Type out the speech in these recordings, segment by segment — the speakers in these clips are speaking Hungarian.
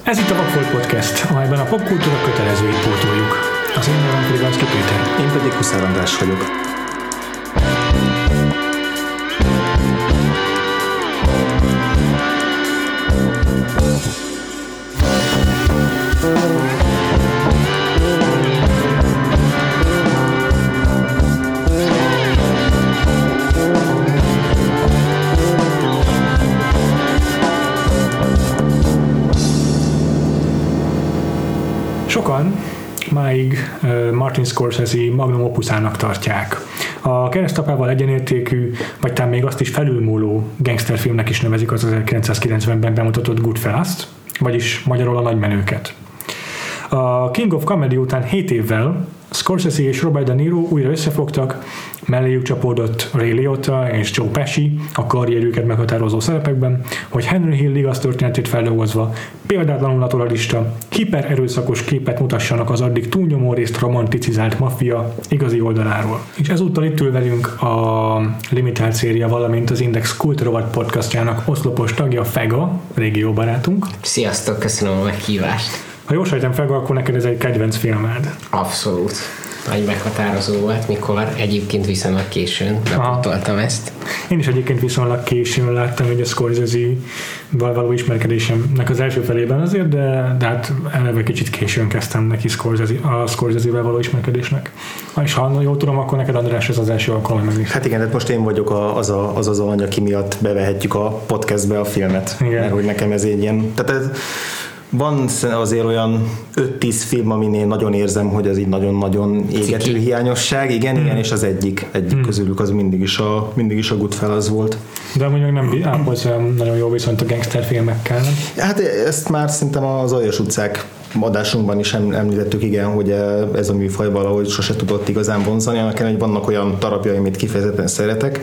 Ez itt a Vagfolt Podcast, amelyben a popkultúra kötelezőit pótoljuk. Az én nevem Friganszki Péter. Én pedig Huszár András vagyok. Martin Scorsese magnum opuszának tartják. A keresztapával egyenértékű, vagy talán még azt is felülmúló gangsterfilmnek is nevezik az 1990-ben bemutatott Goodfellas-t, vagyis magyarul a nagymenőket. A King of Comedy után 7 évvel Scorsese és Robert De Niro újra összefogtak, melléjük csapódott Ray Liotta és Joe Pesci a karrierüket meghatározó szerepekben, hogy Henry Hill igaz történetét feldolgozva példátlanul naturalista, hipererőszakos képet mutassanak az addig túlnyomó részt romanticizált maffia igazi oldaláról. És ezúttal itt ül velünk a Limitált széria, valamint az Index Kult Rovat podcastjának oszlopos tagja Fega, régió barátunk. Sziasztok, köszönöm a meghívást. Ha jól sejtem, Fega, akkor neked ez egy kedvenc filmed. Abszolút. Nagy meghatározó volt, mikor egyébként viszonylag későn bepótoltam ezt. Én is egyébként viszonylag későn láttam hogy a Scorsese-val való ismerkedésemnek az első felében azért, de, de hát eleve kicsit későn kezdtem neki Scorsese, a Scorsese-vel való ismerkedésnek. És ha jól tudom, akkor neked András ez az első alkalom meg is. Hát igen, hát most én vagyok a, az, a, az az alany, aki miatt bevehetjük a podcastbe a filmet. Igen. Mert hogy nekem ez egy ilyen... Tehát ez, van azért olyan 5-10 film, amin én nagyon érzem, hogy ez így nagyon-nagyon égető hiányosság, igen, igen, és az egyik, egyik közülük az mindig is a, mindig is a Goodfellas volt. De meg nem ápolsz nagyon jó viszont a gangster filmekkel? Hát ezt már szerintem az Aljas utcák adásunkban is em- említettük, igen, hogy eh, ez a műfaj valahogy sose tudott igazán vonzani, annak ellenére, hogy vannak olyan darabjai, amit kifejezetten szeretek,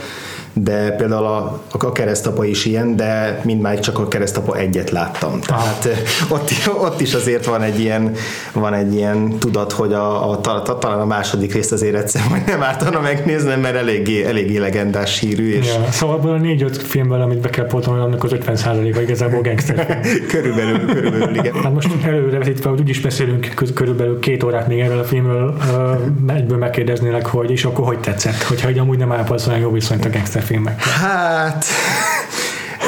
de például a, a keresztapa is ilyen, de mindmáig csak a keresztapa egyet láttam. Tehát eh, ott, ott is azért van egy ilyen, van egy ilyen tudat, hogy a, a, ta- talán a második részt azért egyszer majd nem ártana megnéznem, mert eléggé, eléggé legendás hírű, és Ja, szóval abból a négy-öt filmből, amit be kell pótolni, annak az 50%-a igazából gangster körülbelül, körülbelül igen. Hát most előrevetítve, hogy úgyis beszélünk körülbelül két órát még erről a filmről, egyből megkérdeznélek, hogy és akkor hogy tetszett, hogyha hogy amúgy nem ápolsz olyan jó viszonyt a gangster filmek. Hát...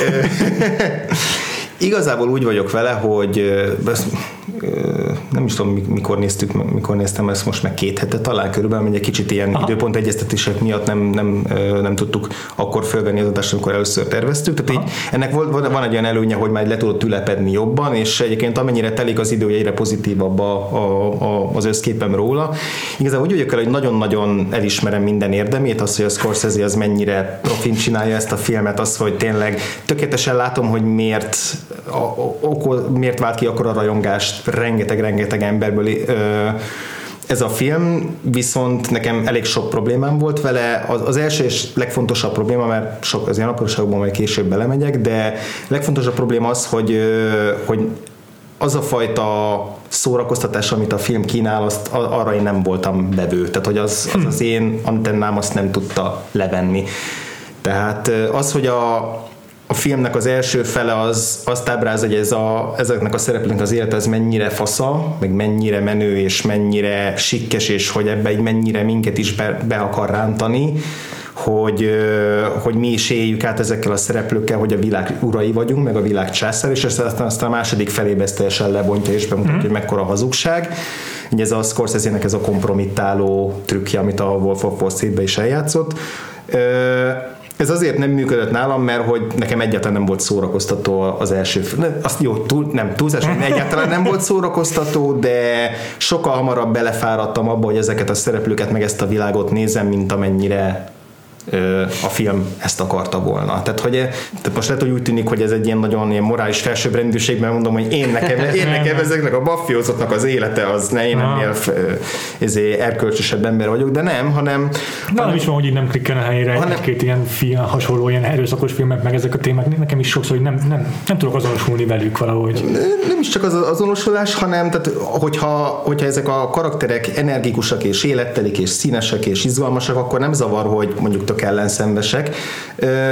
Igazából úgy vagyok vele, hogy nem is tudom, mikor néztük, mikor néztem ezt most meg két hete talán körülbelül, egy kicsit ilyen Aha. időpont egyeztetések miatt nem, nem, nem tudtuk akkor fölvenni az adást, amikor először terveztük. Tehát így, ennek volt, van, van egy olyan előnye, hogy már le tudott ülepedni jobban, és egyébként amennyire telik az idő, egyre pozitívabb a, a, a, az összképem róla. Igazából úgy vagyok vele, hogy nagyon-nagyon elismerem minden érdemét, az, hogy a Scorsese az mennyire profin csinálja ezt a filmet, az, hogy tényleg tökéletesen látom, hogy miért, a, a, okol, miért vált ki akkor a rajongást rengeteg-rengeteg emberből ö, ez a film, viszont nekem elég sok problémám volt vele. Az, az első és legfontosabb probléma, mert sok az ilyen apróságokban majd később belemegyek, de legfontosabb probléma az, hogy, hogy az a fajta szórakoztatás, amit a film kínál, azt, arra én nem voltam bevő. Tehát, hogy az az, az én antennám azt nem tudta levenni. Tehát az, hogy a, a filmnek az első fele az azt ábráz, hogy ez a, ezeknek a szereplőknek az élete az mennyire fasza, meg mennyire menő, és mennyire sikkes, és hogy ebbe így mennyire minket is be, be akar rántani, hogy, hogy mi is éljük át ezekkel a szereplőkkel, hogy a világ urai vagyunk, meg a világ császár, és aztán, aztán a második felébe ezt teljesen lebontja, és bemutatja, mm. hogy mekkora hazugság. Ugye ez a Scorsese-nek ez a kompromittáló trükkje, amit a Wolf of Wall Street-be is eljátszott. Ö, ez azért nem működött nálam, mert hogy nekem egyáltalán nem volt szórakoztató az első Azt jó, túl, nem túlzás, egyáltalán nem volt szórakoztató, de sokkal hamarabb belefáradtam abba, hogy ezeket a szereplőket meg ezt a világot nézem, mint amennyire a film ezt akarta volna. Tehát, hogy, tehát most lehet, hogy úgy tűnik, hogy ez egy ilyen nagyon ilyen morális felsőbbrendűségben mondom, hogy én nekem, én nekem ezeknek a maffiózatnak az élete az, ne, én Aha. ennél ezért erkölcsösebb ember vagyok, de nem, hanem Na, nem is van, hogy így nem klikken a helyére Hanem- egy-két ilyen film, hasonló, ilyen erőszakos filmek, meg ezek a témák. Nekem is sokszor, hogy nem, nem, nem tudok azonosulni velük valahogy. nem is csak az azonosulás, hanem tehát, hogyha, hogyha ezek a karakterek energikusak és élettelik és színesek és izgalmasak, akkor nem zavar, hogy mondjuk tök ellenszenvesek,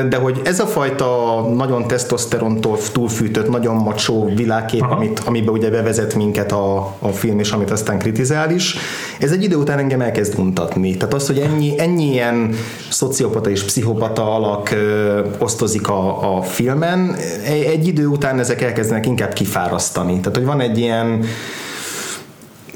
de hogy ez a fajta nagyon tesztoszterontól túlfűtött, nagyon macsó világkép, amit, amiben ugye bevezet minket a, a film, és amit aztán kritizál is, ez egy idő után engem elkezd untatni. Tehát az, hogy ennyi, ennyi ilyen szociopata és pszichopata alak ö, osztozik a, a filmen, egy, egy idő után ezek elkezdenek inkább kifárasztani. Tehát, hogy van egy ilyen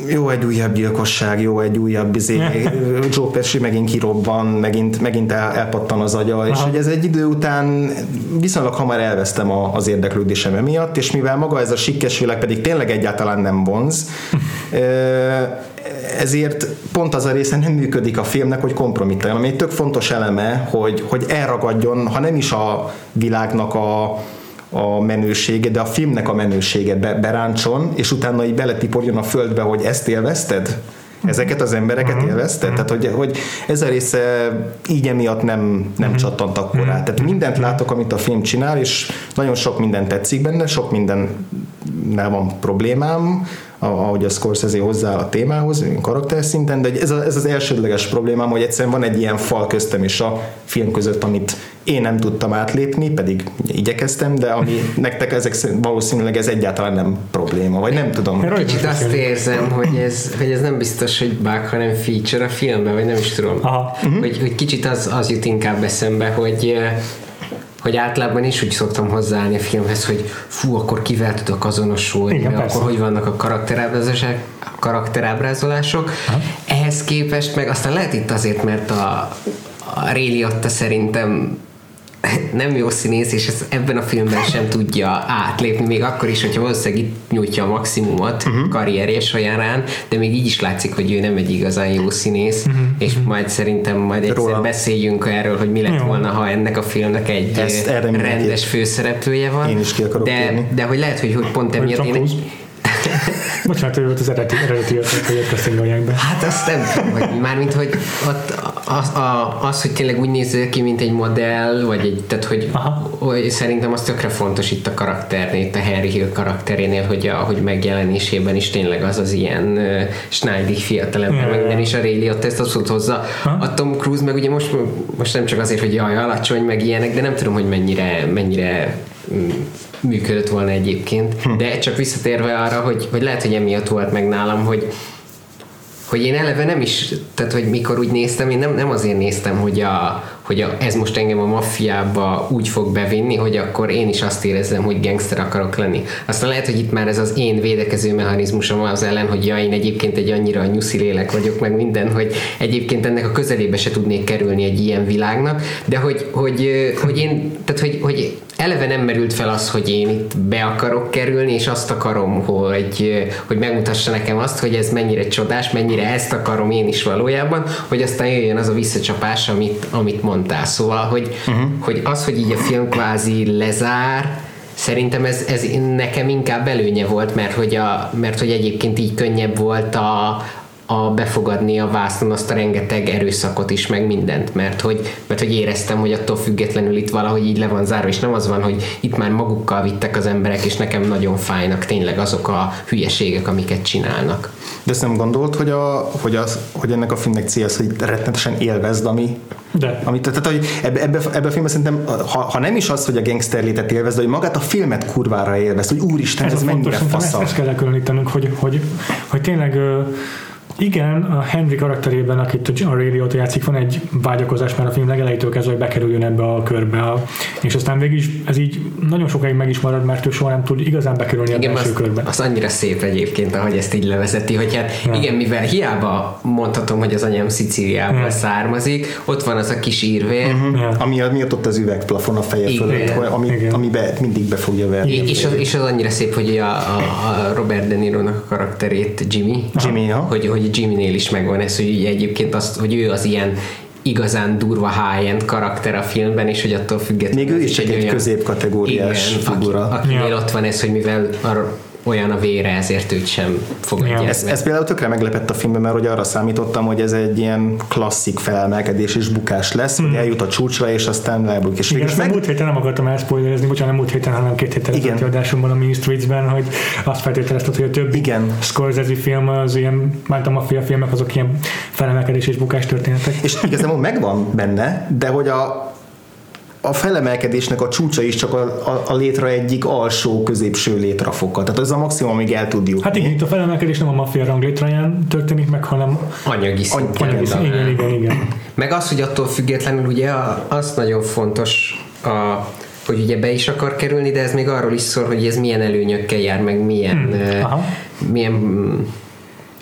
jó egy újabb gyilkosság, jó egy újabb izé, Joe Pesci megint kirobban, megint, megint el, elpattan az agya, Aha. és hogy ez egy idő után viszonylag hamar elvesztem a, az érdeklődésem emiatt, és mivel maga ez a sikkes világ pedig tényleg egyáltalán nem vonz, ezért pont az a része nem működik a filmnek, hogy kompromittáljon, ami egy tök fontos eleme, hogy, hogy elragadjon, ha nem is a világnak a, a menősége, de a filmnek a menősége be, beráncson, és utána így beletiporjon a földbe, hogy ezt élvezted? Ezeket az embereket uh-huh. élvezted? Uh-huh. Tehát, hogy, hogy ez a része így emiatt nem, nem uh-huh. csattant akkor rá. Tehát mindent látok, amit a film csinál, és nagyon sok minden tetszik benne, sok mindennel van problémám, ahogy a Scorsese hozzááll a témához, karakter szinten, de ez, a, ez az elsődleges problémám, hogy egyszerűen van egy ilyen fal köztem és a film között, amit én nem tudtam átlépni, pedig igyekeztem, de ami nektek ezek valószínűleg ez egyáltalán nem probléma, vagy nem tudom. Kicsit azt érzem, hogy ez, hogy ez nem biztos, hogy bug, hanem feature a filmben, vagy nem is tudom. Aha. Hogy, hogy kicsit az, az jut inkább eszembe, hogy hogy általában is úgy szoktam hozzáállni a filmhez, hogy fú, akkor kivel tudok azonosulni, Igen, akkor hogy vannak a karakterábrázolások, karakterábrázolások. Aha. Ehhez képest meg aztán lehet itt azért, mert a, a Liotta szerintem nem jó színész, és ezt ebben a filmben sem tudja átlépni, még akkor is, hogyha valószínűleg itt nyújtja a maximumot uh-huh. karrierje során, de még így is látszik, hogy ő nem egy igazán jó színész, uh-huh. és majd szerintem majd egyszer Róla. beszéljünk erről, hogy mi lett jó. volna, ha ennek a filmnek egy Ezt rendes főszereplője van. Én is ki akarok de, de hogy lehet, hogy, hogy pont emiatt én, Bocsánat, hogy volt az eredeti, eredeti ötlet, hogy castingolják be. Hát azt nem tudom, hogy mármint, hogy ott az, a, az, hogy tényleg úgy néző ki, mint egy modell, vagy egy, tehát hogy, hogy szerintem az tökre fontos itt a karakternél, itt a Harry Hill karakterénél, hogy a hogy megjelenésében is tényleg az az ilyen uh, Schneidig fiatalember, meg minden is a Ray ott ezt azt hozzá. A Tom Cruise meg ugye most, most nem csak azért, hogy jaj, alacsony, meg ilyenek, de nem tudom, hogy mennyire, mennyire működött volna egyébként. Hm. De csak visszatérve arra, hogy, hogy lehet, hogy emiatt volt meg nálam, hogy hogy én eleve nem is, tehát hogy mikor úgy néztem, én nem, nem azért néztem, hogy, a, hogy a, ez most engem a maffiába úgy fog bevinni, hogy akkor én is azt érezzem, hogy gangster akarok lenni. Aztán lehet, hogy itt már ez az én védekező mechanizmusom az ellen, hogy ja, én egyébként egy annyira nyuszi lélek vagyok, meg minden, hogy egyébként ennek a közelébe se tudnék kerülni egy ilyen világnak, de hogy, hogy, hogy én, tehát hogy, hogy eleve nem merült fel az, hogy én itt be akarok kerülni, és azt akarom, hogy, hogy megmutassa nekem azt, hogy ez mennyire csodás, mennyire ezt akarom én is valójában, hogy aztán jöjjön az a visszacsapás, amit, amit mondtál. Szóval, hogy, uh-huh. hogy az, hogy így a film kvázi lezár, Szerintem ez, ez nekem inkább előnye volt, mert hogy, a, mert hogy egyébként így könnyebb volt a, a befogadni a vásznon azt a rengeteg erőszakot is, meg mindent, mert hogy, mert hogy éreztem, hogy attól függetlenül itt valahogy így le van zárva, és nem az van, hogy itt már magukkal vittek az emberek, és nekem nagyon fájnak tényleg azok a hülyeségek, amiket csinálnak. De ezt nem gondolt, hogy, a, hogy, az, hogy ennek a filmnek célja az, hogy rettenetesen élvezd, ami, de. Amit, tehát, hogy ebbe, ebbe, ebbe a filmben szerintem, ha, ha, nem is az, hogy a gangster létet élvezd, de hogy magát a filmet kurvára élvezd, hogy úristen, ez, ez mennyire fasza. Ezt, ezt kell elkülönítenünk, hogy, hogy, hogy tényleg igen, a Henry karakterében, akit a Liotta játszik, van egy vágyakozás már a film legelejétől kezdve, hogy bekerüljön ebbe a körbe. És aztán végig is ez így nagyon sokáig meg is marad, mert ő soha nem tud igazán bekerülni igen, ebbe az, körbe. Az annyira szép egyébként, ahogy ezt így levezeti, hogy hát ja. igen, mivel hiába mondhatom, hogy az anyám Szicíliából ja. származik, ott van az a kis írvér. Uh-huh. Ja. Ami miatt ott az üvegplafon a feje igen. fölött, ami, igen. ami be, mindig be fogja verni. És, az, és az annyira szép, hogy a, a, a Robert De Niro-nak a karakterét Jimmy, Jimmy ja. hogy, hogy Jimmy-nél is megvan ez, hogy egyébként azt, hogy ő az ilyen igazán durva high-end karakter a filmben, és hogy attól függetlenül... Még ő is egy, egy középkategóriás igen, figura. Aki, akinél ja. ott van ez, hogy mivel a olyan a vére, ezért őt sem fogadják ja. ez, ez például tökre meglepett a filmben, mert hogy arra számítottam, hogy ez egy ilyen klasszik felemelkedés és bukás lesz, mm. hogy eljut a csúcsra, és aztán lebuk. És Igen, meg... múlt héten nem akartam elszpoilerezni, bocsánat, nem múlt héten, hanem két héten Igen. adásomban a Mean Streets-ben, hogy azt feltételezted, hogy a többi Igen. Scorsese film az ilyen, már a maffia filmek azok ilyen felemelkedés és bukás történetek. És igazából megvan benne, de hogy a a felemelkedésnek a csúcsa is csak a, a, a létre egyik alsó középső létrafoka. Tehát ez a maximum, amíg el tud jutni. Hát igen, itt a felemelkedés nem a maffia ranglétraján történik meg, hanem anyagi szinten. Anyagi szinten. Igen, igen, igen. Meg az, hogy attól függetlenül ugye az nagyon fontos a hogy ugye be is akar kerülni, de ez még arról is szól, hogy ez milyen előnyökkel jár, meg milyen, hmm. milyen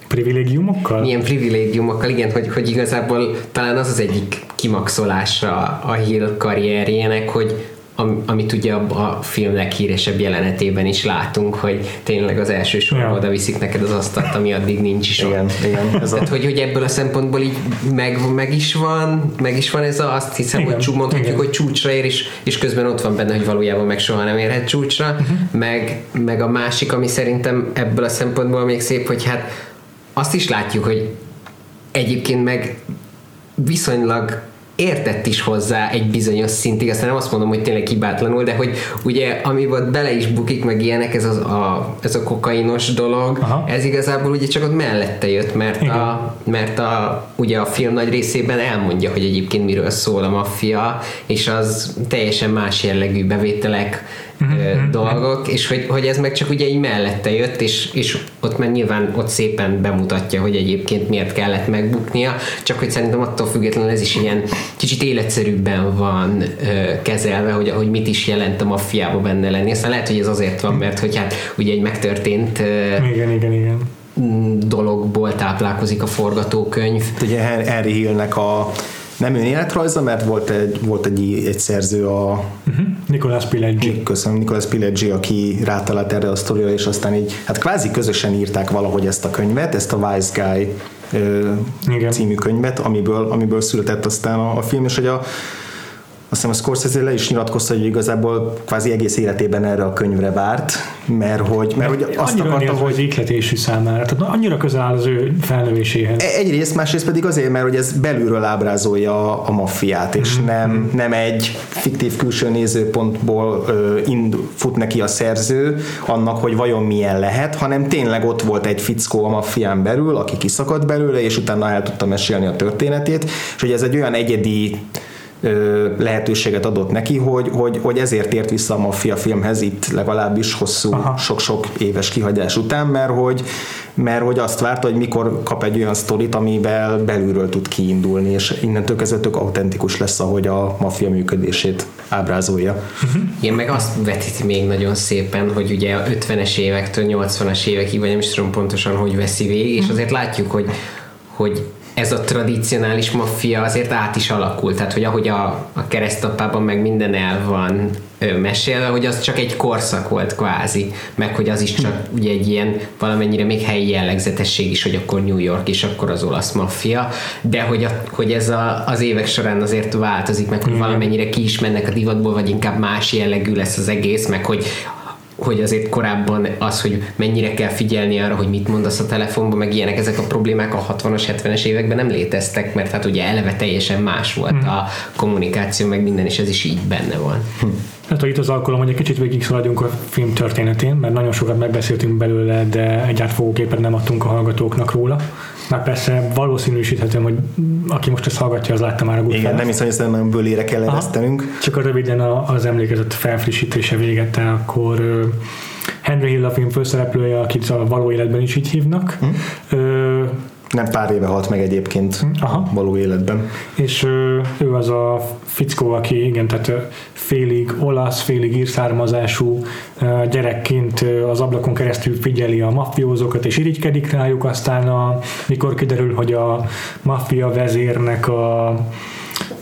Privilégiumokkal? Milyen privilégiumokkal, igen, hogy, hogy igazából talán az az egyik kimaxolása a Hill karrierjének, hogy am, amit ugye a, a film leghíresebb jelenetében is látunk, hogy tényleg az első sorban ja. oda viszik neked az asztalt, ami addig nincs is igen, ott. Igen, ez Tehát, a... hogy, hogy ebből a szempontból így meg, meg is van, meg is van ez a, azt hiszem, igen, hogy mondhatjuk, igen. hogy csúcsra ér, és, és közben ott van benne, hogy valójában meg soha nem érhet csúcsra, uh-huh. meg, meg a másik, ami szerintem ebből a szempontból még szép, hogy hát azt is látjuk, hogy egyébként meg viszonylag értett is hozzá egy bizonyos szintig, aztán nem azt mondom, hogy tényleg hibátlanul, de hogy ugye ami volt bele is bukik, meg ilyenek, ez, az a, ez a kokainos dolog, Aha. ez igazából ugye csak ott mellette jött, mert, a, mert a, ugye a film nagy részében elmondja, hogy egyébként miről szól a maffia, és az teljesen más jellegű bevételek, uh-huh, dolgok, és hogy, hogy ez meg csak ugye így mellette jött, és, és ott már nyilván ott szépen bemutatja, hogy egyébként miért kellett megbuknia, csak hogy szerintem attól függetlenül ez is ilyen kicsit életszerűbben van ö, kezelve, hogy, hogy mit is jelent a maffiába benne lenni. Aztán lehet, hogy ez azért van, mert hogy hát ugye egy megtörtént ö, igen, igen, igen dologból táplálkozik a forgatókönyv. Ugye Henry Hillnek a nem életrajza, mert volt egy, volt egy, egy szerző a uh-huh. Nicolas Pileggi. Köszönöm, Nicolas Pileggi, aki rátalált erre a sztorira, és aztán így, hát kvázi közösen írták valahogy ezt a könyvet, ezt a Wise Guy Igen. című könyvet, amiből, amiből született aztán a, a film, és hogy a, hiszem a Scorsese le is nyilatkozta, hogy igazából kvázi egész életében erre a könyvre várt, mert hogy, mert, hogy azt annyira akarta, hogy... ikletésű számára, tehát annyira közel áll az ő felnövéséhez. E- egyrészt, másrészt pedig azért, mert hogy ez belülről ábrázolja a maffiát, és mm-hmm. nem, nem egy fiktív külső nézőpontból ö, ind, fut neki a szerző annak, hogy vajon milyen lehet, hanem tényleg ott volt egy fickó a maffián belül, aki kiszakadt belőle, és utána el tudta mesélni a történetét, és hogy ez egy olyan egyedi lehetőséget adott neki, hogy, hogy, hogy ezért ért vissza a maffia filmhez itt legalábbis hosszú, Aha. sok-sok éves kihagyás után, mert hogy, mert hogy azt várta, hogy mikor kap egy olyan sztorit, amivel belülről tud kiindulni, és innentől kezdve tök autentikus lesz, ahogy a maffia működését ábrázolja. Uh-huh. Igen, meg azt vetíti még nagyon szépen, hogy ugye a 50-es évektől 80-as évekig, vagy nem is tudom pontosan, hogy veszi végig, és uh-huh. azért látjuk, hogy, hogy ez a tradicionális maffia azért át is alakult, tehát hogy ahogy a, a keresztapában meg minden el van mesélve, hogy az csak egy korszak volt kvázi, meg hogy az is csak hm. ugye egy ilyen valamennyire még helyi jellegzetesség is, hogy akkor New York és akkor az olasz maffia, de hogy, a, hogy ez a, az évek során azért változik, meg hogy valamennyire ki is mennek a divatból, vagy inkább más jellegű lesz az egész, meg hogy hogy azért korábban az, hogy mennyire kell figyelni arra, hogy mit mondasz a telefonban, meg ilyenek, ezek a problémák a 60-as, 70-es években nem léteztek, mert hát ugye eleve teljesen más volt hmm. a kommunikáció, meg minden, és ez is így benne van. Hmm. Hát itt az alkalom, hogy egy kicsit végig szaladjunk a film történetén, mert nagyon sokat megbeszéltünk belőle, de egy átfogó nem adtunk a hallgatóknak róla. Már persze valószínűsíthetem, hogy aki most ezt hallgatja, az látta már a Goodfellas. Igen, nem hiszem, hogy nem bőlére kell eresztenünk. Csak a röviden az emlékezett felfrissítése véget, akkor Henry Hill a film főszereplője, akit a való életben is így hívnak. Hm. Nem pár éve halt meg egyébként Aha. való életben. És ő az a fickó, aki igen, tehát félig olasz, félig írszármazású gyerekként az ablakon keresztül figyeli a maffiózókat és irigykedik rájuk, aztán a, mikor kiderül, hogy a maffia vezérnek a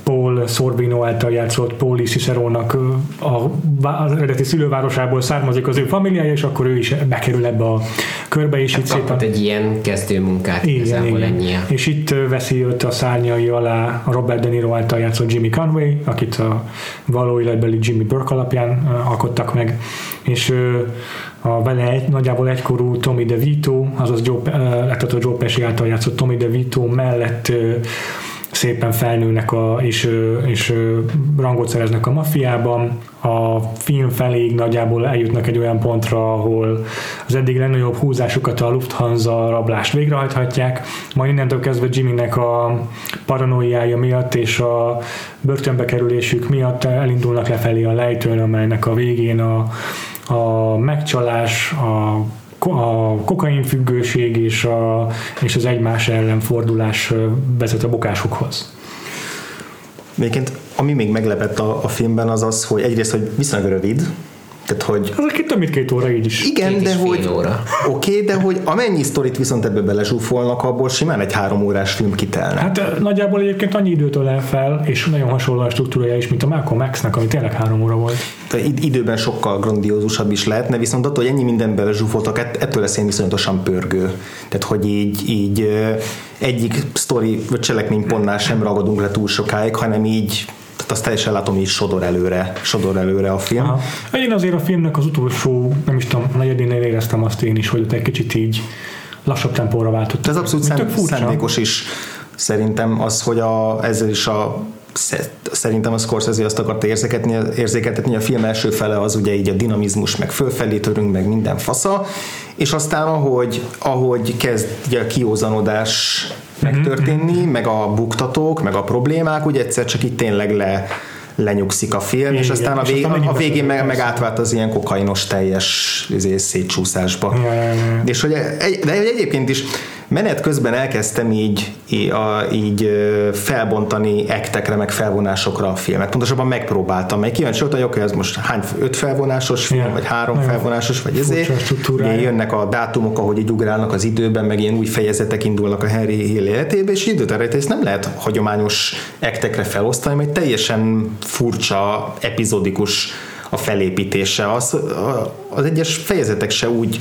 Paul Sorbino által játszott Pauli Cicerónak a, az eredeti szülővárosából származik az ő familiája, és akkor ő is bekerül ebbe a körbe, és hát itt szépen... egy ilyen kezdőmunkát igen, igen. Ennyie. És itt veszi őt a szárnyai alá a Robert De Niro által játszott Jimmy Conway, akit a való életbeli Jimmy Burke alapján alkottak meg, és a vele egy, nagyjából egykorú Tommy DeVito, azaz Joe, a Joe Pesci által játszott Tommy DeVito mellett szépen felnőnek a, és, és rangot szereznek a mafiában. A film feléig nagyjából eljutnak egy olyan pontra, ahol az eddig legnagyobb húzásukat a Lufthansa rablást végrehajthatják, majd innentől kezdve Jimmynek a paranoiája miatt és a börtönbe kerülésük miatt elindulnak lefelé a lejtőn, amelynek a végén a, a megcsalás, a a kokainfüggőség és, a, és az egymás ellen fordulás vezet a bokásukhoz. Egyébként ami még meglepett a, a filmben az az, hogy egyrészt, hogy viszonylag rövid, tehát, hogy... Az aki több mint két óra így is. Igen, két de hogy... Óra. Oké, okay, de hogy amennyi sztorit viszont ebből belezsúfolnak, abból simán egy három órás film kitelne. Hát nagyjából egyébként annyi időt ölel fel, és nagyon hasonló a struktúrája is, mint a Malcolm X-nek, ami tényleg három óra volt. De időben sokkal grandiózusabb is lehetne, viszont attól, hogy ennyi minden belezsúfoltak, ettől lesz én viszonyatosan pörgő. Tehát, hogy így, így egyik sztori vagy cselekménypontnál sem ragadunk le túl sokáig, hanem így tehát azt teljesen látom, hogy sodor előre, sodor előre a film. Aha. Én azért a filmnek az utolsó, nem is tudom, negyedénél éreztem azt én is, hogy ott egy kicsit így lassabb tempóra váltott. Ez abszolút szem, szándékos is szerintem az, hogy a, ezzel is a szerintem a Scorsese azt akarta érzékeltetni, érzékeltetni, a film első fele az ugye így a dinamizmus, meg fölfelé törünk, meg minden fasza, és aztán ahogy, ahogy kezd a kiózanodás megtörténni, mm-hmm. meg a buktatók, meg a problémák, ugye egyszer csak itt tényleg le, lenyugszik a film, Igen, és aztán a, vég, a végén meg, meg átvált az ilyen kokainos teljes izé, szétcsúszásba. Ja, ja, ja. És hogy egy, de egyébként is menet közben elkezdtem így, így, így felbontani ektekre, meg felvonásokra a filmet. Pontosabban megpróbáltam, meg kíváncsi voltam, hogy oké, ez most hány, öt felvonásos film, yeah. vagy három yeah. felvonásos, vagy ezért. Jönnek a dátumok, ahogy így ugrálnak az időben, meg ilyen új fejezetek indulnak a Harry Hill életébe, és időt erre ezt nem lehet hagyományos ektekre felosztani, mert teljesen furcsa, epizodikus a felépítése. Az, az egyes fejezetek se úgy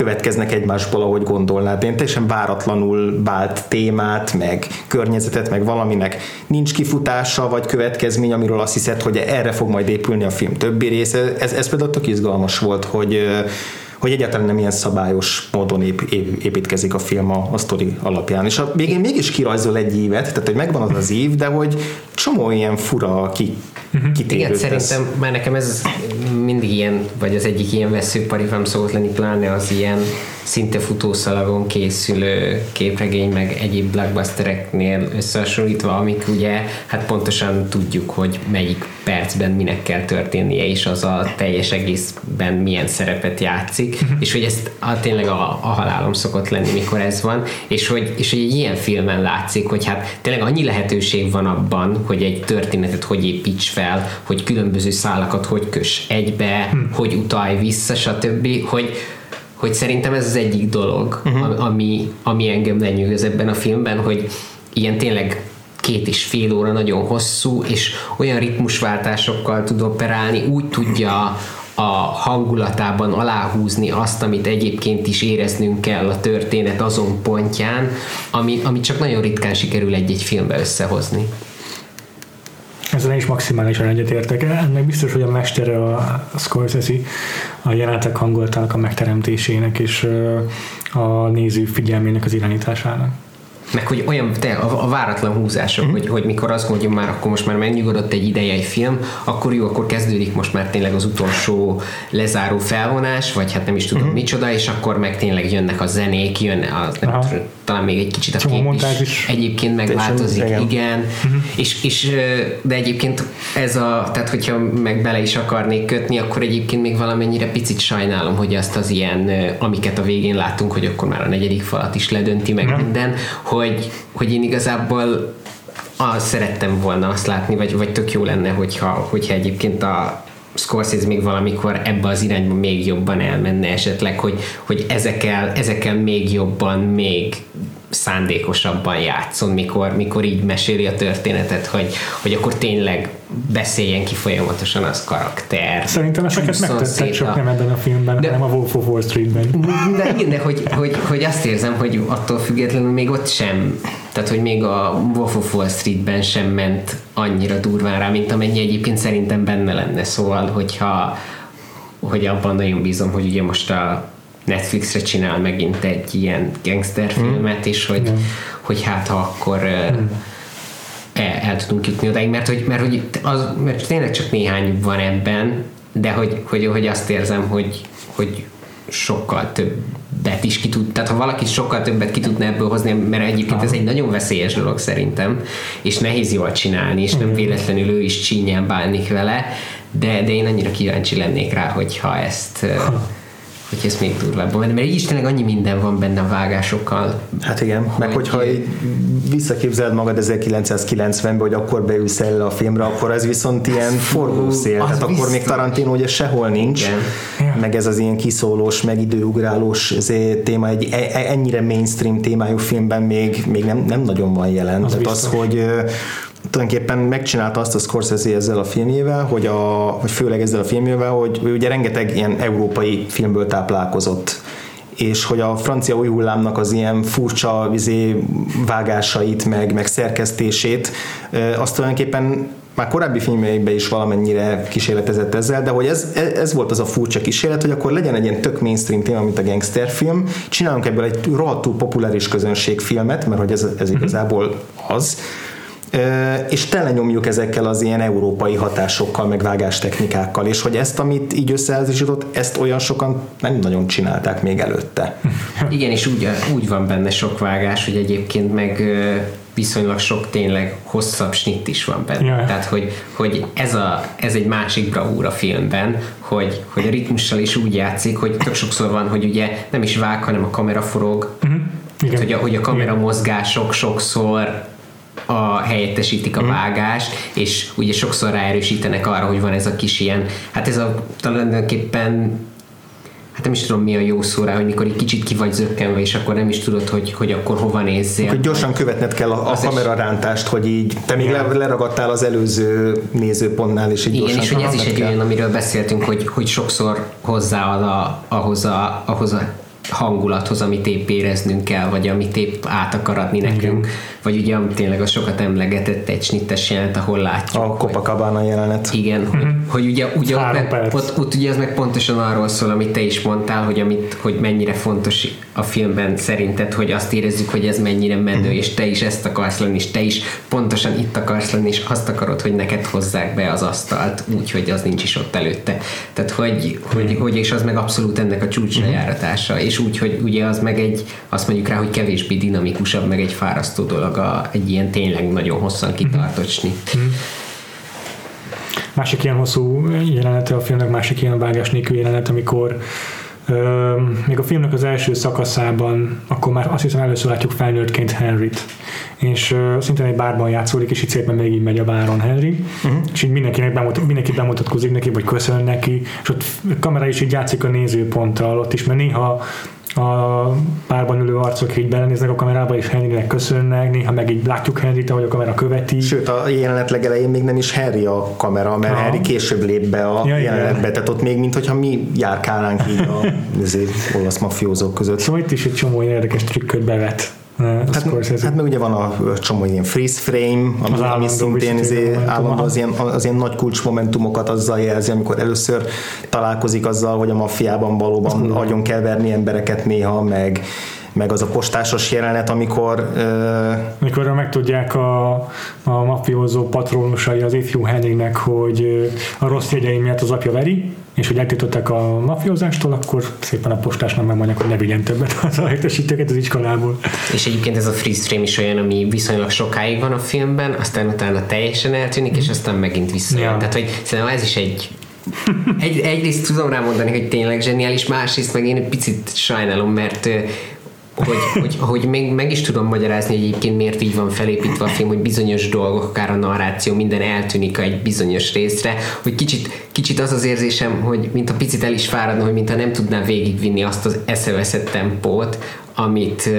következnek egymásból, ahogy gondolnád. Én teljesen váratlanul vált témát, meg környezetet, meg valaminek nincs kifutása, vagy következmény, amiről azt hiszed, hogy erre fog majd épülni a film többi része. Ez, ez például tök izgalmas volt, hogy hogy egyáltalán nem ilyen szabályos módon ép, ép, építkezik a film a, a sztori alapján. És a végén mégis kirajzol egy évet, tehát hogy megvan az az év, de hogy csomó ilyen fura ki, uh-huh. Igen, szerintem már nekem ez mindig ilyen, vagy az egyik ilyen veszőparifám szokott lenni, pláne az ilyen szinte futószalagon készülő képregény, meg egyéb blockbustereknél összehasonlítva, amik ugye, hát pontosan tudjuk, hogy melyik percben minek kell történnie, és az a teljes egészben milyen szerepet játszik, uh-huh. és hogy ezt a, tényleg a, a halálom szokott lenni, mikor ez van, és hogy, és hogy egy ilyen filmen látszik, hogy hát tényleg annyi lehetőség van abban, hogy egy történetet hogy építs fel, hogy különböző szálakat hogy kös egybe, uh-huh. hogy utalj vissza, stb., hogy hogy szerintem ez az egyik dolog, uh-huh. ami, ami engem lenyűgöz ebben a filmben, hogy ilyen tényleg két és fél óra nagyon hosszú, és olyan ritmusváltásokkal tud operálni, úgy tudja a hangulatában aláhúzni azt, amit egyébként is éreznünk kell a történet azon pontján, ami, ami csak nagyon ritkán sikerül egy-egy filmbe összehozni. Ezzel is maximálisan egyetértek. Ennek biztos, hogy a mestere a Scorsese a jelenetek hangulatának a megteremtésének és a néző figyelmének az irányításának meg hogy olyan te, a, a váratlan húzások, mm. hogy, hogy mikor azt mondjuk már, akkor most már megnyugodott egy ideje egy film, akkor jó, akkor kezdődik most már tényleg az utolsó lezáró felvonás, vagy hát nem is tudom mm. micsoda, és akkor meg tényleg jönnek a zenék, jön a, nem talán még egy kicsit a kép is, is egyébként megváltozik, igen, igen. Mm-hmm. És, és, de egyébként ez a, tehát hogyha meg bele is akarnék kötni, akkor egyébként még valamennyire picit sajnálom, hogy azt az ilyen, amiket a végén látunk, hogy akkor már a negyedik falat is ledönti meg mm. minden, hogy hogy, hogy én igazából azt szerettem volna azt látni, vagy, vagy tök jó lenne, hogyha, hogyha egyébként a Scorsese még valamikor ebbe az irányba még jobban elmenne esetleg, hogy, hogy ezekkel, ezekkel még jobban, még szándékosabban játszon, mikor, mikor így meséli a történetet, hogy, hogy akkor tényleg beszéljen ki folyamatosan az karakter. Szerintem ezeket megtettek, csak nem ebben a filmben, de, hanem a Wolf of Wall Streetben. De igen, de hogy, hogy, hogy azt érzem, hogy attól függetlenül még ott sem, tehát hogy még a Wolf of Wall Streetben sem ment annyira durván rá, mint amennyi egyébként szerintem benne lenne. Szóval, hogyha hogy abban nagyon bízom, hogy ugye most a Netflixre csinál megint egy ilyen gangsterfilmet, és hogy, mm. hogy hát ha akkor mm. el, el tudunk jutni odáig, mert hogy, mert, hogy az, mert tényleg csak néhány van ebben, de hogy, hogy, hogy azt érzem, hogy, hogy sokkal többet is ki tud, tehát ha valaki sokkal többet ki tudna ebből hozni, mert egyébként ez egy nagyon veszélyes dolog szerintem, és nehéz jól csinálni, és nem véletlenül ő is csínyán bánik vele, de, de én annyira kíváncsi lennék rá, hogyha ezt hogy ez még durvábban menne, mert így is tényleg annyi minden van benne a vágásokkal. Hát igen, hogy meg hogyha így visszaképzeled magad 1990-ben, hogy akkor beülsz el a filmre, akkor ez viszont ilyen forgószél, tehát biztos. akkor még Tarantino ugye sehol nincs, igen. meg ez az ilyen kiszólós, meg időugrálós téma, egy e, e, ennyire mainstream témájú filmben még, még nem, nem nagyon van jelen. Az tehát biztos. az, hogy tulajdonképpen megcsinálta azt a Scorsese ezzel a filmjével, hogy, a, hogy főleg ezzel a filmjével, hogy ő ugye rengeteg ilyen európai filmből táplálkozott és hogy a francia új hullámnak az ilyen furcsa vizé vágásait, meg, meg szerkesztését, azt tulajdonképpen már korábbi filmjeiben is valamennyire kísérletezett ezzel, de hogy ez, ez volt az a furcsa kísérlet, hogy akkor legyen egy ilyen tök mainstream téma, mint a gangsterfilm, csinálunk ebből egy rohadtul populáris közönségfilmet, mert hogy ez, ez mhm. igazából az, és telenyomjuk ezekkel az ilyen európai hatásokkal, meg vágástechnikákkal, és hogy ezt, amit így összeházasított, ezt olyan sokan nem nagyon csinálták még előtte. Igen, és úgy, úgy van benne sok vágás, hogy egyébként meg viszonylag sok tényleg hosszabb snitt is van benne. Jaj. Tehát, hogy, hogy ez, a, ez egy másik bravúr a filmben, hogy, hogy a ritmussal is úgy játszik, hogy tök sokszor van, hogy ugye nem is vág, hanem a kamera forog, uh-huh. Tehát, hogy a, hogy a kamera mozgások sokszor a helyettesítik a mhm. vágást, és ugye sokszor ráerősítenek arra, hogy van ez a kis ilyen, hát ez a tulajdonképpen hát nem is tudom mi a jó szó rá, hogy mikor egy kicsit ki vagy zökkenve, és akkor nem is tudod, hogy, hogy akkor hova nézzél. Hogy gyorsan követned kell a, a kamerarántást, hogy így te még le, leragadtál az előző nézőpontnál, és így Igen, és hogy ez is egy olyan, amiről beszéltünk, hogy, hogy sokszor hozzáad a, ahhoz, a, ahhoz a hangulathoz, amit épp éreznünk kell, vagy amit épp át akar adni nekünk. Igen. Vagy ugye tényleg a sokat emlegetett egy snittes jelenet, ahol látjuk. A Copacabana jelenet. Igen, uh-huh. hogy, mhm. hogy ugye, ugye ott, meg, ott, ott, ugye ez meg pontosan arról szól, amit te is mondtál, hogy, amit, hogy mennyire fontos a filmben szerinted, hogy azt érezzük, hogy ez mennyire menő, uh-huh. és te is ezt akarsz lenni, és te is pontosan itt akarsz lenni, és azt akarod, hogy neked hozzák be az asztalt, úgy, hogy az nincs is ott előtte. Tehát, hogy, uh-huh. hogy, hogy és az meg abszolút ennek a csúcslejáratása, uh-huh. és úgy, hogy ugye az meg egy, azt mondjuk rá, hogy kevésbé dinamikusabb, meg egy fárasztó dolog a, egy ilyen tényleg nagyon hosszan kitartott snit. Mm-hmm. Másik ilyen hosszú jelenete a filmnek, másik ilyen vágás nélkül jelenet, amikor még a filmnek az első szakaszában, akkor már azt hiszem először látjuk felnőttként Henryt, és uh, szintén egy bárban játszódik, és itt szépen még így megy a báron Henry, uh-huh. és így mindenkinek bemutat, mindenki bemutatkozik neki, vagy köszön neki, és ott a kamera is így játszik a nézőponttal ott is, mert néha a párban ülő arcok így belenéznek a kamerába, és Henrynek köszönnek, néha meg így látjuk Henryt, ahogy a kamera követi. Sőt, a jelenet legelején még nem is Harry a kamera, mert Aha. Harry később lép be a ja, jelenetbe, igen. tehát ott még mintha mi járkálnánk így a olasz mafiózók között. Szóval itt is egy csomó érdekes trükköt bevet. Hát, hát meg ugye van a csomó ilyen freeze frame, ami, az ami szintén izé állandó az ilyen, az ilyen nagy kulcsmomentumokat azzal jelzi, amikor először találkozik azzal, hogy a maffiában valóban agyon kell verni embereket néha, meg meg az a postásos jelenet, amikor... Uh... Amikor megtudják a, a mafiózó patronusai az ifjú Henningnek, hogy a rossz jegyei miatt az apja veri, és hogy eltiltották a mafiózástól, akkor szépen a postásnak megmondják, hogy ne vigyen többet az helyettesítőket az iskolából. És egyébként ez a freeze frame is olyan, ami viszonylag sokáig van a filmben, aztán utána teljesen eltűnik, és aztán megint visszajön. Ja. Tehát, hogy szerintem ez is egy egy, egyrészt tudom rá mondani, hogy tényleg zseniális, másrészt meg én egy picit sajnálom, mert hogy, hogy, hogy még meg is tudom magyarázni, hogy egyébként miért így van felépítve a film, hogy bizonyos dolgok, akár a narráció, minden eltűnik egy bizonyos részre, hogy kicsit, kicsit az az érzésem, hogy mint a picit el is fáradna, hogy mintha nem tudná végigvinni azt az eszeveszett tempót, amit,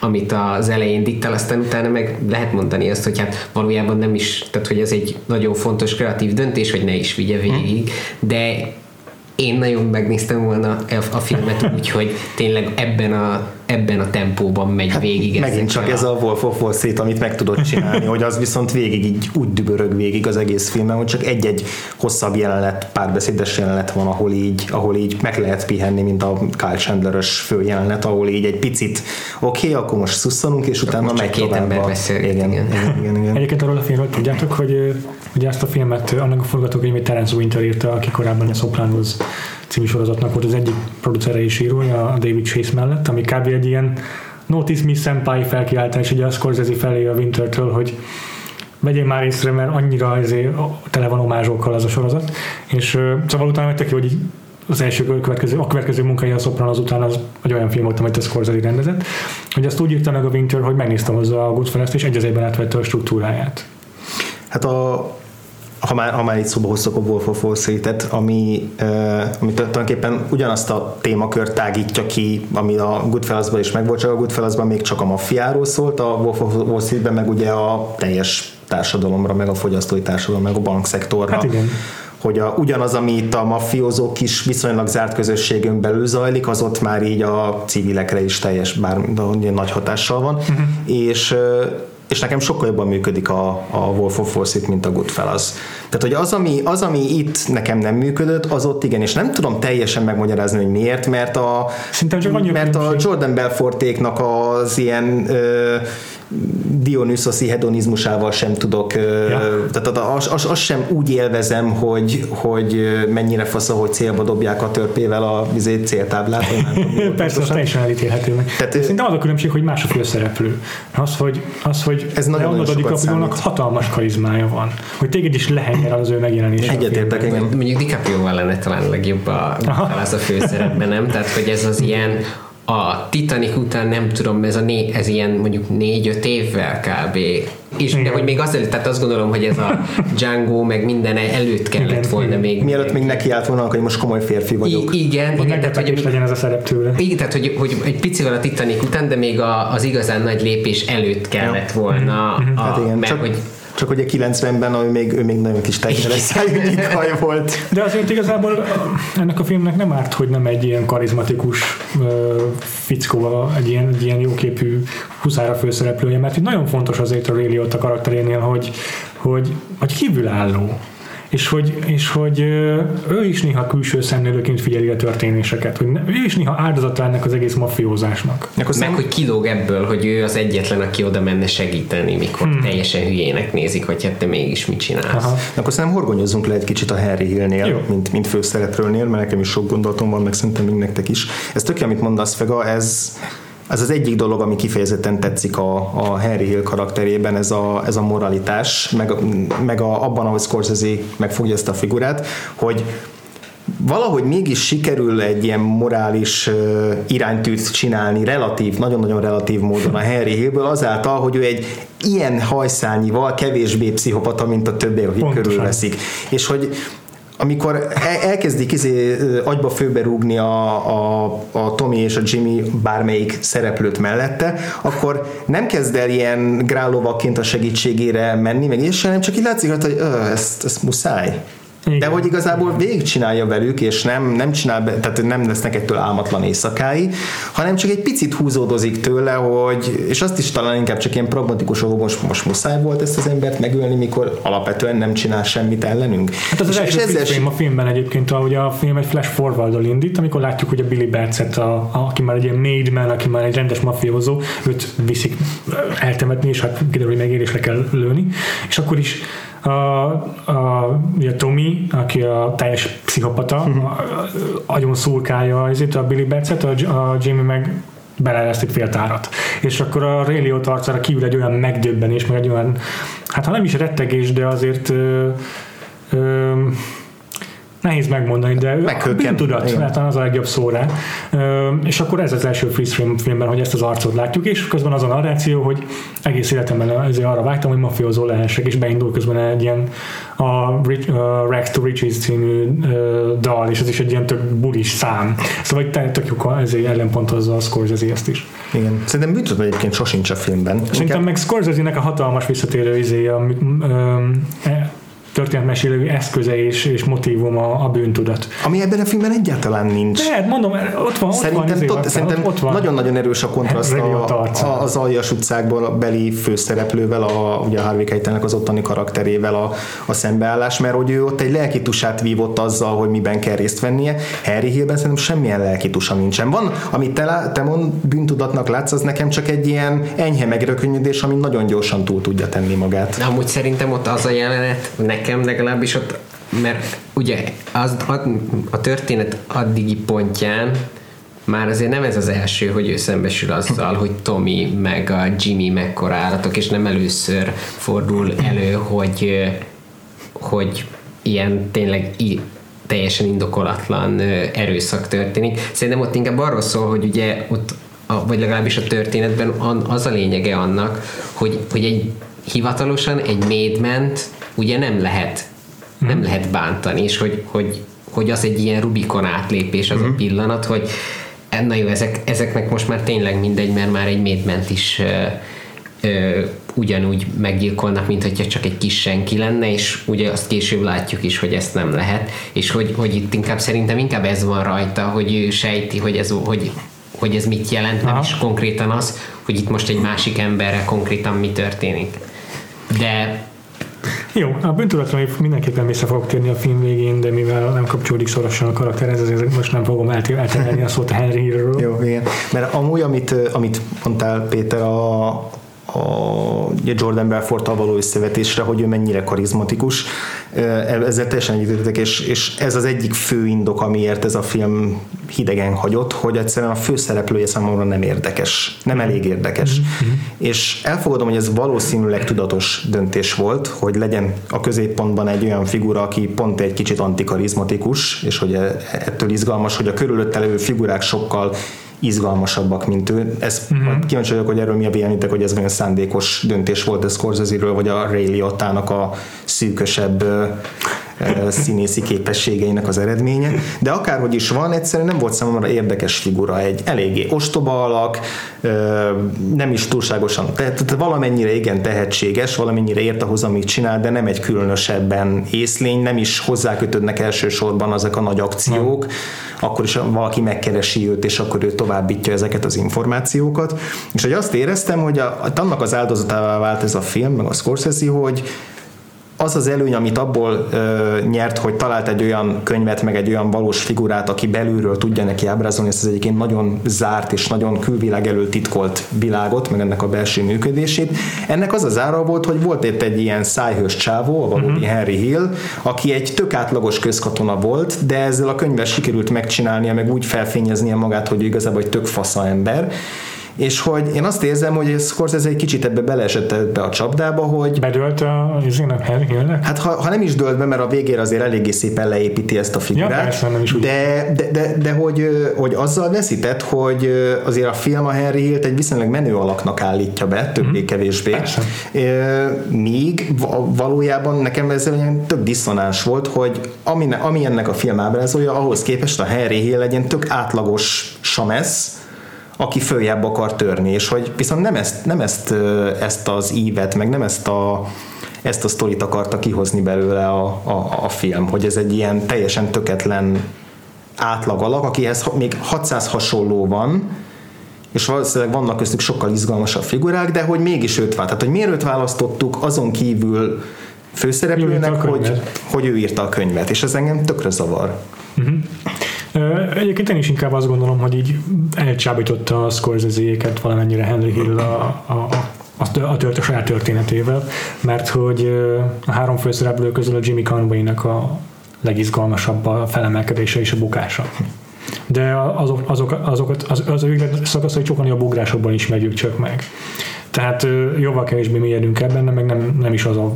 amit az elején diktál, aztán utána meg lehet mondani azt, hogy hát valójában nem is, tehát hogy ez egy nagyon fontos kreatív döntés, hogy ne is vigye végig, de én nagyon megnéztem volna a filmet úgy, hogy tényleg ebben a ebben a tempóban megy hát végig. Megint csak a... ez a Wolf of Wall Street, amit meg tudod csinálni, hogy az viszont végig így úgy dübörög végig az egész filmen, hogy csak egy-egy hosszabb jelenet, párbeszédes jelenet van, ahol így, ahol így meg lehet pihenni, mint a Kyle Chandler-ös fő jelenet, ahol így egy picit oké, okay, akkor most szusszanunk, és utána megy két ember beszél. Igen, igen. igen, igen, igen. Egyébként arról a filmről tudjátok, hogy, hogy ezt a filmet annak a forgatókönyvét Terence Winter írta, aki korábban a Sopranos című sorozatnak volt az egyik producere és írója, a David Chase mellett, ami kb. egy ilyen Notice Me Senpai felkiáltás, ugye a Scorsese felé a Wintertől, hogy vegyél már észre, mert annyira azért tele van omázsokkal az a sorozat, és szóval utána tök jó, hogy az első következő, a következő munkai a Sopran azután az egy olyan film volt, amit a Scorsese rendezett, hogy azt úgy írta meg a Winter, hogy megnéztem hozzá a Goodfellas-t, és egy az egyben átvette a struktúráját. Hát a, ha már, ha már itt szóba hoztok a Wolf of Wall Street-et, ami, uh, ami tulajdonképpen ugyanazt a témakört tágítja ki, ami a Goodfellasban is megvolt, csak a Goodfellasban még csak a maffiáról szólt, a Wolf of Wall Street-ben meg ugye a teljes társadalomra, meg a fogyasztói társadalomra, meg a bankszektorra. Hát igen hogy a, ugyanaz, ami itt a mafiózók is viszonylag zárt közösségön belül zajlik, az ott már így a civilekre is teljes, bár nagy hatással van, uh-huh. és és nekem sokkal jobban működik a, a Wolf of Wall Street, mint a Goodfellas. Tehát, hogy az ami, az, ami itt nekem nem működött, az ott igen, és nem tudom teljesen megmagyarázni, hogy miért, mert a, csak mert a Jordan Belfortéknak az ilyen ö, Dionysoszi hedonizmusával sem tudok, ja. tehát az, az, az, sem úgy élvezem, hogy, hogy mennyire fasz, hogy célba dobják a törpével a vizé céltáblát. Persze, az teljesen elítélhető meg. Tehát, Szerintem az a különbség, hogy más a főszereplő. Az, hogy, az, hogy ez nagyon, nagyon DiCaprio-nak hatalmas karizmája van. Hogy téged is lehenjen az ő megjelenés. Egyetértek, igen. Mondjuk DiCaprio-val lenne talán legjobb a, az a főszerepben, nem? Tehát, hogy ez az ilyen a Titanic után nem tudom, ez, a né, ez ilyen mondjuk négy-öt évvel kb. És de hogy még azt tehát azt gondolom, hogy ez a Django meg minden előtt kellett igen, volna igen. még. Mielőtt még neki állt volna, hogy most komoly férfi vagyok. I- igen, igen tehát, hogy, legyen ez a szerep tőle. Igen, tehát hogy, hogy egy picivel a Titanic után, de még a, az igazán nagy lépés előtt kellett volna. Mm-hmm. A, hát igen, mert csak, hogy csak a 90-ben, ami még, ő még nagyon kis teljesen szájú volt. De azért igazából ennek a filmnek nem árt, hogy nem egy ilyen karizmatikus uh, fickó, egy ilyen, egy ilyen jóképű huszára főszereplője, mert itt nagyon fontos azért a Ray a karakterénél, hogy, hogy, hogy kívülálló és hogy, és hogy ő is néha külső szemlélőként figyeli a történéseket, hogy ő is néha áldozata ennek az egész mafiózásnak. Meg, szem... hogy kilóg ebből, hogy ő az egyetlen, aki oda menne segíteni, mikor hmm. teljesen hülyének nézik, hogy hát te mégis mit csinálsz. Aha. Akkor szerintem horgonyozzunk le egy kicsit a Harry Hillnél, mint, mint főszereplőnél, mert nekem is sok gondolatom van, meg szerintem még nektek is. Ez tök, amit mondasz, Fega, ez ez az egyik dolog, ami kifejezetten tetszik a, a Henry Hill karakterében, ez a, ez a moralitás, meg, meg a, abban, ahogy Scorsese megfogja ezt a figurát, hogy valahogy mégis sikerül egy ilyen morális uh, iránytűt csinálni relatív, nagyon-nagyon relatív módon a Henry Hillből azáltal, hogy ő egy ilyen hajszányival kevésbé pszichopata, mint a többiek, akik körülveszik. És hogy amikor elkezdik izé, agyba főbe rúgni a, a, a Tommy és a Jimmy bármelyik szereplőt mellette, akkor nem kezd el ilyen grálóvaként a segítségére menni, meg és nem csak így látszik, hogy ezt, ezt muszáj. Igen. De hogy igazából végigcsinálja velük, és nem, nem csinál, tehát nem lesznek ettől álmatlan éjszakái, hanem csak egy picit húzódozik tőle, hogy, és azt is talán inkább csak ilyen pragmatikus, hogy most, most muszáj volt ezt az embert megölni, mikor alapvetően nem csinál semmit ellenünk. Hát az és, az első és ezzel a filmben egyébként, ahogy a film egy flash forward indít, amikor látjuk, hogy a Billy Batset, a, a, aki már egy ilyen made man, aki már egy rendes mafiózó, őt viszik eltemetni, és hát kiderül, hogy megérésre kell lőni, és akkor is a, a, a Tommy, aki a teljes pszichopata, uh-huh. agyon szurkálja ezért a Billy Batset, a, a Jamie meg beleeresztik fél tárat. És akkor a Liotta arcára kívül egy olyan megdöbbenés, meg egy olyan, hát ha nem is rettegés, de azért ö, ö, nehéz megmondani, de Meghökken. tudat, hát az a legjobb szó rá. Ö, és akkor ez az első freeze frame filmben, hogy ezt az arcot látjuk, és közben az a narráció, hogy egész életemben ezért arra vágytam, hogy mafiózó lehessek, és beindul közben egy ilyen a Rich, uh, Rags to Riches című uh, dal, és ez is egy ilyen tök bulis szám. Szóval egy tök jó, ezért ellenpontozza a Scorsese ezt is. Igen. Szerintem bűntudat egyébként sosincs a filmben. Szerintem Inkább... meg Scorsese-nek a hatalmas visszatérő izéje, um, történetmesélő eszköze és, és motivum a, a bűntudat. Ami ebben a filmben egyáltalán nincs. De, hát mondom, ott van, szerintem, ott van, tot, szerintem ott, ott van. nagyon-nagyon erős a kontraszt a, a, az aljas utcákból a beli főszereplővel, a, ugye a Harvey Keitelnek az ottani karakterével a, a szembeállás, mert hogy ő ott egy lelkitusát vívott azzal, hogy miben kell részt vennie. Harry Hillben szerintem semmilyen lelkitusa nincsen. Van, amit te, te mond, bűntudatnak látsz, az nekem csak egy ilyen enyhe megrökönyödés, ami nagyon gyorsan túl tudja tenni magát. De amúgy szerintem ott az a jelenet, nekem nekem legalábbis ott, mert ugye az, a, történet addigi pontján már azért nem ez az első, hogy ő szembesül azzal, hogy Tommy meg a Jimmy mekkora állatok, és nem először fordul elő, hogy, hogy ilyen tényleg teljesen indokolatlan erőszak történik. Szerintem ott inkább arról szól, hogy ugye ott, vagy legalábbis a történetben az a lényege annak, hogy, hogy egy hivatalosan egy médment ugye nem lehet nem mhm. lehet bántani, és hogy, hogy, hogy az egy ilyen Rubikon átlépés az mm. a mhm. pillanat, hogy eh, na jó, ezek, ezeknek most már tényleg mindegy, mert már egy médment is ö, ö, ugyanúgy meggyilkolnak, mint hogyha csak egy kis senki lenne, és ugye azt később látjuk is, hogy ezt nem lehet, és hogy, hogy itt inkább szerintem inkább ez van rajta, hogy ő sejti, hogy ez, hogy, hogy ez mit jelent, nem Aha. is konkrétan az, hogy itt most egy másik emberre konkrétan mi történik. De jó, a bűntudatra mindenképpen vissza fogok térni a film végén, de mivel nem kapcsolódik szorosan a karakterhez, ezért most nem fogom elterelni a szót a Henry Hillről. Jó, igen. Mert amúgy, amit, amit mondtál Péter, a, a Jordan belfort való összevetésre, hogy ő mennyire karizmatikus. Ezzel teljesen egyetértek, és, és ez az egyik fő indok, amiért ez a film hidegen hagyott, hogy egyszerűen a főszereplője számomra nem érdekes, nem elég érdekes. Mm-hmm. És elfogadom, hogy ez valószínűleg tudatos döntés volt, hogy legyen a középpontban egy olyan figura, aki pont egy kicsit antikarizmatikus, és hogy e, ettől izgalmas, hogy a körülötte levő figurák sokkal izgalmasabbak, mint ő. Ez uh-huh. kíváncsi vagyok, hogy erről mi a véleményetek, hogy ez olyan szándékos döntés volt a Scorsese-ről, vagy a Ray Liotta-nak a szűkösebb színészi képességeinek az eredménye, de akárhogy is van, egyszerűen nem volt számomra érdekes figura, egy eléggé ostoba alak, nem is túlságosan, tehát valamennyire igen tehetséges, valamennyire ért ahhoz, amit csinál, de nem egy különösebben észlény, nem is hozzákötődnek elsősorban ezek a nagy akciók, akkor is valaki megkeresi őt, és akkor ő továbbítja ezeket az információkat, és hogy azt éreztem, hogy a, annak az áldozatává vált ez a film, meg a Scorsese, hogy az az előny, amit abból ö, nyert, hogy talált egy olyan könyvet, meg egy olyan valós figurát, aki belülről tudja neki ábrázolni ezt az egyébként nagyon zárt és nagyon külvilág elől titkolt világot, meg ennek a belső működését. Ennek az az ára volt, hogy volt itt egy ilyen szájhős csávó, a valódi uh-huh. Henry Hill, aki egy tök átlagos közkatona volt, de ezzel a könyvvel sikerült megcsinálnia, meg úgy felfényeznie magát, hogy igazából egy tök fasza ember és hogy én azt érzem, hogy Scorsese egy kicsit ebbe beleesett ebbe a csapdába, hogy... Bedölt a izének, Hillnek? Hát ha, ha, nem is dölt be, mert a végére azért eléggé szépen leépíti ezt a figurát. Ja, persze, nem is úgy. De, de, de, de hogy, hogy azzal veszített, hogy azért a film a Henry Hill-t egy viszonylag menő alaknak állítja be, többé-kevésbé. Mm-hmm. Míg valójában nekem ez egy tök diszonáns volt, hogy ami, ami ennek a film ábrázolja, ahhoz képest a Henry Hill egy ilyen tök átlagos samesz, aki följebb akar törni, és hogy viszont nem ezt, nem ezt, ezt az ívet, meg nem ezt a, ezt a sztorit akarta kihozni belőle a, a, a film, hogy ez egy ilyen teljesen töketlen átlag alak, akihez még 600 hasonló van, és valószínűleg vannak köztük sokkal izgalmasabb figurák, de hogy mégis őt vált. Tehát, hogy miért őt választottuk, azon kívül főszereplőnek, hogy, hogy ő írta a könyvet, és ez engem tökre zavar. Uh-huh. Egyébként én is inkább azt gondolom, hogy így elcsábította a Scorsese-éket valamennyire Henry Hill a, a, a a, a, tört, a saját történetével, mert hogy a három főszereplő közül a Jimmy Conway-nek a legizgalmasabb a felemelkedése és a bukása. De azok, azok, azokat, az, az ő szakaszai sokan a ugrásokban ismerjük csak meg. Tehát jóval kevésbé mélyedünk ebben, meg nem, nem is az a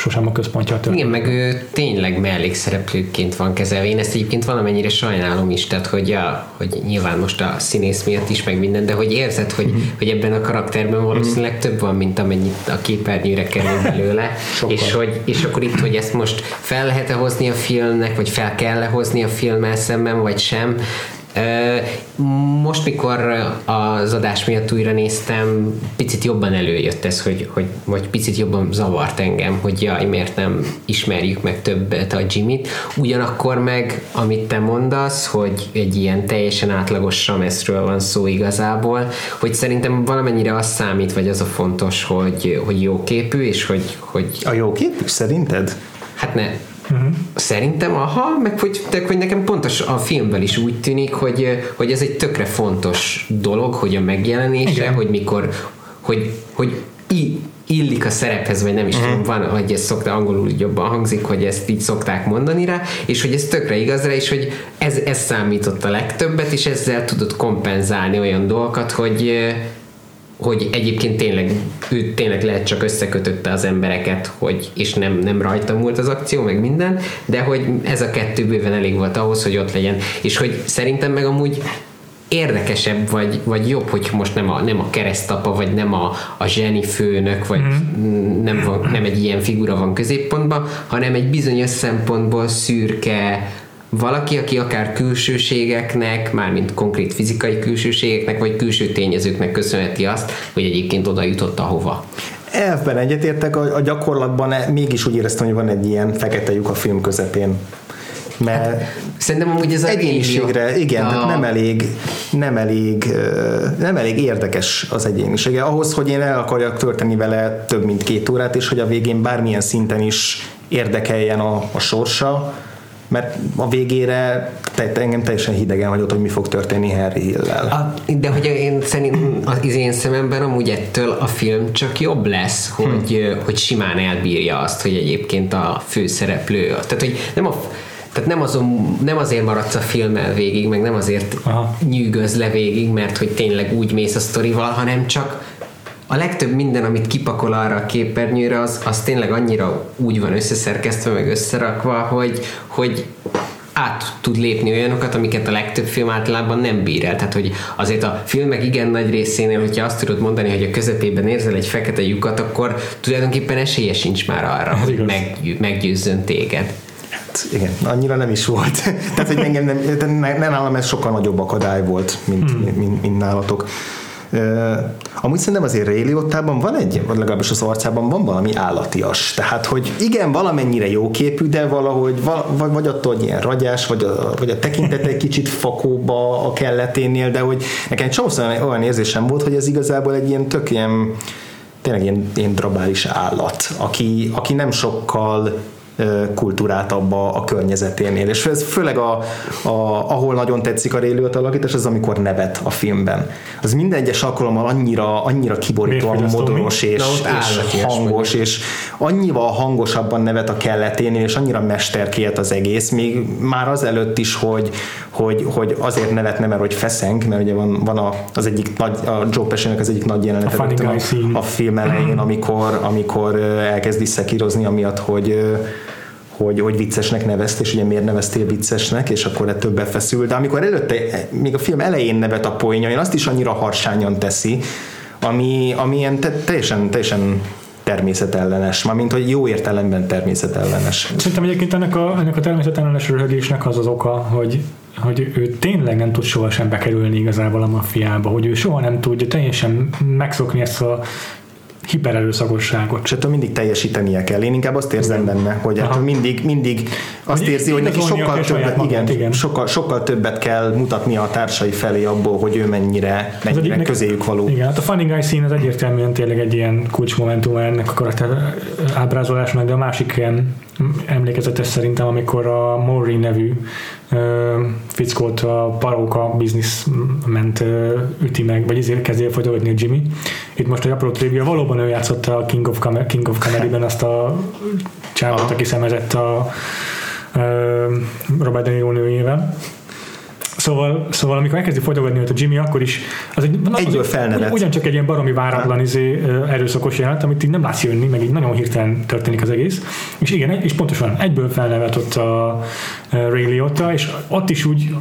sosem a központja a Igen, meg ő tényleg mellékszereplőként van kezelve. Én ezt egyébként valamennyire sajnálom is, tehát hogy, a, hogy nyilván most a színész miatt is, meg minden, de hogy érzed, hogy, mm-hmm. hogy ebben a karakterben valószínűleg több van, mint amennyit a képernyőre kerül belőle. és, hogy, és akkor itt, hogy ezt most fel lehet-e hozni a filmnek, vagy fel kell-e hozni a filmmel szemben, vagy sem, most, mikor az adás miatt újra néztem, picit jobban előjött ez, hogy, hogy vagy picit jobban zavart engem, hogy jaj, miért nem ismerjük meg többet a Jimmy-t. Ugyanakkor meg, amit te mondasz, hogy egy ilyen teljesen átlagos sameszről van szó igazából, hogy szerintem valamennyire az számít, vagy az a fontos, hogy, hogy jó képű, és hogy, hogy... A jó képű szerinted? Hát ne, Uh-huh. Szerintem, aha, meg hogy, de, hogy nekem pontos a filmben is úgy tűnik, hogy, hogy ez egy tökre fontos dolog, hogy a megjelenése, Igen. hogy mikor, hogy, hogy illik a szerephez, vagy nem is uh-huh. tudom, van, hogy ez szokta angolul jobban hangzik, hogy ezt így szokták mondani rá, és hogy ez tökre igaz rá, és hogy ez, ez számított a legtöbbet, és ezzel tudod kompenzálni olyan dolgokat, hogy hogy egyébként tényleg ő tényleg lehet csak összekötötte az embereket, hogy, és nem, nem rajta múlt az akció, meg minden, de hogy ez a kettő bőven elég volt ahhoz, hogy ott legyen. És hogy szerintem meg amúgy érdekesebb, vagy, vagy jobb, hogy most nem a, nem a keresztapa, vagy nem a, a zseni főnök, vagy mm. nem, van, nem egy ilyen figura van középpontban, hanem egy bizonyos szempontból szürke, valaki, aki akár külsőségeknek, mármint konkrét fizikai külsőségeknek, vagy külső tényezőknek köszönheti azt, hogy egyébként oda jutott ahova. Elfben egyetértek, a, a gyakorlatban mégis úgy éreztem, hogy van egy ilyen fekete lyuk a film közepén mert hát, szerintem amúgy ez egyéniségre, igen, a... nem elég, nem elég, nem elég érdekes az egyénisége. Ahhoz, hogy én el akarjak tölteni vele több mint két órát, és hogy a végén bármilyen szinten is érdekeljen a, a sorsa, mert a végére te, te engem teljesen hidegen hagyott, hogy mi fog történni Harry Hill-lel. de hogy én szerint az én szememben amúgy ettől a film csak jobb lesz, hogy, hmm. hogy simán elbírja azt, hogy egyébként a főszereplő, tehát hogy nem a tehát nem, azon, nem azért maradsz a filmmel végig, meg nem azért Aha. nyűgöz le végig, mert hogy tényleg úgy mész a sztorival, hanem csak a legtöbb minden, amit kipakol arra a képernyőre, az, az tényleg annyira úgy van összeszerkesztve, meg összerakva, hogy, hogy át tud lépni olyanokat, amiket a legtöbb film általában nem bír el. Tehát, hogy azért a filmek igen nagy részénél, hogyha azt tudod mondani, hogy a közepében érzel egy fekete lyukat, akkor tulajdonképpen esélye sincs már arra, Ez hogy meg, meggyőzzön téged. Hát igen, annyira nem is volt. Tehát, hogy engem nem, nem, nálam ez sokkal nagyobb akadály volt, mint, hmm. mint, mint nálatok. Amúgy szerintem azért Ray Liottában van egy, vagy legalábbis az arcában van valami állatias. Tehát, hogy igen, valamennyire jóképű, de valahogy, vagy, vagy attól, hogy ilyen ragyás, vagy a, vagy a tekintet egy kicsit fakóba a kelleténél, de hogy nekem egy csomószor olyan érzésem volt, hogy ez igazából egy ilyen tök ilyen tényleg ilyen, ilyen drabális állat, aki, aki nem sokkal kultúrát abba a környezeténél. És ez főleg a, a, ahol nagyon tetszik a Ray alakítás, az amikor nevet a filmben. Az minden egyes alkalommal annyira, annyira kiborítóan modoros és, és hangos, és annyival hangosabban nevet a kelleténél, és annyira mesterkélt az egész, még már azelőtt is, hogy, hogy, hogy azért nevetne, mert hogy feszeng, mert ugye van, van a, az egyik nagy, a Joe pesci az egyik nagy jelenet a, a, a film elején, amikor, amikor elkezd visszakírozni, amiatt, hogy hogy, hogy viccesnek nevezt, és ugye miért neveztél viccesnek, és akkor ettől befeszül. De amikor előtte, még a film elején nevet a poénja, én azt is annyira harsányan teszi, ami, ami ilyen te, teljesen, teljesen természetellenes, mint hogy jó értelemben természetellenes. Szerintem egyébként ennek a, ennek a természetellenes röhögésnek az az oka, hogy hogy ő tényleg nem tud sohasem bekerülni igazából a maffiába, hogy ő soha nem tudja teljesen megszokni ezt a hipererőszakosságot. És ettől mindig teljesítenie kell. Én inkább azt érzem benne, hogy ettől mindig, mindig azt hogy érzi, hogy neki sokkal többet, magát, igen, igen. Sokkal, sokkal többet kell mutatnia a társai felé abból, hogy ő mennyire, mennyire egyik, közéjük való. Igen, hát a Funny Guy szín az egyértelműen tényleg egy ilyen kulcsmomentum ennek a karakter ábrázolásnak, de a másik ilyen emlékezetes szerintem, amikor a Maury nevű fickót a paróka ment üti meg, vagy ezért kezdi el a Jimmy. Itt most a apró trivia, valóban ő játszotta a King of, Com- King of Comedy-ben azt a csávot, aki szemezett a Robert De Niro nőjével. Szóval, szóval amikor elkezdi folytogatni a Jimmy, akkor is az egy, na, Egyből felnevet. Ugyancsak egy ilyen baromi váratlan izé, erőszakos jelent, amit így nem látsz jönni, meg így nagyon hirtelen történik az egész. És igen, és pontosan egyből felnevet ott a Ray Liotta, és ott is úgy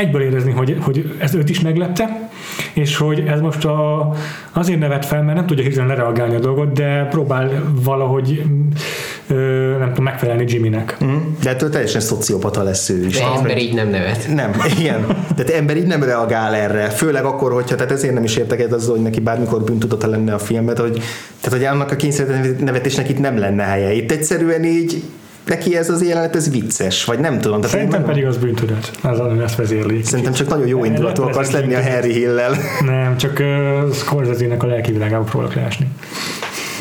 egyből érezni, hogy, hogy ez őt is meglepte, és hogy ez most a, azért nevet fel, mert nem tudja hirtelen lereagálni a dolgot, de próbál valahogy nem tudom, megfelelni Jimmynek. Mm. De ettől teljesen szociopata lesz ő is. De ember így nem nevet. Nem, igen. Tehát ember így nem reagál erre. Főleg akkor, hogyha, tehát ezért nem is értek egyet azzal, hogy neki bármikor bűntudata lenne a filmet, hogy, tehát hogy annak a kényszernevetésnek itt nem lenne helye. Itt egyszerűen így neki ez az jelenet, ez vicces, vagy nem tudom. Tehát Szerintem pedig az bűntudat. Az, ami ezt vezérli. Szerintem csak nagyon jó indulatú akarsz lenni a Harry Hill-lel. Nem, csak uh, Scorsese-nek a lelki világába próbálok leásni.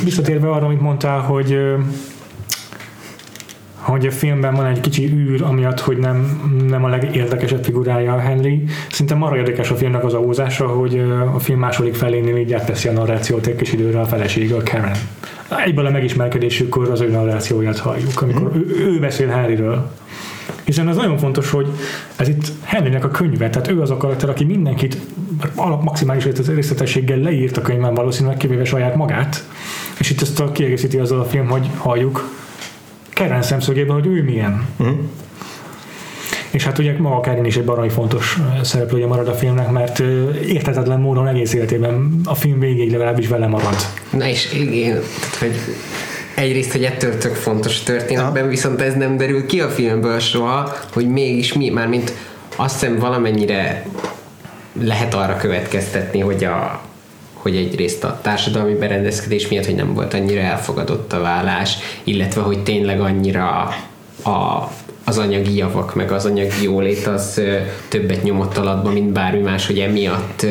Visszatérve arra, amit mondtál, hogy hogy a filmben van egy kicsi űr, amiatt, hogy nem, nem a legérdekesebb figurája a Henry. Szerintem arra érdekes a filmnek az ahózása, hogy a film második felénél így átveszi a narrációt egy kis időre a felesége, a Karen. Egyből a megismerkedésükkor az ő narrációját halljuk, amikor ő, ő beszél Harryről. Hiszen az nagyon fontos, hogy ez itt Henrynek a könyve, tehát ő az a karakter, aki mindenkit alap maximális részletességgel leírt a könyvben valószínűleg, kivéve saját magát. És itt ezt a kiegészíti azzal a film, hogy halljuk Karen szemszögéből, hogy ő milyen. Mhm. És hát ugye maga Karen is egy baromi fontos szereplője marad a filmnek, mert ö, érthetetlen módon egész életében a film végéig legalábbis vele marad. Na és igen, tehát hogy egyrészt, hogy ettől tök fontos a történetben, viszont ez nem derül ki a filmből soha, hogy mégis mi, mármint azt hiszem valamennyire lehet arra következtetni, hogy a hogy egyrészt a társadalmi berendezkedés miatt, hogy nem volt annyira elfogadott a vállás, illetve hogy tényleg annyira a, az anyagi javak, meg az anyagi jólét az többet nyomott alatba, mint bármi más, hogy emiatt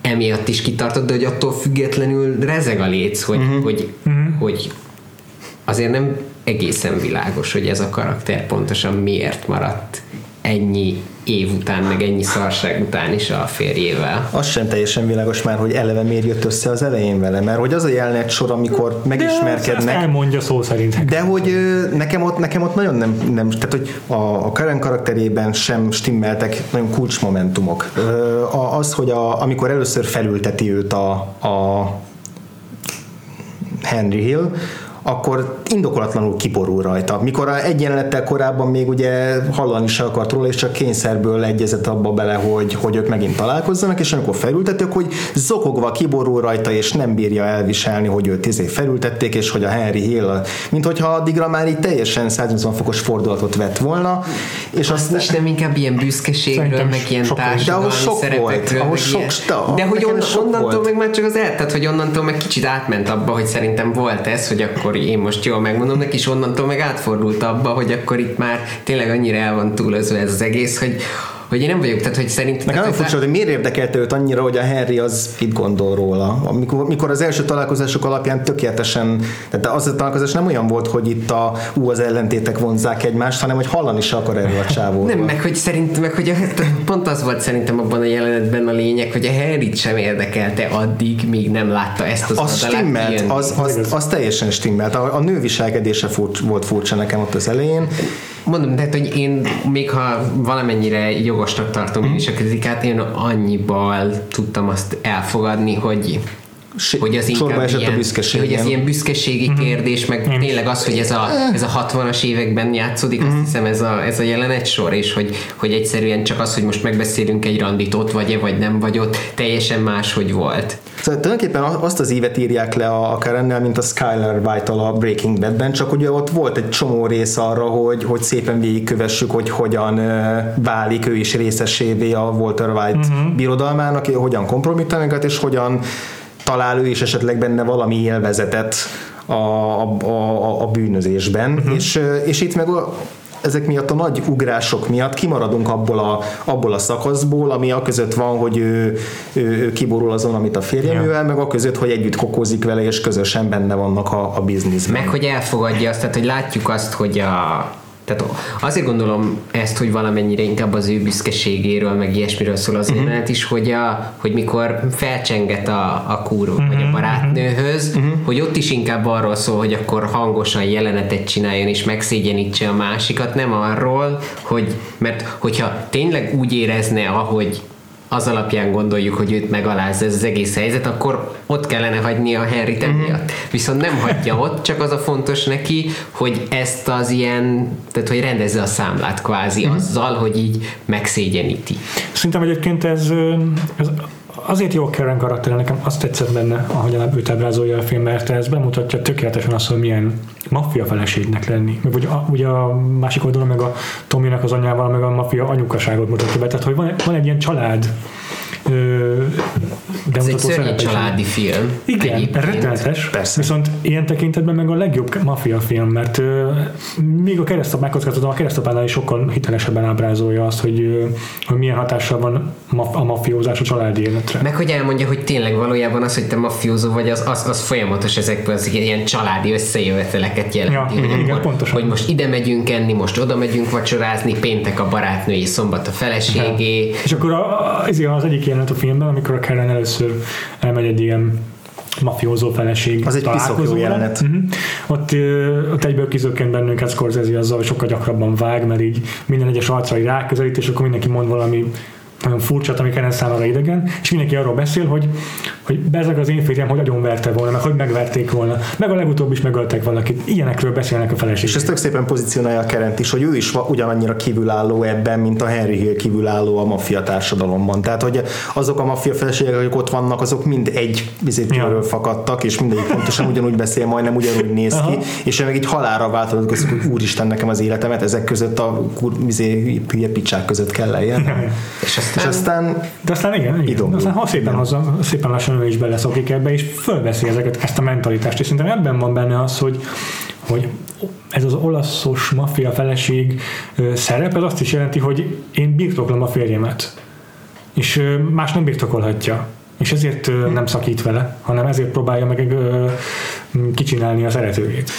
emiatt is kitartott, de hogy attól függetlenül rezeg a léc, hogy, uh-huh. hogy, uh-huh. hogy azért nem egészen világos, hogy ez a karakter pontosan miért maradt ennyi év után, meg ennyi szarság után is a férjével. Az sem teljesen világos már, hogy eleve miért jött össze az elején vele, mert hogy az a jelenet sor, amikor De megismerkednek, elmondja szó szerint. De hogy nekem ott, nekem ott nagyon nem, nem tehát hogy a, a Karen karakterében sem stimmeltek nagyon kulcsmomentumok. Az, hogy a, amikor először felülteti őt a, a Henry Hill, akkor indokolatlanul kiborul rajta. Mikor a egy jelenettel korábban még ugye hallani se akart róla, és csak kényszerből egyezett abba bele, hogy, hogy ők megint találkozzanak, és amikor felültetők, hogy zokogva kiborul rajta, és nem bírja elviselni, hogy őt izé felültették, és hogy a Henry Hill, mint hogyha addigra már így teljesen 180 fokos fordulatot vett volna, és azt És nem inkább ilyen büszkeségről, meg ilyen társadalmi De ahhoz sok szerepekről. volt, meg ahhoz ilyen. sok- de- hogy on, sok onnantól volt. meg már csak az el, tehát hogy onnantól meg kicsit átment abba, hogy szerintem volt ez, hogy akkor én most jól megmondom neki, és onnantól meg átfordult abba, hogy akkor itt már tényleg annyira el van túlozva ez az egész, hogy, hogy én nem vagyok, tehát hogy szerintem... Nekem nagyon furcsa, hogy miért érdekelte őt annyira, hogy a Henry az mit gondol róla. Amikor, mikor az első találkozások alapján tökéletesen, tehát az a találkozás nem olyan volt, hogy itt a ú, az ellentétek vonzák egymást, hanem hogy hallani se akar erről a csávóról. Nem, meg hogy szerintem, meg hogy a, pont az volt szerintem abban a jelenetben a lényeg, hogy a Harryt sem érdekelte addig, míg nem látta ezt az az stimmelt, kijönni. az, az, az, teljesen stimmelt. A, a nő viselkedése furcs, volt furcsa nekem ott az elején. Mondom, tehát, hogy én még ha valamennyire jogosnak tartom én is a kritikát, én annyiból tudtam azt elfogadni, hogy hogy az sorba esett a ilyen, büszkeség, hogy ez ilyen büszkeségi kérdés, meg tényleg az, hogy ez a, ez a 60-as években játszódik, azt hiszem ez a, ez a jelenet sor, és hogy, hogy egyszerűen csak az, hogy most megbeszélünk egy randit, ott vagy-e, vagy nem vagy ott, teljesen máshogy volt. Szóval tulajdonképpen azt az évet írják le a Karennel, mint a Skyler white a Breaking Badben, csak ugye ott volt egy csomó rész arra, hogy, hogy szépen végigkövessük, hogy hogyan válik ő is részesévé a Walter White uh-huh. birodalmának, hogyan kompromittál minket, és hogyan talál ő is esetleg benne valami élvezetet a, a, a, a bűnözésben, uh-huh. és, és itt meg a- ezek miatt a nagy ugrások miatt kimaradunk abból a, abból a szakaszból, ami a között van, hogy ő, ő, ő kiborul azon, amit a férjeművel, meg a között, hogy együtt kokózik vele, és közösen benne vannak a, a bizniszben. Meg hogy elfogadja azt, tehát hogy látjuk azt, hogy a tehát azért gondolom ezt, hogy valamennyire inkább az ő büszkeségéről, meg ilyesmiről szól az uh-huh. jelenet is, hogy, a, hogy mikor felcsenget a, a kurva, uh-huh. vagy a barátnőhöz, uh-huh. hogy ott is inkább arról szól, hogy akkor hangosan jelenetet csináljon és megszégyenítse a másikat, nem arról, hogy, mert hogyha tényleg úgy érezne, ahogy az alapján gondoljuk, hogy őt megalázza ez az egész helyzet, akkor ott kellene hagyni a Henry emiatt. Mm-hmm. Viszont nem hagyja ott, csak az a fontos neki, hogy ezt az ilyen, tehát hogy rendezze a számlát kvázi mm-hmm. azzal, hogy így megszégyeníti. Szerintem egyébként ez, ez azért jó Karen karakter, nekem azt tetszett benne, ahogyan őt ábrázolja a film, mert ez bemutatja tökéletesen azt, hogy milyen maffia feleségnek lenni. Meg ugye a, ugye a másik oldalon meg a Tominak az anyával, meg a maffia anyukaságot mutatja be. Tehát, hogy van, van egy ilyen család ez egy szörnyű családi film. Igen, rettenetes. Persze. Viszont ilyen tekintetben meg a legjobb maffia film, mert uh, még a keresztapákat tudom, a keresztapánál is sokkal hitelesebben ábrázolja azt, hogy, hogy milyen hatással van a mafiózás a családi életre. Meg hogy elmondja, hogy tényleg valójában az, hogy te mafiózó vagy, az, az, az folyamatos ezekből az ilyen családi összejöveteleket jelenti. Ja, hogy, igen, akkor, hogy most ide megyünk enni, most oda megyünk vacsorázni, péntek a barátnői, szombat a feleségé. Ja. És akkor a, az, az egyik jelenet a filmben, amikor a Karen először elmegy egy ilyen mafiózó feleség Az egy piszok jelenet. Uh-huh. Ott, ott egyből kizökkent bennünket Scorsese azzal, hogy sokkal gyakrabban vág, mert így minden egyes arcra ráközelít, és akkor mindenki mond valami nagyon furcsa, ami Karen számára idegen, és mindenki arról beszél, hogy, hogy bezeg az én férjem, hogy agyon verte volna, meg hogy megverték volna, meg a legutóbb is megöltek valakit. Ilyenekről beszélnek a feleségek. És ez tök szépen pozícionálja a Kerent is, hogy ő is ugyanannyira kívülálló ebben, mint a Henry Hill kívülálló a maffia társadalomban. Tehát, hogy azok a maffia feleségek, akik ott vannak, azok mind egy vizétről ja. fakadtak, és mindegyik pontosan ugyanúgy beszél, majdnem ugyanúgy néz ki, Aha. és meg így halálra változott, hogy úristen nekem az életemet, ezek között a kur, vizé, hülye picsák között kell lejjen. És aztán, és aztán, de aztán igen, igen. Aztán ha szépen, hozzá, szépen lassan ő is beleszokik ebbe, és fölveszi ezeket, ezt a mentalitást, és szerintem ebben van benne az, hogy, hogy ez az olaszos maffia feleség szerep, ez azt is jelenti, hogy én birtoklom a férjemet, és más nem birtokolhatja. És ezért nem szakít vele, hanem ezért próbálja meg kicsinálni az eredőjét.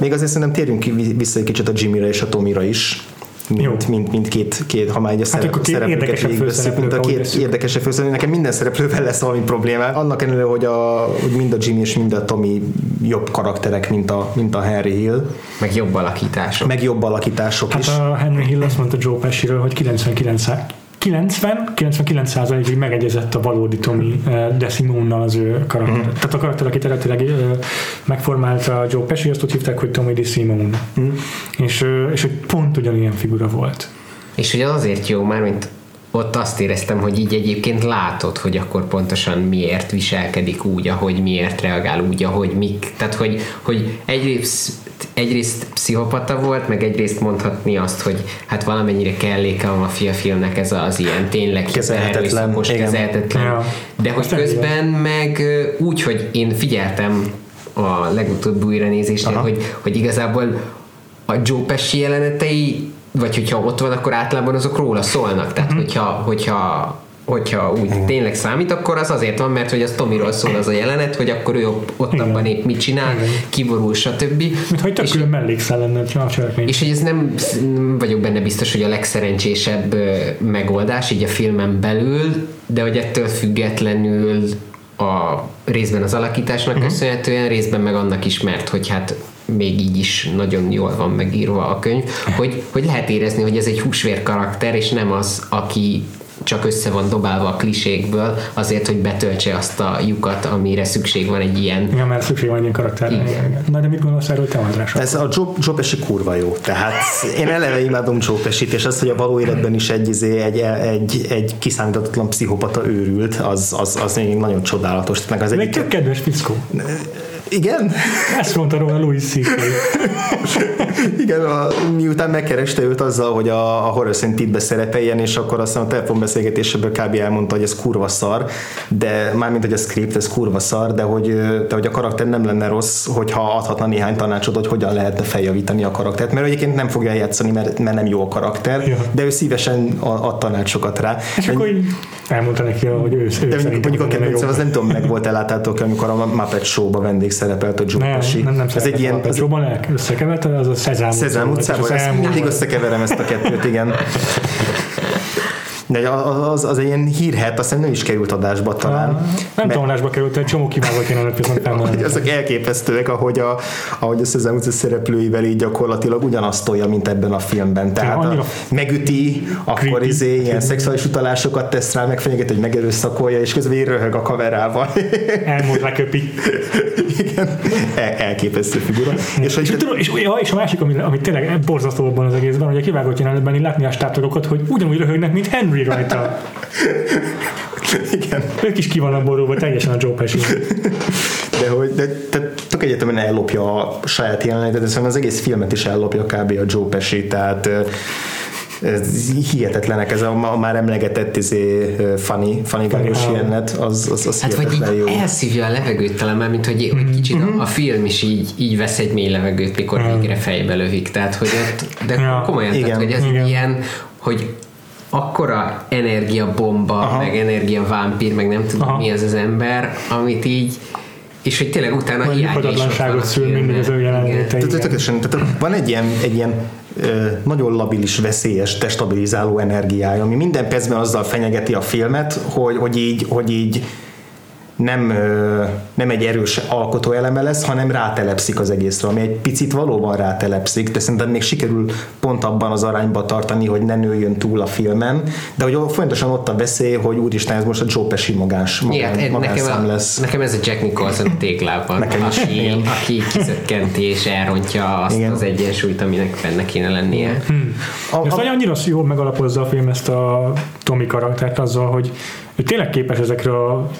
Még azért szerintem térjünk vissza egy kicsit a Jimmyre és a Tomira is, mint, mint, mint két, két, ha már egy a hát szerep, szereplőket végigveszünk, mint a két érdekesebb főszereplő, nekem minden szereplővel lesz valami probléma. Annak ellenére, hogy, a, hogy mind a Jimmy és mind a Tommy jobb karakterek, mint a, mint a Henry Hill. Meg jobb alakítások. Meg jobb alakítások hát is. a Henry Hill azt mondta Joe Pesci-ről, hogy 99 90-99%-ig megegyezett a valódi Tommy De Simonnal az ő karakter. Mm. Tehát a karakter, akit eredetileg megformálta Joe Pesci, azt úgy hívták, hogy Tommy De Simone. Mm. És, és hogy pont ugyanilyen figura volt. És hogy azért jó, már mint ott azt éreztem, hogy így egyébként látod, hogy akkor pontosan miért viselkedik úgy, ahogy miért reagál úgy, ahogy mik. Tehát, hogy, hogy egyrészt, egyrészt pszichopata volt, meg egyrészt mondhatni azt, hogy hát valamennyire kelléke a mafia filmnek ez az ilyen tényleg kezelhetetlen, kezelhetetlen. Ja. De hogy közben meg úgy, hogy én figyeltem a legutóbbi újranézésnél, hogy, hogy igazából a Joe Pesci jelenetei vagy hogyha ott van, akkor általában azok róla szólnak. Tehát, uh-huh. hogyha, hogyha hogyha úgy Igen. tényleg számít, akkor az azért van, mert hogy az Tomiról szól az a jelenet, hogy akkor ő ott Igen. abban épp mit csinál, Igen. kiborul, stb. Mint hogy tök mellékszel lenne a cselekmény. És hogy ez nem, nem vagyok benne biztos, hogy a legszerencsésebb megoldás így a filmen belül, de hogy ettől függetlenül a részben az alakításnak uh-huh. köszönhetően, részben meg annak is, mert hogy hát még így is nagyon jól van megírva a könyv, hogy, hogy lehet érezni, hogy ez egy húsvér karakter, és nem az, aki csak össze van dobálva a klisékből azért, hogy betöltse azt a lyukat, amire szükség van egy ilyen... Igen, mert szükség van egy ilyen karakterre. Igen. Na, de mit gondolsz erről te, András? Ez a Joe, Joe Pesci kurva jó. Tehát én eleve imádom Joe Pesci-t, és az, hogy a való életben is egy, izé, egy, egy, egy kiszámíthatatlan pszichopata őrült, az, az, az nagyon csodálatos. Meg az egy... kedves fickó. Igen? Ezt mondta róla Louis C.K. Igen, a, miután megkereste őt azzal, hogy a, a Horror Szentitbe szerepeljen, és akkor aztán a telefonbeszélgetéseből kb. elmondta, hogy ez kurva szar, de mármint, hogy a script, ez kurva szar, de hogy, de hogy a karakter nem lenne rossz, hogyha adhatna néhány tanácsot, hogy hogyan lehetne feljavítani a karaktert, mert egyébként nem fogja játszani, mert, mert nem jó a karakter, ja. de ő szívesen ad tanácsokat rá. És akkor így elmondta neki, hogy ő, ő de mondjuk, mondjuk a kedvencem, az nem tudom, meg volt ellátátok, amikor a Muppet Show-ba vendég szerepelt a Joe Nem, Pesci. nem, nem ez egy ilyen, ez jobban összekeverte, az a Szezám Szezám utcában, ezt mindig összekeverem ezt a kettőt, igen. De az, az egy ilyen hírhet, aztán nem is került adásba talán. Nem tudom, adásba került, egy csomó kivágott jelenet viszont hogy Azok elképesztőek, ahogy a, ahogy a Szezám utca szereplőivel így gyakorlatilag ugyanazt tolja, mint ebben a filmben. Tehát a, megüti, akkor izé ilyen szexuális utalásokat tesz rá, megfenyeget, hogy megerőszakolja, és közben röhög a kamerával. Elmúlt leköpi. Igen, El, elképesztő figura. és, hogy és, te... és, ja, és a másik, ami, ami tényleg borzasztó abban az egészben, hogy a kivágott jelenetben látni a státorokat, hogy ugyanúgy röhögnek, mint Henry Uri rajta. Igen. Ők is ki vannak borulva teljesen a Joe Pesci. De hogy de, de tök egyetemen ellopja a saját jelenetet, de szerintem az egész filmet is ellopja kb. a Joe Pesci, tehát ez hihetetlenek, ez a, a már emlegetett izé, funny, funny gányos jelenet, az, az, az Hát vagy így jó. elszívja a levegőt talán már, mint hogy, hogy kicsit mm-hmm. a, mhm. a, film is így, így vesz egy mély levegőt, mikor mm. végre fejbe lövik, tehát hogy ott, de ja. komolyan, igen, tehát, hogy ez igen. ilyen, hogy akkora energiabomba, Aha. meg energiavámpír, meg nem tudom Aha. mi az az ember, amit így és hogy tényleg utána hiányosságot szül mindig az ő jelenléte. Tehát van egy ilyen, egy ilyen nagyon labilis, veszélyes, destabilizáló energiája, ami minden percben azzal fenyegeti a filmet, hogy, hogy így, hogy így nem, nem egy erős alkotóeleme lesz, hanem rátelepszik az egészre, ami egy picit valóban rátelepszik, de szerintem még sikerül pont abban az arányban tartani, hogy ne nőjön túl a filmen, de hogy folyamatosan ott a veszély, hogy úristen, ez most a Joe Pesci magás, magán, Igen, nekem, a, lesz. Nekem ez a Jack Nicholson a téglában, nekem is. Aki, aki kizökkenti és elrontja azt Igen. az egyensúlyt, aminek benne kéne lennie. Hmm. A, a, a, annyira jól megalapozza a film ezt a Tommy karaktert azzal, hogy ő tényleg képes ezekre a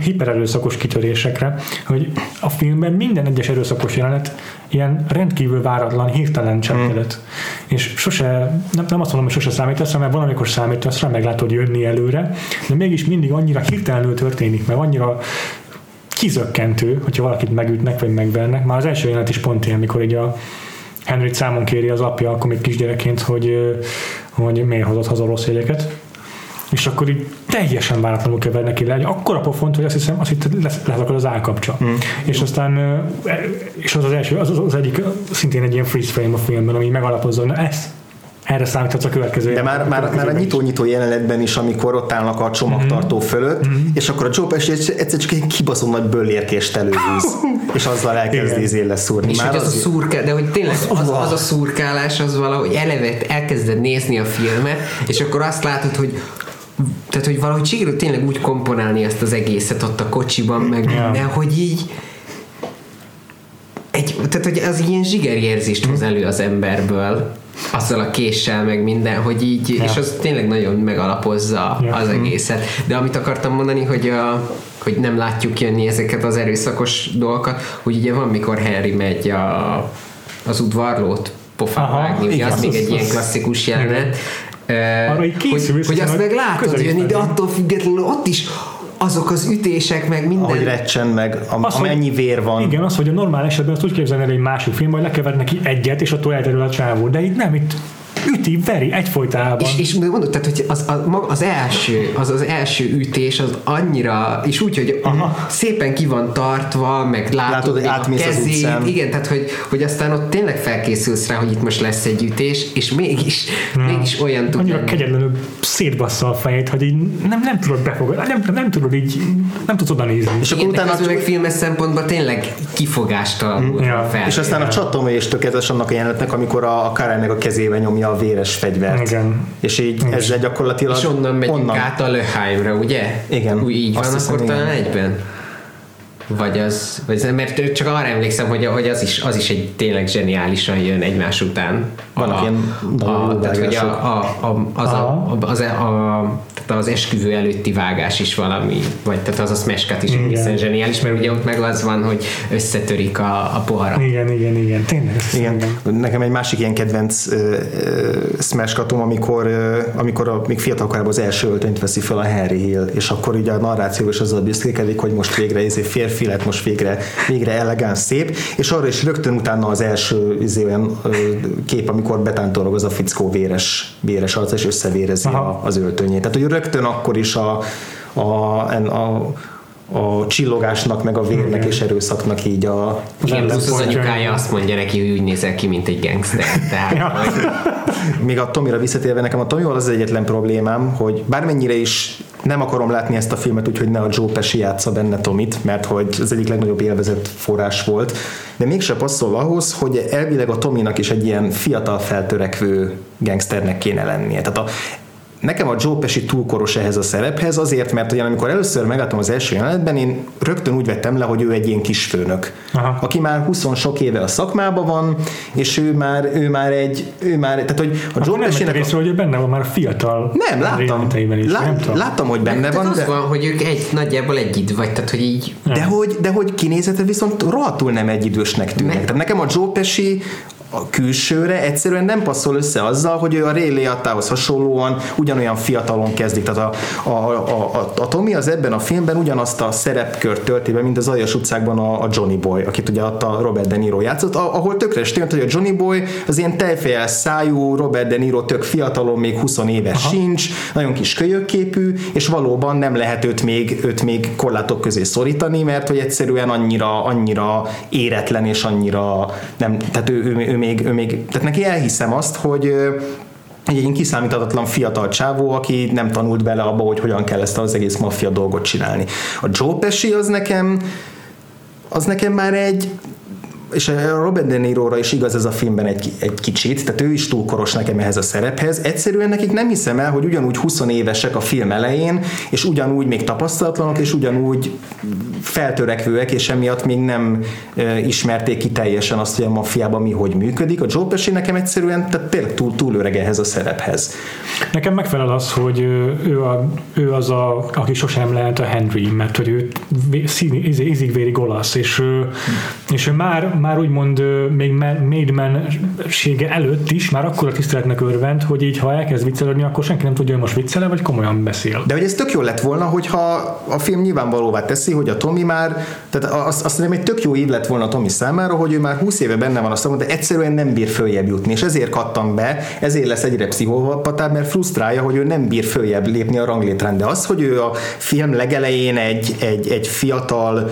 hipererőszakos kitörésekre, hogy a filmben minden egyes erőszakos jelenet ilyen rendkívül váratlan, hirtelen cselekedet. Mm. És sose, nem, nem azt mondom, hogy sose számítasz rá, mert van, amikor számítasz rá, meglátod jönni előre, de mégis mindig annyira hirtelenül történik, mert annyira kizökkentő, hogyha valakit megütnek, vagy megvernek. Már az első jelenet is pont ilyen, mikor így a Henry számon kéri az apja, akkor még kisgyerekként, hogy, hogy miért hozott haza rossz jegyeket és akkor így teljesen váratlanul kever neki le, egy akkora pofont, hogy azt hiszem, azt hittem, lesz, lesz akkor az állkapcsa. Mm. És aztán, e, és az az első, az, az egyik szintén egy ilyen freeze frame a filmben, ami megalapozza, hogy na ez, erre számíthatsz a következő. De már, már, már a nyitó-nyitó jelenetben is, amikor ott állnak a csomagtartó mm-hmm. fölött, mm-hmm. és akkor a Joe Pesci egyszer csak egy kibaszom nagy bőlérkést előhúz, és azzal elkezd izé leszúrni. És már hogy az, az a szurka, de hogy tényleg az, az, az, a szurkálás az valahogy eleve elkezded nézni a filmet, és akkor azt látod, hogy tehát, hogy valahogy sikerült tényleg úgy komponálni ezt az egészet ott a kocsiban, meg yeah. minden, hogy így egy, tehát, hogy az ilyen zsigerérzést hoz elő az emberből, azzal a késsel, meg minden, hogy így, yeah. és az tényleg nagyon megalapozza yeah. az egészet. De amit akartam mondani, hogy a, hogy nem látjuk jönni ezeket az erőszakos dolgokat, hogy ugye van, mikor Harry megy a, az udvarlót pofán vágni, ugye az még egy ilyen klasszikus jelenet, arra így készül, hogy, hogy azt meg látod jönni, de attól függetlenül ott is azok az ütések, meg minden. Ahogy recsen, meg am, az, amennyi vér van. Igen, az, hogy a normál esetben azt úgy képzelni el egy másik film, hogy lekever neki egyet, és attól elterül a csávó. De itt nem, itt üti, veri egyfolytában. És, és mondod, tehát, hogy az, az, az, első, az az első ütés az annyira, és úgy, hogy Aha. szépen ki van tartva, meg látod, látod hogy a kezét, az igen, tehát, hogy, hogy aztán ott tényleg felkészülsz rá, hogy itt most lesz egy ütés, és mégis, ja. mégis olyan tud Annyira kegyetlenül szétbassza a fejét, hogy így nem, nem tudod befogadni, nem, nem tudod így, nem tudsz oda nézni. És akkor utána az meg filmes szempontból tényleg kifogástalanul ja. fel. És aztán a csatomai és tökéletes annak a jelenetnek, amikor a, a Karen a kezébe nyomja a véres fegyvert. Igen. És így igen. ezzel gyakorlatilag... És onnan megyünk onnan. át a Löheimre, ugye? Igen. Úgy így Azt van, hiszem, akkor igen. talán egyben. Vagy az, vagy, mert csak arra emlékszem, hogy, hogy az, is, az is egy tényleg zseniálisan jön egymás után. Vannak a, ilyen a, tehát, hogy a, a, a, az, a, az, a, a, tehát az esküvő előtti vágás is valami, vagy tehát az a smash is egészen zseniális, mert ugye ott meg az van, hogy összetörik a, a poharat. Igen, igen, igen, tényleg. Igen. igen. Nekem egy másik ilyen kedvenc uh, smash amikor, uh, amikor a, még fiatalkorában az első öltönyt veszi fel a Harry Hill, és akkor ugye a narráció is azzal büszkékedik, hogy most végre izé férfi lett, most végre, végre elegáns szép, és arra is rögtön utána az első izé, olyan kép, amikor betántorog az a fickó véres, véres arc, és összevérezi a, az öltönyét. Tehát, hogy rögtön akkor is a, a, a a csillogásnak, meg a vérnek és erőszaknak így a... Igen, plusz az anyukája azt mondja neki, hogy úgy nézel ki, mint egy gangster. Tehát, ja. hogy... Még a Tomira visszatérve, nekem a Tomival az, az egyetlen problémám, hogy bármennyire is nem akarom látni ezt a filmet, úgyhogy ne a Joe Pesci játsza benne Tomit, mert hogy az egyik legnagyobb élvezett forrás volt, de mégse passzol ahhoz, hogy elvileg a Tominak is egy ilyen fiatal feltörekvő gangsternek kéne lennie. Tehát a, Nekem a Joe Pesci túl koros ehhez a szerephez, azért, mert ugyan amikor először megláttam az első jelenetben, én rögtön úgy vettem le, hogy ő egy ilyen kisfőnök, Aha. aki már 20 sok éve a szakmában van, és ő már, ő már egy, ő már, tehát hogy a Joe pesci Nem részről, hogy benne van már fiatal Nem, láttam, is, lát, nem tudom. láttam, hogy benne van. Az de... van, hogy ők egy, nagyjából egy idő, vagy tehát, hogy így... De hogy, de hogy kinézete viszont rohadtul nem egy idősnek tűnik. Tehát nekem a Joe Pesci a külsőre egyszerűen nem passzol össze azzal, hogy ő a Ray Liottahoz hasonlóan ugyanolyan fiatalon kezdik. Tehát a, a, a, a, a Tommy az ebben a filmben ugyanazt a szerepkört tölti be, mint az Aljas utcákban a, a Johnny Boy, akit ugye a Robert De Niro játszott, ahol tökre tűnt, hogy a Johnny Boy az ilyen tejfejel szájú, Robert De Niro tök fiatalon, még 20 éves Aha. sincs, nagyon kis kölyökképű, és valóban nem lehet őt még, őt még korlátok közé szorítani, mert hogy egyszerűen annyira, annyira éretlen és annyira nem, tehát ő, ő, ő még, ő még, tehát neki elhiszem azt, hogy egy ilyen kiszámíthatatlan fiatal csávó, aki nem tanult bele abba, hogy hogyan kell ezt az egész maffia dolgot csinálni. A Joe Pesci az nekem az nekem már egy és a Robert De Niro-ra is igaz ez a filmben egy, egy kicsit, tehát ő is túl koros nekem ehhez a szerephez. Egyszerűen nekik nem hiszem el, hogy ugyanúgy 20 évesek a film elején, és ugyanúgy még tapasztalatlanok, és ugyanúgy feltörekvőek, és emiatt még nem e, ismerték ki teljesen azt, hogy a maffiában mi hogy működik. A Joe Pesci nekem egyszerűen tehát tényleg túl, túl öreg ehhez a szerephez. Nekem megfelel az, hogy ő, a, ő az, a, aki sosem lehet a Henry, mert hogy ő izigvéri golasz, és, és ő már, már úgymond még médmensége előtt is már akkor a tiszteletnek örvend, hogy így ha elkezd viccelődni, akkor senki nem tudja, hogy most viccele, vagy komolyan beszél. De hogy ez tök jó lett volna, hogyha a film nyilvánvalóvá teszi, hogy a Tommy már, tehát azt, azt nem egy tök jó év lett volna a Tommy számára, hogy ő már 20 éve benne van a szakon, de egyszerűen nem bír följebb jutni, és ezért kattam be, ezért lesz egyre pszichopatább, mert frusztrálja, hogy ő nem bír följebb lépni a ranglétrán. De az, hogy ő a film legelején egy, egy, egy fiatal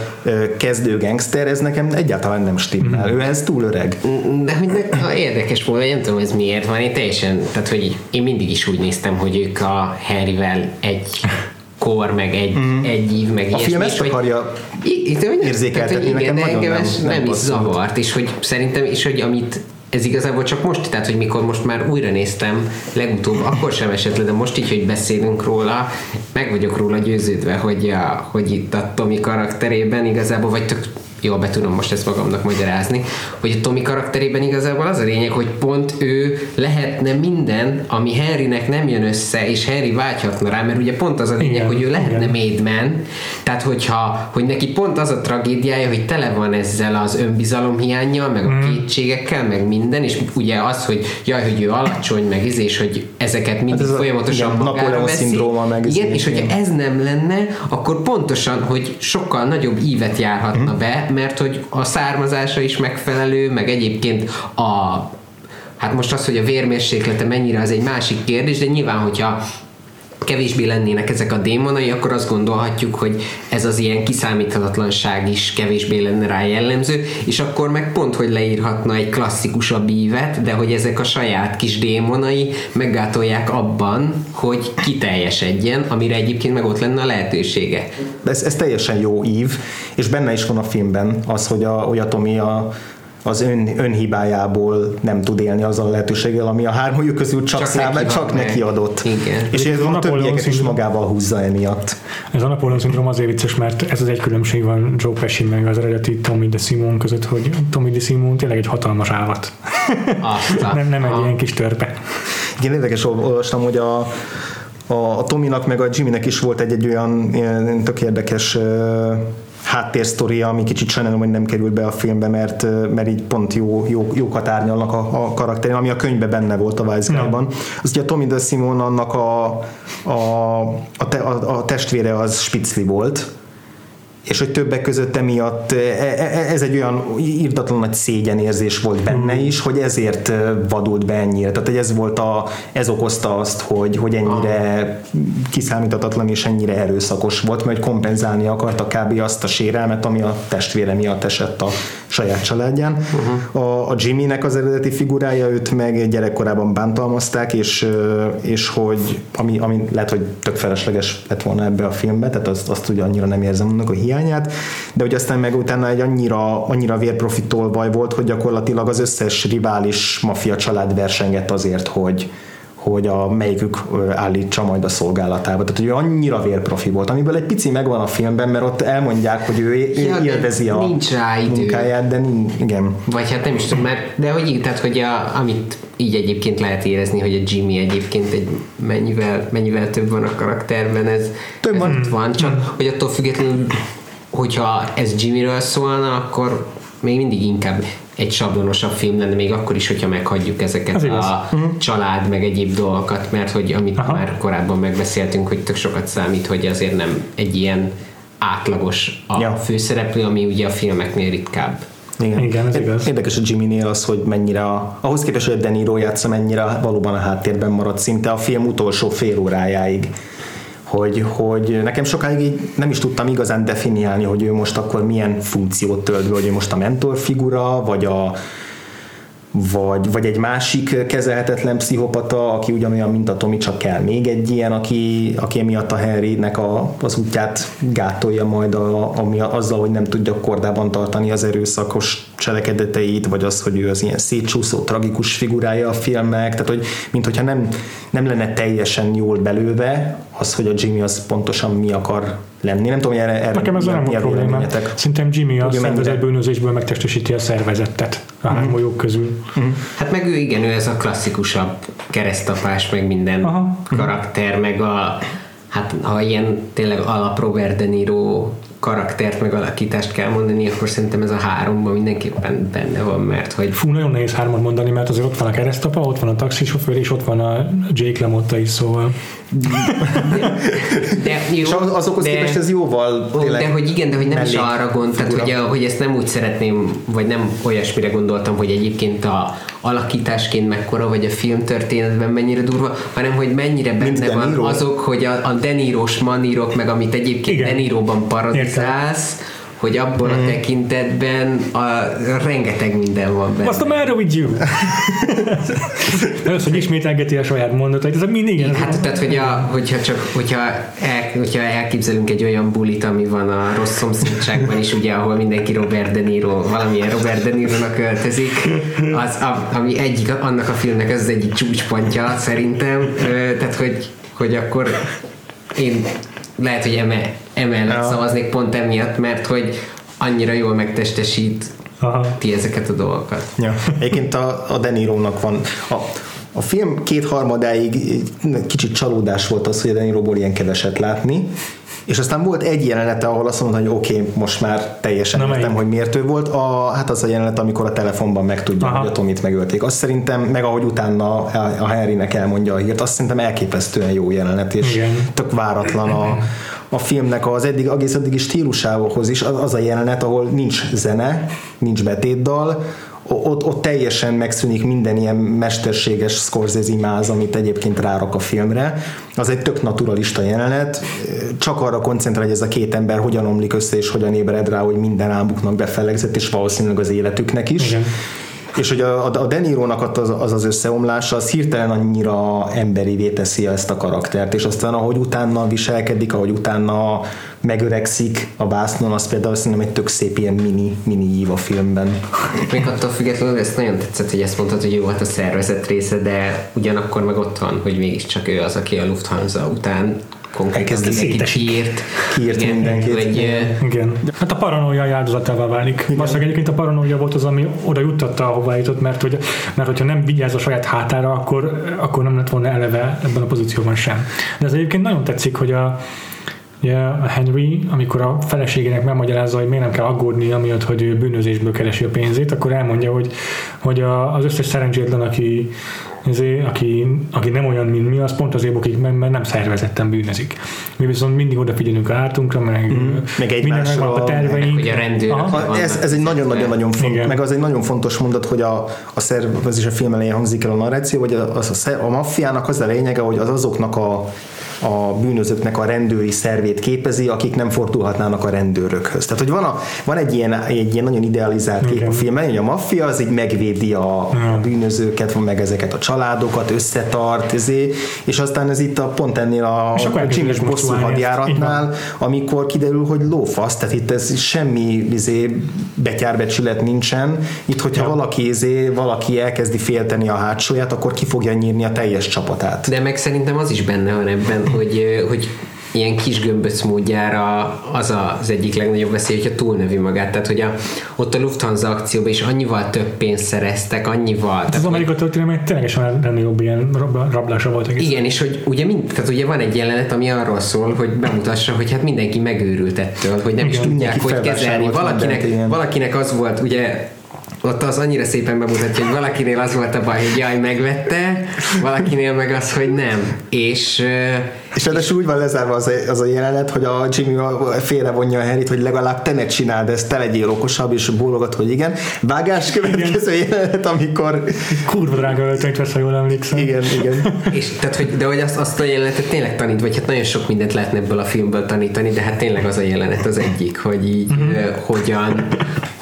kezdő gangster, ez nekem egyáltalán nem stimmel Mm. Ő ez túl öreg. De hogy ha érdekes volt, nem tudom ez miért van, én teljesen, tehát hogy én mindig is úgy néztem, hogy ők a Harryvel egy kor, meg egy, mm. egy ív, meg A film ezt akarja érzékeltetni, igen, nekem de ez nem, nem is zavart, és hogy szerintem, és hogy amit ez igazából csak most, tehát hogy mikor most már újra néztem legutóbb, akkor sem esett le, de most így, hogy beszélünk róla, meg vagyok róla győződve, hogy, a, hogy itt a Tomi karakterében igazából, vagy tök jól be tudom most ezt magamnak magyarázni, hogy a Tommy karakterében igazából az a lényeg, hogy pont ő lehetne minden, ami Harrynek nem jön össze, és Harry vágyhatna rá, mert ugye pont az a lényeg, igen, hogy ő lehetne igen. Man, tehát hogyha, hogy neki pont az a tragédiája, hogy tele van ezzel az önbizalom hiányjal, meg a mm. kétségekkel, meg minden, és ugye az, hogy jaj, hogy ő alacsony, meg ez, és hogy ezeket mindig hát ez folyamatosan a, igen, magára veszi. meg igen, és hogyha ez nem lenne, akkor pontosan, hogy sokkal nagyobb ívet járhatna mm. be, mert hogy a származása is megfelelő, meg egyébként a hát most az, hogy a vérmérséklete mennyire az egy másik kérdés, de nyilván, hogyha kevésbé lennének ezek a démonai, akkor azt gondolhatjuk, hogy ez az ilyen kiszámíthatatlanság is kevésbé lenne rá jellemző, és akkor meg pont, hogy leírhatna egy klasszikusabb ívet, de hogy ezek a saját kis démonai meggátolják abban, hogy kiteljesedjen, amire egyébként meg ott lenne a lehetősége. Ez, ez teljesen jó ív, és benne is van a filmben az, hogy a, hogy a Tomi a, az ön, önhibájából nem tud élni azzal a lehetőséggel, ami a hármójuk közül csak, csak, szám, neki, csak neki adott. Igen. És ez a többieket is magával húzza emiatt. Ez a Napoleon szindróma azért vicces, mert ez az egy különbség van Joe Pesci meg az eredeti Tommy de Simon között, hogy Tommy de Simon tényleg egy hatalmas állat. nem, nem egy ilyen kis törpe. Igen, érdekes olvastam, hogy a, a, a Tominak meg a Jimmynek is volt egy, egy olyan tök érdekes háttérsztoria, ami kicsit sajnálom, hogy nem került be a filmbe, mert, mert így pont jó, jó, jókat árnyalnak a, a karakterén, ami a könyvben benne volt a Wise Guy-ban. Az ugye a Tommy de Simon annak a, a, a, te, a, a testvére az Spitzli volt, és hogy többek között emiatt e, e, ez egy olyan írtatlan nagy szégyenérzés volt benne is, hogy ezért vadult be ennyire. Tehát ez volt a, ez okozta azt, hogy, hogy ennyire kiszámíthatatlan és ennyire erőszakos volt, mert kompenzálni akarta kb. azt a sérelmet, ami a testvére miatt esett a saját családján. Uh-huh. A, a Jimmynek az eredeti figurája őt meg gyerekkorában bántalmazták, és, és hogy ami, ami lehet, hogy tök felesleges lett volna ebbe a filmbe, tehát azt, azt ugye annyira nem érzem annak a hiányát, de hogy aztán meg utána egy annyira, annyira vérprofitolvaj volt, hogy gyakorlatilag az összes rivális mafia család versengett azért, hogy, hogy a melyikük állítsa majd a szolgálatába. Tehát, hogy ő annyira vérprofi volt, amiből egy pici megvan a filmben, mert ott elmondják, hogy ő ja, élvezi a nincs rá idő. munkáját, de nincs, igen. Vagy hát nem is tudom, mert, de hogy így, tehát, hogy a, amit így egyébként lehet érezni, hogy a Jimmy egyébként egy mennyivel, mennyivel több van a karakterben, ez, több ez van. Ott van, csak mm. hogy attól függetlenül, hogyha ez Jimmyről szólna, akkor még mindig inkább egy sablonosabb film lenne, még akkor is, hogyha meghagyjuk ezeket Az a uh-huh. család, meg egyéb dolgokat, mert hogy amit Aha. már korábban megbeszéltünk, hogy tök sokat számít, hogy azért nem egy ilyen átlagos a ja. főszereplő, ami ugye a filmeknél ritkább. Igen, Igen ez igaz. Érdekes a Jimmy-nél az, hogy mennyire, a, ahhoz képest, hogy a De Niro játsza, mennyire valóban a háttérben maradt szinte a film utolsó fél órájáig hogy, hogy nekem sokáig így nem is tudtam igazán definiálni, hogy ő most akkor milyen funkciót tölt be, hogy ő most a mentorfigura, vagy a, vagy, vagy egy másik kezelhetetlen pszichopata, aki ugyanolyan, mint a Tomi, csak kell még egy ilyen, aki, aki emiatt a Henrynek a, az útját gátolja majd a, ami azzal, hogy nem tudja kordában tartani az erőszakos cselekedeteit, vagy az, hogy ő az ilyen szétcsúszó, tragikus figurája a filmnek, tehát hogy mint hogyha nem, nem lenne teljesen jól belőve az, hogy a Jimmy az pontosan mi akar lenni. Nem tudom, hogy erre, erre Nekem ez nem a probléma. Szerintem Jimmy a szervezet bűnözésből megtestesíti a szervezetet a mm. három közül. Mm. Hát meg ő igen, ő ez a klasszikusabb keresztapás, meg minden Aha. karakter, meg a hát ha ilyen tényleg alap Robert De Niro karaktert, meg alakítást kell mondani, akkor szerintem ez a háromban mindenképpen benne van, mert hogy... Fú, nagyon nehéz hármat mondani, mert azért ott van a keresztapa, ott van a taxisofőr, és ott van a Jake LaMotta is, szóval... De, de jó, és azokhoz de, képest ez jóval tényleg De hogy igen, de hogy nem is arra gond, tehát hogy, a, hogy ezt nem úgy szeretném, vagy nem olyasmire gondoltam, hogy egyébként a alakításként mekkora, vagy a film történetben mennyire durva, hanem hogy mennyire benne van azok, hogy a, a Denírós manírok, meg amit egyébként igen. Deniróban paradizálsz, hogy abban mm. a tekintetben a, rengeteg minden van benne. What's the matter with you? Az, hogy ismételgeti a saját mondatait, ez mindig igen. Hát, tehát, hogy a, hogyha csak, hogyha, el, hogyha elképzelünk egy olyan bulit, ami van a rossz szomszédságban is, ugye, ahol mindenki Robert De Niro, valamilyen Robert De Niro-nak költözik, az, a, ami egyik, annak a filmnek ez az egyik csúcspontja szerintem, tehát, hogy, hogy akkor én lehet, hogy eme, emellett ja. szavaznék pont emiatt, mert hogy annyira jól megtestesít Aha. ti ezeket a dolgokat. Ja. Egyébként a, a Denirónak van a, a film kétharmadáig kicsit csalódás volt az, hogy a Deniróból ilyen keveset látni, és aztán volt egy jelenete, ahol azt mondta, hogy oké, okay, most már teljesen Na, értem, hogy miért ő volt. A, hát az a jelenet, amikor a telefonban megtudja, Aha. hogy a Tomit megölték. Azt szerintem, meg ahogy utána a Henrynek elmondja a hírt, azt szerintem elképesztően jó jelenet, és Igen. tök váratlan a, a filmnek az eddig, egész addigi stílusához is az, az a jelenet, ahol nincs zene, nincs betétdal, ott, ott teljesen megszűnik minden ilyen mesterséges Scorsese máz, amit egyébként rárak a filmre. Az egy tök naturalista jelenet, csak arra koncentrál, hogy ez a két ember hogyan omlik össze, és hogyan ébred rá, hogy minden álmuknak befelegzett, és valószínűleg az életüknek is. Igen és hogy a, a Denirónak az, az az összeomlása, az hirtelen annyira emberivé teszi ezt a karaktert, és aztán ahogy utána viselkedik, ahogy utána megöregszik a vásznon, az például szerintem egy tök szép ilyen mini, mini ív a filmben. Még attól függetlenül ezt nagyon tetszett, hogy ezt mondtad, hogy jó volt a szervezet része, de ugyanakkor meg ott van, hogy mégiscsak ő az, aki a Lufthansa után konkrétan mindenki kiírt. Kiírt igen, mindenkit. Vagy, igen. Hát a paranoia áldozatává válik. Valószínűleg egyébként a paranoia volt az, ami oda juttatta, ahová jutott, mert, hogy, mert hogyha nem vigyáz a saját hátára, akkor, akkor nem lett volna eleve ebben a pozícióban sem. De ez egyébként nagyon tetszik, hogy a, Ugye a Henry, amikor a feleségének megmagyarázza, hogy miért nem kell aggódni, amiatt, hogy ő bűnözésből keresi a pénzét, akkor elmondja, hogy, hogy a, az összes szerencsétlen, aki ezért, aki, aki nem olyan, mint mi, az pont azért bukik, mert, mert nem szervezetten bűnözik. Mi viszont mindig odafigyelünk a hátunkra, meg, mm. meg egymásra, a terveink. Meg, a rendőrök ez, ez egy nagyon-nagyon-nagyon fontos, meg az egy nagyon fontos mondat, hogy a, a szerv, ez is a film elején hangzik el a narráció, hogy a, a, a, a maffiának az a lényege, hogy az azoknak a a bűnözőknek a rendőri szervét képezi, akik nem fordulhatnának a rendőrökhöz. Tehát, hogy van, a, van egy, ilyen, egy ilyen nagyon idealizált kép Igen. a filmben, hogy a maffia az így megvédi a, a bűnözőket, meg ezeket a családokat, összetart, ezé, és aztán ez itt a, pont ennél a, a csinos bosszú hadjáratnál, amikor kiderül, hogy lófasz, tehát itt ez semmi izé, betyárbecsület nincsen. Itt, hogyha ja. valaki, izé, valaki elkezdi félteni a hátsóját, akkor ki fogja nyírni a teljes csapatát. De meg szerintem az is benne van ebben, hogy, hogy ilyen kis gömböc módjára az az egyik legnagyobb veszély, hogyha túlnövi magát. Tehát, hogy a, ott a Lufthansa akcióban is annyival több pénzt szereztek, annyival. Hát az Amerika történelme ténylegesen jobb ilyen rablása volt egész. Igen, és hogy ugye, mind, tehát ugye van egy jelenet, ami arról szól, hogy bemutassa, hogy hát mindenki megőrült ettől, hogy nem Igen, is tudják, hogy kezelni. Valakinek, valakinek az volt, ugye ott az annyira szépen bemutatja, hogy valakinél az volt a baj, hogy jaj, megvette, valakinél meg az, hogy nem. És és ráadásul úgy van lezárva az a, az a jelenet, hogy a Jimmy félrevonja a Harryt, hogy legalább te ne csináld ezt, te legyél okosabb, és bólogat, hogy igen. Vágás következő igen. jelenet, amikor... Kurva drága öltönyt vesz, ha jól emlékszem. Igen, igen. és, tehát, hogy, de hogy azt, azt a jelenetet tényleg tanít, vagy hát nagyon sok mindent lehetne ebből a filmből tanítani, de hát tényleg az a jelenet az egyik, hogy így uh-huh. uh, hogyan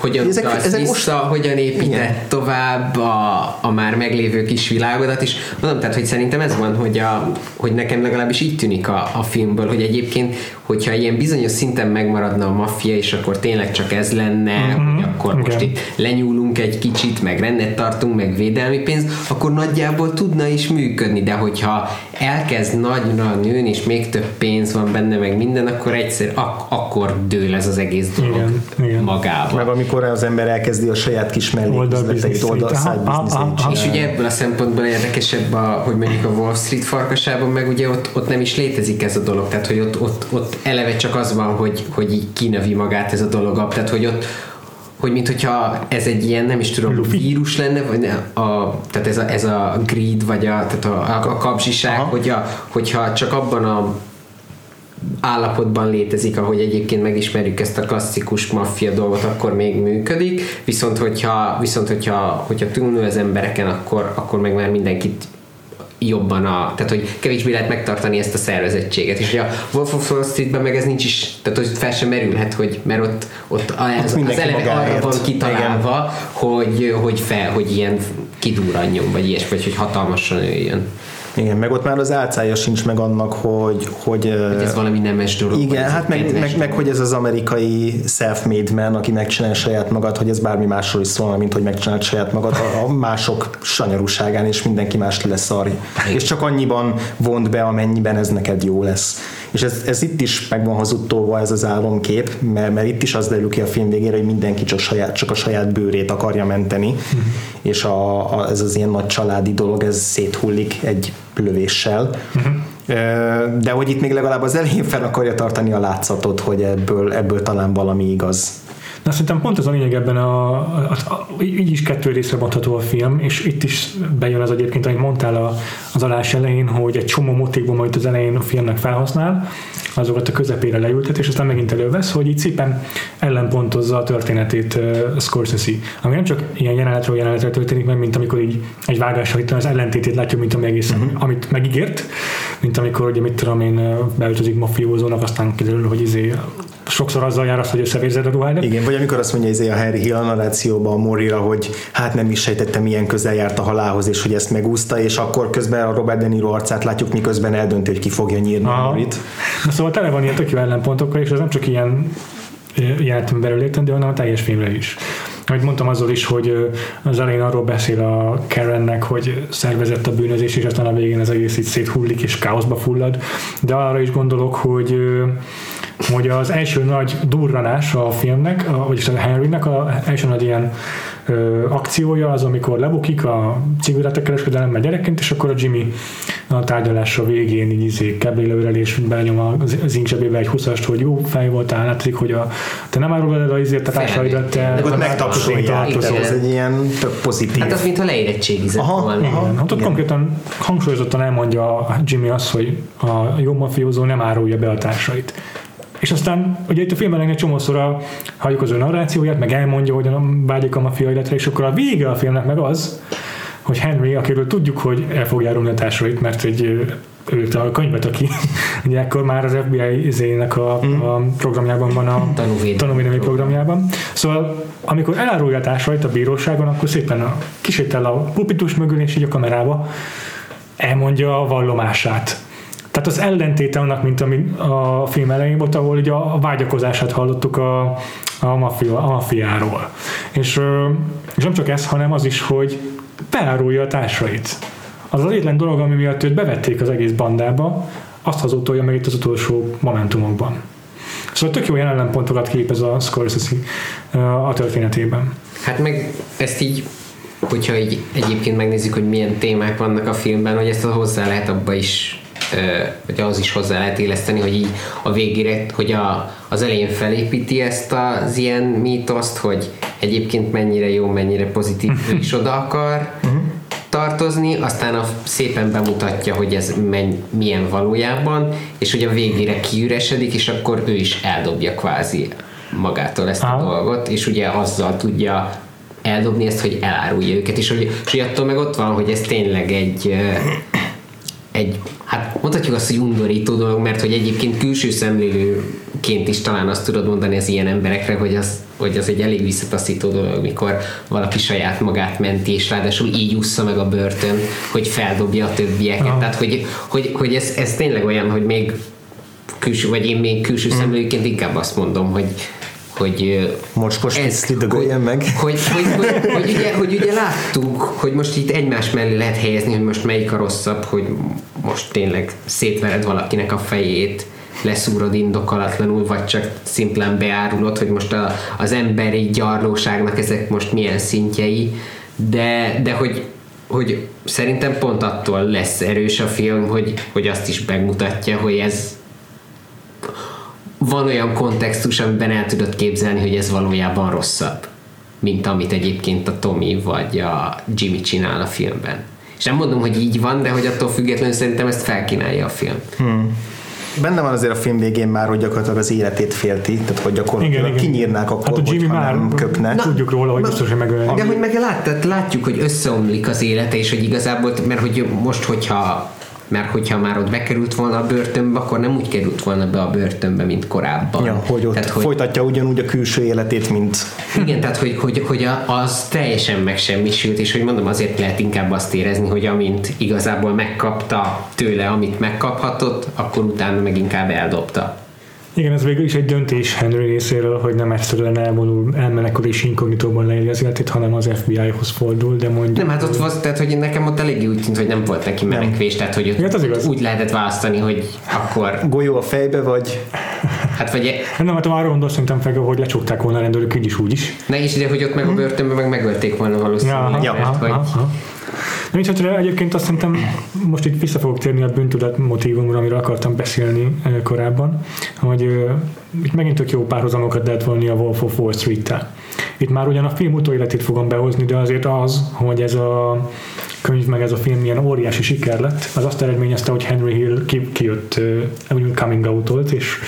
hogyan ezek, ezek vissza, most... hogyan épített Igen. tovább a, a már meglévő kis világodat, és mondom, tehát, hogy szerintem ez van, hogy, a, hogy nekem legalábbis így tűnik a, a filmből, hogy egyébként, hogyha ilyen bizonyos szinten megmaradna a maffia, és akkor tényleg csak ez lenne, mm-hmm. hogy akkor okay. most itt lenyúlunk egy kicsit, meg rendet tartunk, meg védelmi pénz, akkor nagyjából tudna is működni, de hogyha elkezd nagyra nőni, és még több pénz van benne, meg minden, akkor egyszer ak- akkor dől ez az egész dolog igen, igen. magával. Meg amikor az ember elkezdi a saját kis melléküzleteit, oldal És ugye ebből a szempontból érdekesebb, a, hogy mondjuk a Wall Street farkasában, meg ugye ott, ott nem is létezik ez a dolog, tehát hogy ott, ott, ott eleve csak az van, hogy, hogy így kinövi magát ez a dolog, tehát hogy ott, hogy mint hogyha ez egy ilyen, nem is tudom, Luffy. vírus lenne, vagy ne, a, tehát ez a, ez a greed, vagy a, tehát a, a, a kapzsiság, hogy a, hogyha csak abban a állapotban létezik, ahogy egyébként megismerjük ezt a klasszikus maffia dolgot, akkor még működik, viszont hogyha, viszont hogyha, hogyha túlnő az embereken, akkor, akkor meg már mindenkit jobban a, tehát hogy kevésbé lehet megtartani ezt a szervezettséget. És hogy a Wolf of Wall Streetben meg ez nincs is, tehát hogy fel sem merülhet, hogy, mert ott, ott az, az eleve arra van kitalálva, hogy, hogy fel, hogy ilyen kidúranjon, vagy ilyesmi, vagy hogy hatalmasan nőjön. Igen, meg ott már az álcája sincs meg annak, hogy... Hogy, hogy ez valami nemes dolog. Igen, hát meg, meg, meg, hogy ez az amerikai self-made man, aki megcsinálja saját magad, hogy ez bármi másról is szólna, mint hogy megcsinálja saját magad a, a mások sanyarúságán, és mindenki más leszarj. És csak annyiban vont be, amennyiben ez neked jó lesz. És ez, ez itt is meg van hazudtolva ez az álomkép, mert, mert itt is az derül ki a film végére, hogy mindenki csak, saját, csak a saját bőrét akarja menteni, uh-huh. és a, a, ez az ilyen nagy családi dolog, ez széthullik egy lövéssel. Uh-huh. De hogy itt még legalább az elején fel akarja tartani a látszatot, hogy ebből, ebből talán valami igaz. Na szerintem pont ez a lényeg ebben a, a, a, így is kettő részre bontható a film, és itt is bejön az egyébként, amit mondtál a, az alás elején, hogy egy csomó motivum, amit az elején a filmnek felhasznál, azokat a közepére leültet, és aztán megint elővesz, hogy így szépen ellenpontozza a történetét uh, Scorsese, ami nem csak ilyen jelenetről jelenetre történik meg, mint amikor így egy vágással itt az ellentétét látjuk, mint ami egész, uh-huh. amit megígért, mint amikor ugye mit tudom én beöltözik mafiózónak, aztán kiderül, hogy izé sokszor azzal jár azt, hogy összevérzed a ruhádat. Igen, vagy amikor azt mondja izé a Harry Hill a narrációban a Morira, hogy hát nem is sejtettem, milyen közel járt a halálhoz, és hogy ezt megúszta, és akkor közben a Robert De Niro arcát látjuk, miközben eldönti, hogy ki fogja nyírni Aha. a Morit. Na szóval tele van ilyen tök jó ellenpontokkal, és ez nem csak ilyen jelenetben belül értendő, hanem a teljes filmre is. Ahogy mondtam azzal is, hogy az elején arról beszél a Karennek, hogy szervezett a bűnözés, és aztán a végén az egész itt széthullik és káoszba fullad, de arra is gondolok, hogy hogy az első nagy durranás a filmnek, a, vagyis a Henrynek a első nagy ilyen ö, akciója az, amikor lebukik a cigarettakereskedelemben gyerekként, és akkor a Jimmy a tárgyalása végén így izé keblélőrelés belenyom az ink zsebébe egy 20 hogy jó fej voltál, látszik, hogy a, te nem árulod el az izért a társaidat, te megtapsolják, ez egy ilyen tök pozitív. Hát az, mintha leérettségizett volna. Igen, hát ott konkrétan hangsúlyozottan elmondja Jimmy azt, hogy a jó mafiózó nem árulja be a társait. És aztán ugye itt a filmben egy csomószor halljuk az ő narrációját, meg elmondja, hogy vágyik a mafia életre, és akkor a vége a filmnek meg az, hogy Henry, akiről tudjuk, hogy el fog járulni a társait, mert egy ő a könyvet, aki ugye akkor már az FBI izének a, mm. a programjában van a tanúvédelmi programjában. Szóval amikor elárulja a társait a bíróságon, akkor szépen a, kisétel a pupitus mögül, és így a kamerába elmondja a vallomását tehát az ellentéte annak, mint ami a film elején volt, ahol ugye a vágyakozását hallottuk a, a, mafia, a mafiáról. És, és nem csak ez, hanem az is, hogy beárulja a társait. Az az egyetlen dolog, ami miatt őt bevették az egész bandába, azt hazudtolja meg itt az utolsó momentumokban. Szóval tök jó ilyen ellenpontokat képez a Scorsese a történetében. Hát meg ezt így hogyha így egyébként megnézzük, hogy milyen témák vannak a filmben, hogy ezt hozzá lehet abba is hogy az is hozzá lehet éleszteni, hogy így a végére, hogy a, az elején felépíti ezt az ilyen mítoszt, hogy egyébként mennyire jó, mennyire pozitív, ő is oda akar tartozni, aztán a, szépen bemutatja, hogy ez menny, milyen valójában, és hogy a végére kiüresedik, és akkor ő is eldobja kvázi magától ezt a dolgot, és ugye azzal tudja eldobni ezt, hogy elárulja őket, és hogy, és hogy attól meg ott van, hogy ez tényleg egy egy, hát mondhatjuk azt, hogy undorító dolog, mert hogy egyébként külső szemlélőként is talán azt tudod mondani az ilyen emberekre, hogy az, hogy az egy elég visszataszító dolog, mikor valaki saját magát menti, és ráadásul így ússza meg a börtön, hogy feldobja a többieket. Aha. Tehát, hogy, hogy, hogy ez, ez tényleg olyan, hogy még külső, vagy én még külső mm. szemlélőként inkább azt mondom, hogy, hogy Mocskos ez, hogy, meg. Hogy, hogy, hogy, hogy, ugye, hogy ugye láttuk, hogy most itt egymás mellé lehet helyezni, hogy most melyik a rosszabb, hogy most tényleg szétvered valakinek a fejét, leszúrod indokolatlanul, vagy csak szimplán beárulod, hogy most a, az emberi gyarlóságnak ezek most milyen szintjei, de, de hogy, hogy szerintem pont attól lesz erős a film, hogy, hogy azt is megmutatja, hogy ez van olyan kontextus, amiben el tudod képzelni, hogy ez valójában rosszabb, mint amit egyébként a Tommy vagy a Jimmy csinál a filmben. És nem mondom, hogy így van, de hogy attól függetlenül szerintem ezt felkínálja a film. Hmm. Benne van azért a film végén már, hogy gyakorlatilag az életét félti, tehát hogy gyakorlatilag igen, kinyírnák akkor, hát a Jimmy már nem köpne. Na, tudjuk róla, hogy biztos, hogy megölni. De hogy meg lát, látjuk, hogy összeomlik az élete, és hogy igazából, mert hogy most, hogyha mert hogyha már ott bekerült volna a börtönbe, akkor nem úgy került volna be a börtönbe, mint korábban. Ja, hogy ott tehát, hogy, folytatja ugyanúgy a külső életét, mint... Igen, tehát hogy, hogy, hogy az teljesen megsemmisült, és hogy mondom, azért lehet inkább azt érezni, hogy amint igazából megkapta tőle, amit megkaphatott, akkor utána meg inkább eldobta. Igen, ez végül is egy döntés Henry részéről, hogy nem egyszerűen elvonul, elmenekül és inkognitóban leéli az életét, hanem az FBI-hoz fordul, de mondjuk... Nem, hát ott volt, tehát hogy nekem ott elég úgy tűnt, hogy nem volt neki menekvés, tehát hogy ott, hát az úgy lehetett választani, hogy akkor... Golyó a fejbe, vagy... Hát vagy... Nem, hát arra gondolsz szerintem fel, hogy lecsukták volna a rendőrök így is úgy is. Ne is, de hogy ott meg a börtönben meg megölték volna valószínűleg. Ja, aha, mert, aha, hogy... aha. Nem is, egyébként azt szerintem most itt vissza fogok térni a bűntudat motivumra, amiről akartam beszélni korábban, hogy itt megint tök jó párhuzamokat lehet volni a Wolf of Wall Street-tel. Itt már ugyan a film utóéletét fogom behozni, de azért az, hogy ez a könyv meg ez a film milyen óriási siker lett, az azt eredményezte, hogy Henry Hill kijött, úgymond coming out és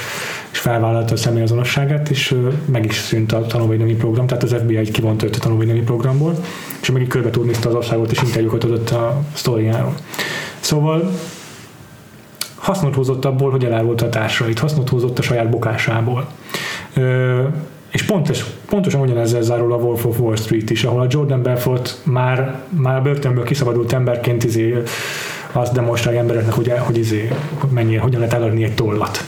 felvállalta a személyazonosságát, és meg is szűnt a tanulmányi program, tehát az FBI egy kivont őt a tanulmányi programból, és meg így körbe turnézte az országot, és interjúkat adott a sztoriáról. Szóval hasznot hozott abból, hogy elárulta a társait, hasznot hozott a saját bokásából. Ö, és pontos, pontosan ugyanezzel zárul a Wolf of Wall Street is, ahol a Jordan Belfort már, már börtönből kiszabadult emberként izé, azt demonstrálja embereknek, hogy, hogy izé, mennyi, hogyan lehet eladni egy tollat.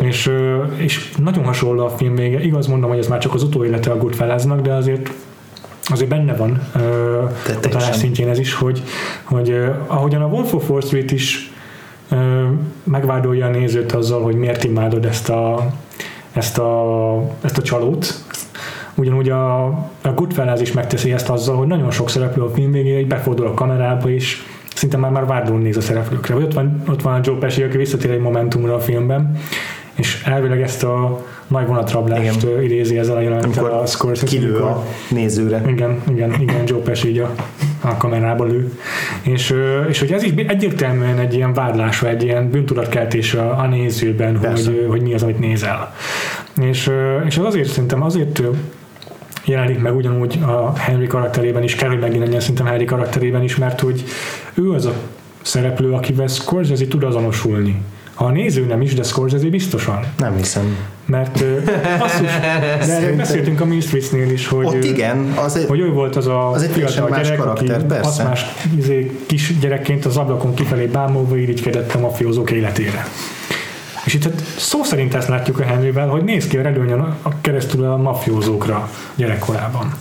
És, és nagyon hasonló a film vége. Igaz mondom, hogy ez már csak az utóélete a Goodfellasnak, de azért azért benne van a talán szintjén ez is, hogy, hogy ahogyan a Wolf of Wall Street is megvádolja a nézőt azzal, hogy miért imádod ezt a, ezt a, ezt a csalót, ugyanúgy a, a Goodfellas is megteszi ezt azzal, hogy nagyon sok szereplő a film végén befordul a kamerába, és szinte már, már vádlón néz a szereplőkre. Vagy ott van, ott van a Joe Pesci, aki visszatér egy momentumra a filmben, és elvileg ezt a nagy vonatrablást igen. idézi ezzel a jelenettel a Scorsese. Kilő a nézőre. Igen, igen, igen, Joe Pesci így a, a kamerába lő. És, és hogy ez így egyértelműen egy ilyen vádlás, vagy egy ilyen bűntudatkeltés a, a nézőben, hogy, hogy mi az, amit nézel. És, és az azért szerintem azért jelenik meg ugyanúgy a Henry karakterében is, kell, hogy megjelenjen szerintem Henry karakterében is, mert hogy ő az a szereplő, akivel Scorsese tud azonosulni. Ha a néző nem is, de Scorsese biztosan. Nem hiszem. Mert basszus, de erről beszéltünk a Minstress-nél is, hogy, Ott igen, az egy, hogy ő volt az a az egy fiatal más gyerek, karakter, aki persze. más izé, kis gyerekként az ablakon kifelé bámulva irigykedett a mafiózók életére. És itt hát szó szerint ezt látjuk a Henryvel, hogy néz ki, a keresztül a mafiózókra gyerekkorában.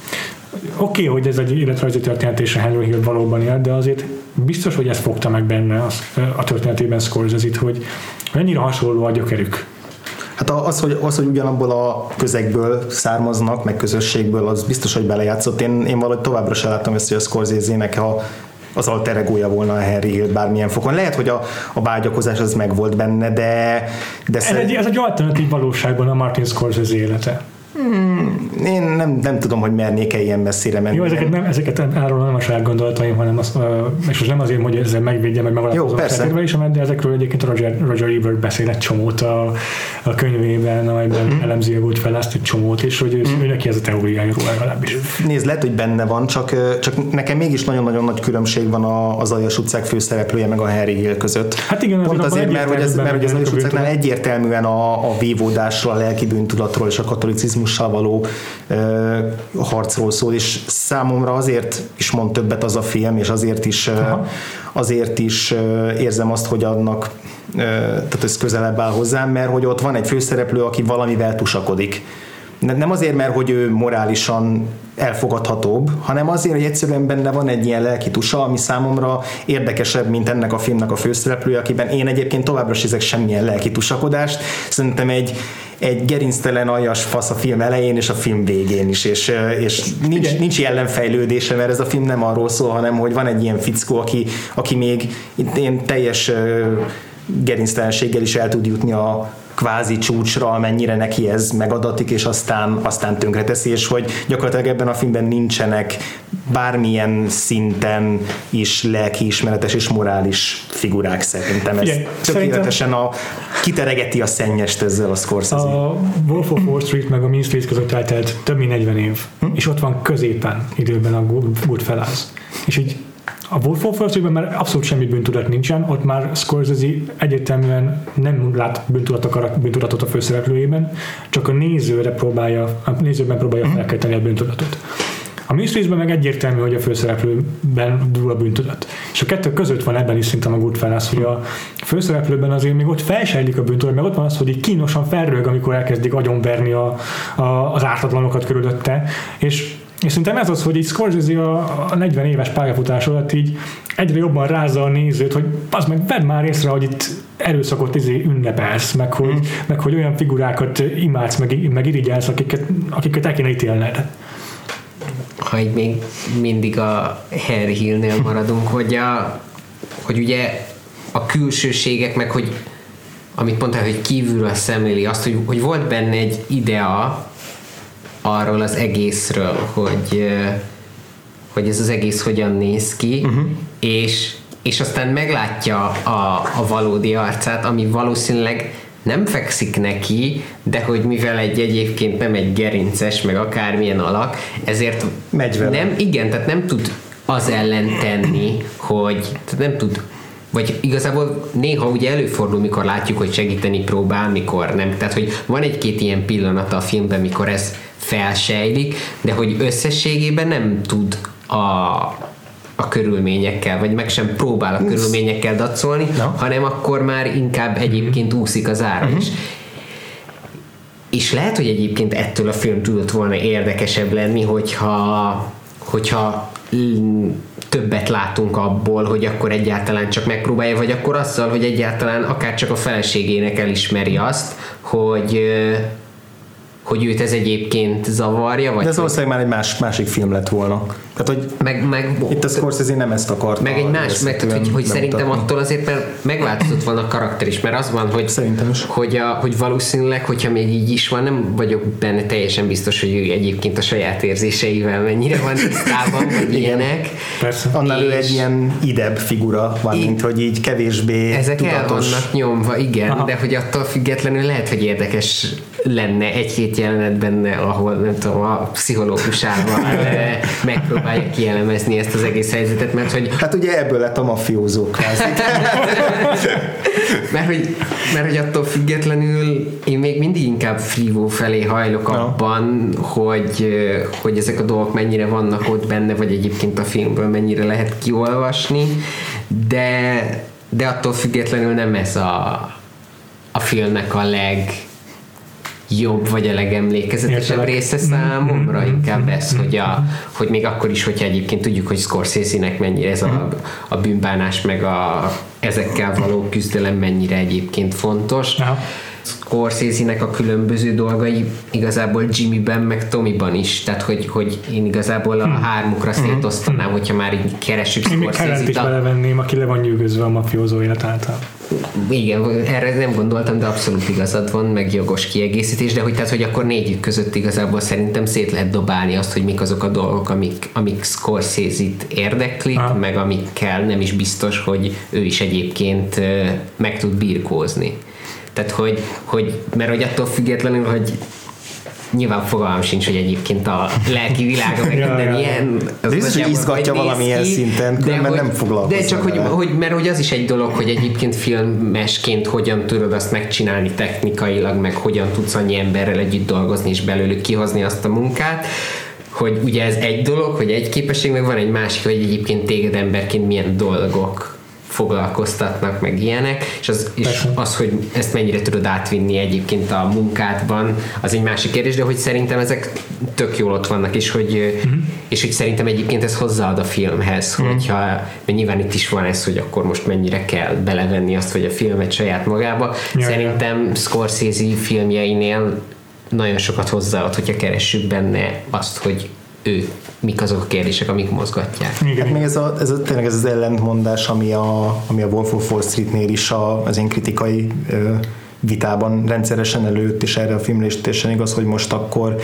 Oké, okay, hogy ez egy életrajzi történet és a Henry Hill valóban él, de azért biztos, hogy ez fogta meg benne az, a történetében Scorsese-t, hogy mennyire hasonló a gyökerük. Hát az hogy, az, hogy ugyanabból a közegből származnak, meg közösségből, az biztos, hogy belejátszott. Én, én valahogy továbbra sem láttam ezt, hogy a Scorsese-nek a az alter egója volna a Harry Hill bármilyen fokon. Lehet, hogy a, a vágyakozás az meg volt benne, de... de ez, szer... egy, ez egy alternatív valóságban a Martin Scorsese élete. Hmm, én nem, nem tudom, hogy mernék-e ilyen messzire menni. Jó, ezeket, nem, ezeket arról nem a saját gondolataim, hanem az, és most nem azért, hogy ezzel megvédjem, meg megalapozom a is, de ezekről egyébként Roger, Roger Ebert beszél egy csomót a, a könyvében, amelyben mm. elemzi a Goodfellas-t egy csomót, és hogy mm. ő neki ez a teóriája róla legalábbis. Nézd, lehet, hogy benne van, csak, csak nekem mégis nagyon-nagyon nagy különbség van az Aljas utcák főszereplője meg a Harry Hill között. Hát igen, Pont azért, mert, hogy ez, mert hogy az Aljas utcáknál egyértelműen a, a vívódásról, a lelki bűntudatról és a katolicizmus terrorizmussal való uh, harcról szól, és számomra azért is mond többet az a film, és azért is, uh, azért is uh, érzem azt, hogy annak tehát ez közelebb áll hozzám, mert hogy ott van egy főszereplő, aki valamivel tusakodik nem azért, mert hogy ő morálisan elfogadhatóbb, hanem azért, hogy egyszerűen benne van egy ilyen lelki tusa, ami számomra érdekesebb, mint ennek a filmnek a főszereplője, akiben én egyébként továbbra ezek semmilyen lelki tusakodást. Szerintem egy, egy gerinctelen aljas fasz a film elején és a film végén is, és, és nincs, nincs jellemfejlődése, mert ez a film nem arról szól, hanem hogy van egy ilyen fickó, aki, aki még én teljes gerinctelenséggel is el tud jutni a, kvázi csúcsra, amennyire neki ez megadatik, és aztán, aztán tönkreteszi, és hogy gyakorlatilag ebben a filmben nincsenek bármilyen szinten is lelkiismeretes és morális figurák szerintem. Ez Igen, tökéletesen a, kiteregeti a szennyest ezzel a Scorsese. A Wolf of Wall Street meg a Mean Street között eltelt több mint 40 év, hm? és ott van középen időben a Goodfellas. És így a Wolf of Wall Streetben már abszolút semmi bűntudat nincsen, ott már Scorsese egyértelműen nem lát bűntudatot, bűntudatot a főszereplőjében, csak a nézőre próbálja, a nézőben próbálja mm. felkelteni a bűntudatot. A Mysteries-ben meg egyértelmű, hogy a főszereplőben dúl a bűntudat. És a kettő között van ebben is szerintem a Goodfellas, hogy a főszereplőben azért még ott felsejlik a bűntudat, meg ott van az, hogy így kínosan felrög, amikor elkezdik agyonverni a, a, az ártatlanokat körülötte, és és szerintem ez az, hogy így Scorsese a, a 40 éves pályafutás alatt így egyre jobban rázza a nézőt, hogy az meg vedd már észre, hogy itt erőszakot izé ünnepelsz, meg hogy, mm. meg hogy olyan figurákat imádsz, meg, meg irigyelsz, akiket, akiket el kéne ítélned. Ha így még mindig a Harry Hillnél maradunk, hogy, a, hogy ugye a külsőségek, meg hogy amit mondtál, hogy kívülről szemléli azt, hogy, hogy volt benne egy idea, arról az egészről, hogy, hogy ez az egész hogyan néz ki, uh-huh. és, és aztán meglátja a, a valódi arcát, ami valószínűleg nem fekszik neki, de hogy mivel egy egyébként nem egy gerinces, meg akármilyen alak, ezért Megy vele. nem, igen, tehát nem tud az ellen tenni, hogy tehát nem tud vagy igazából néha ugye előfordul, mikor látjuk, hogy segíteni próbál, mikor nem. Tehát, hogy van egy-két ilyen pillanata a filmben, mikor ez felsejlik, de hogy összességében nem tud a, a körülményekkel, vagy meg sem próbál a körülményekkel dacolni, no. hanem akkor már inkább egyébként úszik az ára uh-huh. is. És lehet, hogy egyébként ettől a film tudott volna érdekesebb lenni, hogyha, hogyha többet látunk abból, hogy akkor egyáltalán csak megpróbálja, vagy akkor azzal, hogy egyáltalán akár csak a feleségének elismeri azt, hogy hogy őt ez egyébként zavarja, vagy De ez hogy, valószínűleg már egy más, másik film lett volna. Tehát, hogy meg, meg, itt a Scorsese nem ezt akarta. meg egy más, meg, tehát, hogy, hogy szerintem attól azért mert megváltozott volna a karakter is, mert az van, hogy, Szerintem is. hogy, a, hogy valószínűleg, hogyha még így is van, nem vagyok benne teljesen biztos, hogy ő egyébként a saját érzéseivel mennyire van tisztában, vagy ilyenek. Persze. Annál ő egy ilyen idebb figura van, mint hogy így kevésbé Ezek el tudatos. vannak nyomva, igen, Aha. de hogy attól függetlenül lehet, hogy érdekes lenne egy-két jelenet benne, ahol nem tudom, a pszichológusával eh, megpróbálja kielemezni ezt az egész helyzetet, mert hogy Hát ugye ebből lett a mafiózó kvázi. Mert hogy, mert hogy attól függetlenül én még mindig inkább frívó felé hajlok Ja. abban, hogy, hogy ezek a dolgok mennyire vannak ott benne, vagy egyébként a filmből mennyire lehet kiolvasni, de, de attól függetlenül nem ez a, a filmnek a leg jobb vagy a legemlékezetesebb Értelek. része számomra, inkább ez, hogy, a, hogy még akkor is, hogyha egyébként tudjuk, hogy Scorsese-nek mennyire ez a, a bűnbánás, meg a, ezekkel való küzdelem mennyire egyébként fontos. Aha. Scorsese-nek a különböző dolgai igazából Jimmyben, meg Tommyban is, tehát hogy, hogy én igazából a hármukra szétosztanám, hogyha már így keressük Én még Kellen-t is Scorsese-t. belevenném, aki le van nyűgözve a mafiózó élet által. igen, erre nem gondoltam, de abszolút igazad van, meg jogos kiegészítés, de hogy, tehát, hogy akkor négyük között igazából szerintem szét lehet dobálni azt, hogy mik azok a dolgok, amik, amik Scorsese-t érdeklik, Aha. meg amikkel nem is biztos, hogy ő is egyébként meg tud birkózni. Tehát, hogy, hogy mert hogy attól függetlenül, hogy nyilván fogalmam sincs, hogy egyébként a lelki világa meg Ja, minden ja, ilyen az biztos, hogy izgatja hogy valamilyen ki, szinten, különben hogy- nem foglalkozol De csak, hogy, vele. hogy, mert hogy az is egy dolog, hogy egyébként filmesként hogyan tudod azt megcsinálni technikailag, meg hogyan tudsz annyi emberrel együtt dolgozni és belőlük kihozni azt a munkát, hogy ugye ez egy dolog, hogy egy képesség, meg van egy másik, hogy egyébként téged emberként milyen dolgok foglalkoztatnak, meg ilyenek, és az, és az, hogy ezt mennyire tudod átvinni egyébként a munkádban, az egy másik kérdés, de hogy szerintem ezek tök jól ott vannak, és hogy, uh-huh. és hogy szerintem egyébként ez hozzáad a filmhez, uh-huh. hogyha, mert nyilván itt is van ez, hogy akkor most mennyire kell belevenni azt, hogy a filmet saját magába. Ja, szerintem Scorsese filmjeinél nagyon sokat hozzáad, hogyha keressük benne azt, hogy ő, mik azok a kérdések, amik mozgatják. Igen, Hát még ez, a, ez a, tényleg ez az ellentmondás, ami a, ami a Wolf of Wall Streetnél is a, az én kritikai ö, vitában rendszeresen előtt, és erre a filmre is teljesen igaz, hogy most akkor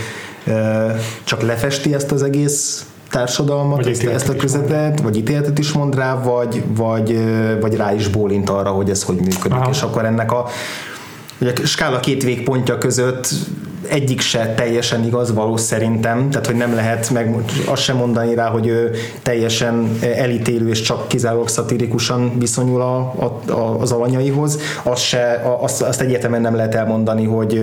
ö, csak lefesti ezt az egész társadalmat, Vagy ezt, ezt a közepet, vagy ítéletet is mond rá, vagy, vagy, vagy rá is bólint arra, hogy ez hogy működik. Aha. És akkor ennek a Ugye a skála két végpontja között egyik se teljesen igaz való szerintem, tehát hogy nem lehet meg azt sem mondani rá, hogy ő teljesen elítélő és csak kizárólag szatirikusan viszonyul a, a, a, az alanyaihoz, azt, se, azt, azt egyértelműen nem lehet elmondani, hogy,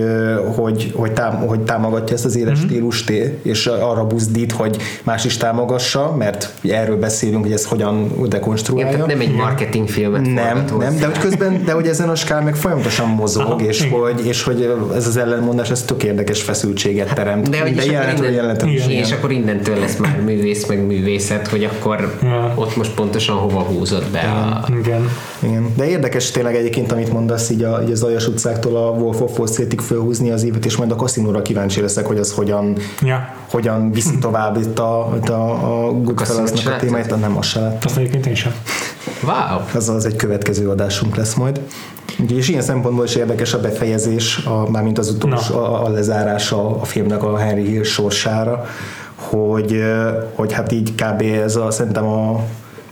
hogy, hogy, tám, hogy támogatja ezt az éles mm-hmm. stílust és arra buzdít, hogy más is támogassa, mert erről beszélünk, hogy ez hogyan Igen, dekonstruálja. tehát nem egy marketingfilmet Nem, nem, de hogy közben, de hogy ezen a skál meg folyamatosan mozog, Aha, és, igen. hogy, és hogy ez az ellenmondás, ez tök érdekes feszültséget teremt. De, hogy de és, akkor jelenetről innen, jelenetre is Igen. ilyen. és akkor innentől lesz már művész, meg művészet, hogy akkor Ja. ott most pontosan hova húzod be a... igen. Igen. De érdekes tényleg egyébként, amit mondasz így, a, így az Aljas utcáktól a Wolf of Wall Streetig fölhúzni az évet, és majd a kaszinóra kíváncsi leszek, hogy az hogyan, Ja, hogyan viszi tovább itt a, itt a, a Goodfellasnak a témáit, nem azt se láttam. azt egyébként én sem. Wow! Ez az egy következő adásunk lesz majd. Úgyhogy és ilyen szempontból is érdekes a befejezés, a, mármint az utolsó, a, a lezárása a filmnek a Henry Hill sorsára, hogy, hogy hát így kb. ez a, szerintem a,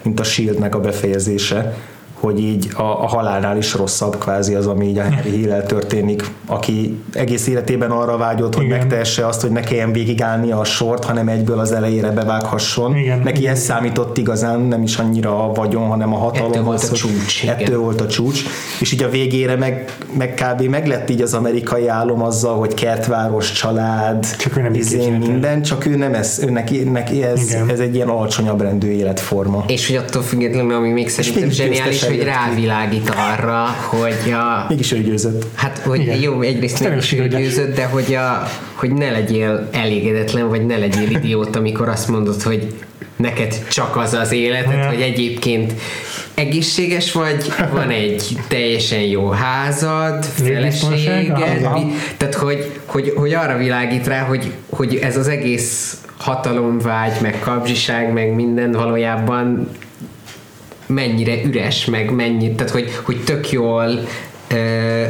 mint a Shieldnek a befejezése, hogy így a, a halálnál is rosszabb kvázi az, ami így a Henry hill történik, aki egész életében arra vágyott, hogy Igen. megtehesse azt, hogy ne kelljen végigállnia a sort, hanem egyből az elejére bevághasson. Igen. Neki Igen. ez számított igazán, nem is annyira a vagyon, hanem a hatalom. Ettől volt az, a csúcs, igen. Ettől volt a csúcs. És így a végére meg, meg kb. meg lett így az amerikai álom azzal, hogy kertváros, család, Csak ő nem izé, képzelte. minden, csak ő nem ez, ő neki, neki ez, Igen. ez egy ilyen alacsonyabb rendű életforma. És hogy attól függetlenül, ami még szerintem zseniális, hogy rávilágít arra, hogy a, Mégis ő győzött. Hát, hogy Igen. jó, egyrészt mégis ő ő is győzött, de hogy, a, hogy ne legyél elégedetlen, vagy ne legyél idiót, amikor azt mondod, hogy neked csak az az életed, Ja. hogy egyébként egészséges vagy, van egy teljesen jó házad, feleséged, tehát hogy, hogy, hogy arra világít rá, hogy, hogy ez az egész hatalomvágy, meg kapzsiság, meg minden valójában mennyire üres, meg mennyi, tehát hogy, hogy tök jól ö,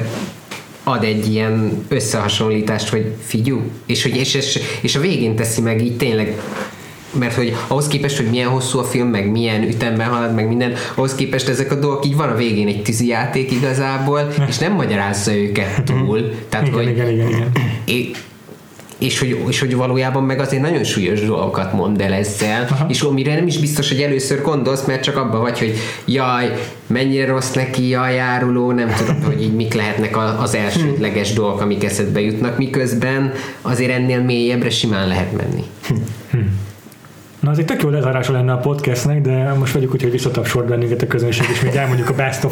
ad egy ilyen összehasonlítást, hogy figyú, és, hogy, és, és, és a végén teszi meg így tényleg mert hogy ahhoz képest, hogy milyen hosszú a film, meg milyen ütemben halad, meg minden, ahhoz képest ezek a dolgok így van a végén egy tűzijáték igazából, és nem magyarázza őket túl. Tehát, Igen, hogy, igen, igen, igen. É- és hogy, és hogy valójában meg azért nagyon súlyos dolgokat mond el ezzel, Aha. és amire nem is biztos, hogy először gondolsz, mert csak abban vagy, hogy jaj, mennyire rossz neki, jaj, járuló, nem tudom, hogy így mik lehetnek az elsődleges dolgok, amik eszedbe jutnak, miközben azért ennél mélyebbre simán lehet menni. Na, az egy tök jó lezárása lenne a podcastnek, de most vagyunk úgy, hogy visszatapsol bennünket a közönség, és még elmondjuk a best így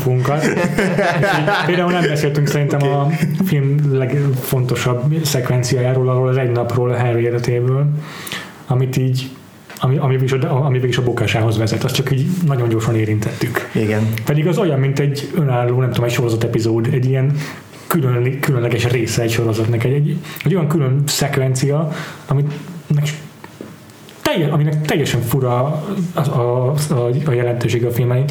Például nem beszéltünk szerintem a film legfontosabb szekvenciájáról, arról az egy napról a Harry életéből, amit így ami, ami, is a, ami is a bukásához vezet, azt csak így nagyon gyorsan érintettük. Igen. Pedig az olyan, mint egy önálló, nem tudom, egy sorozat epizód, egy ilyen külön, különleges része egy sorozatnak, egy, egy, egy olyan külön szekvencia, amit telje, aminek teljesen fura a, a, a, a jelentősége a filmen.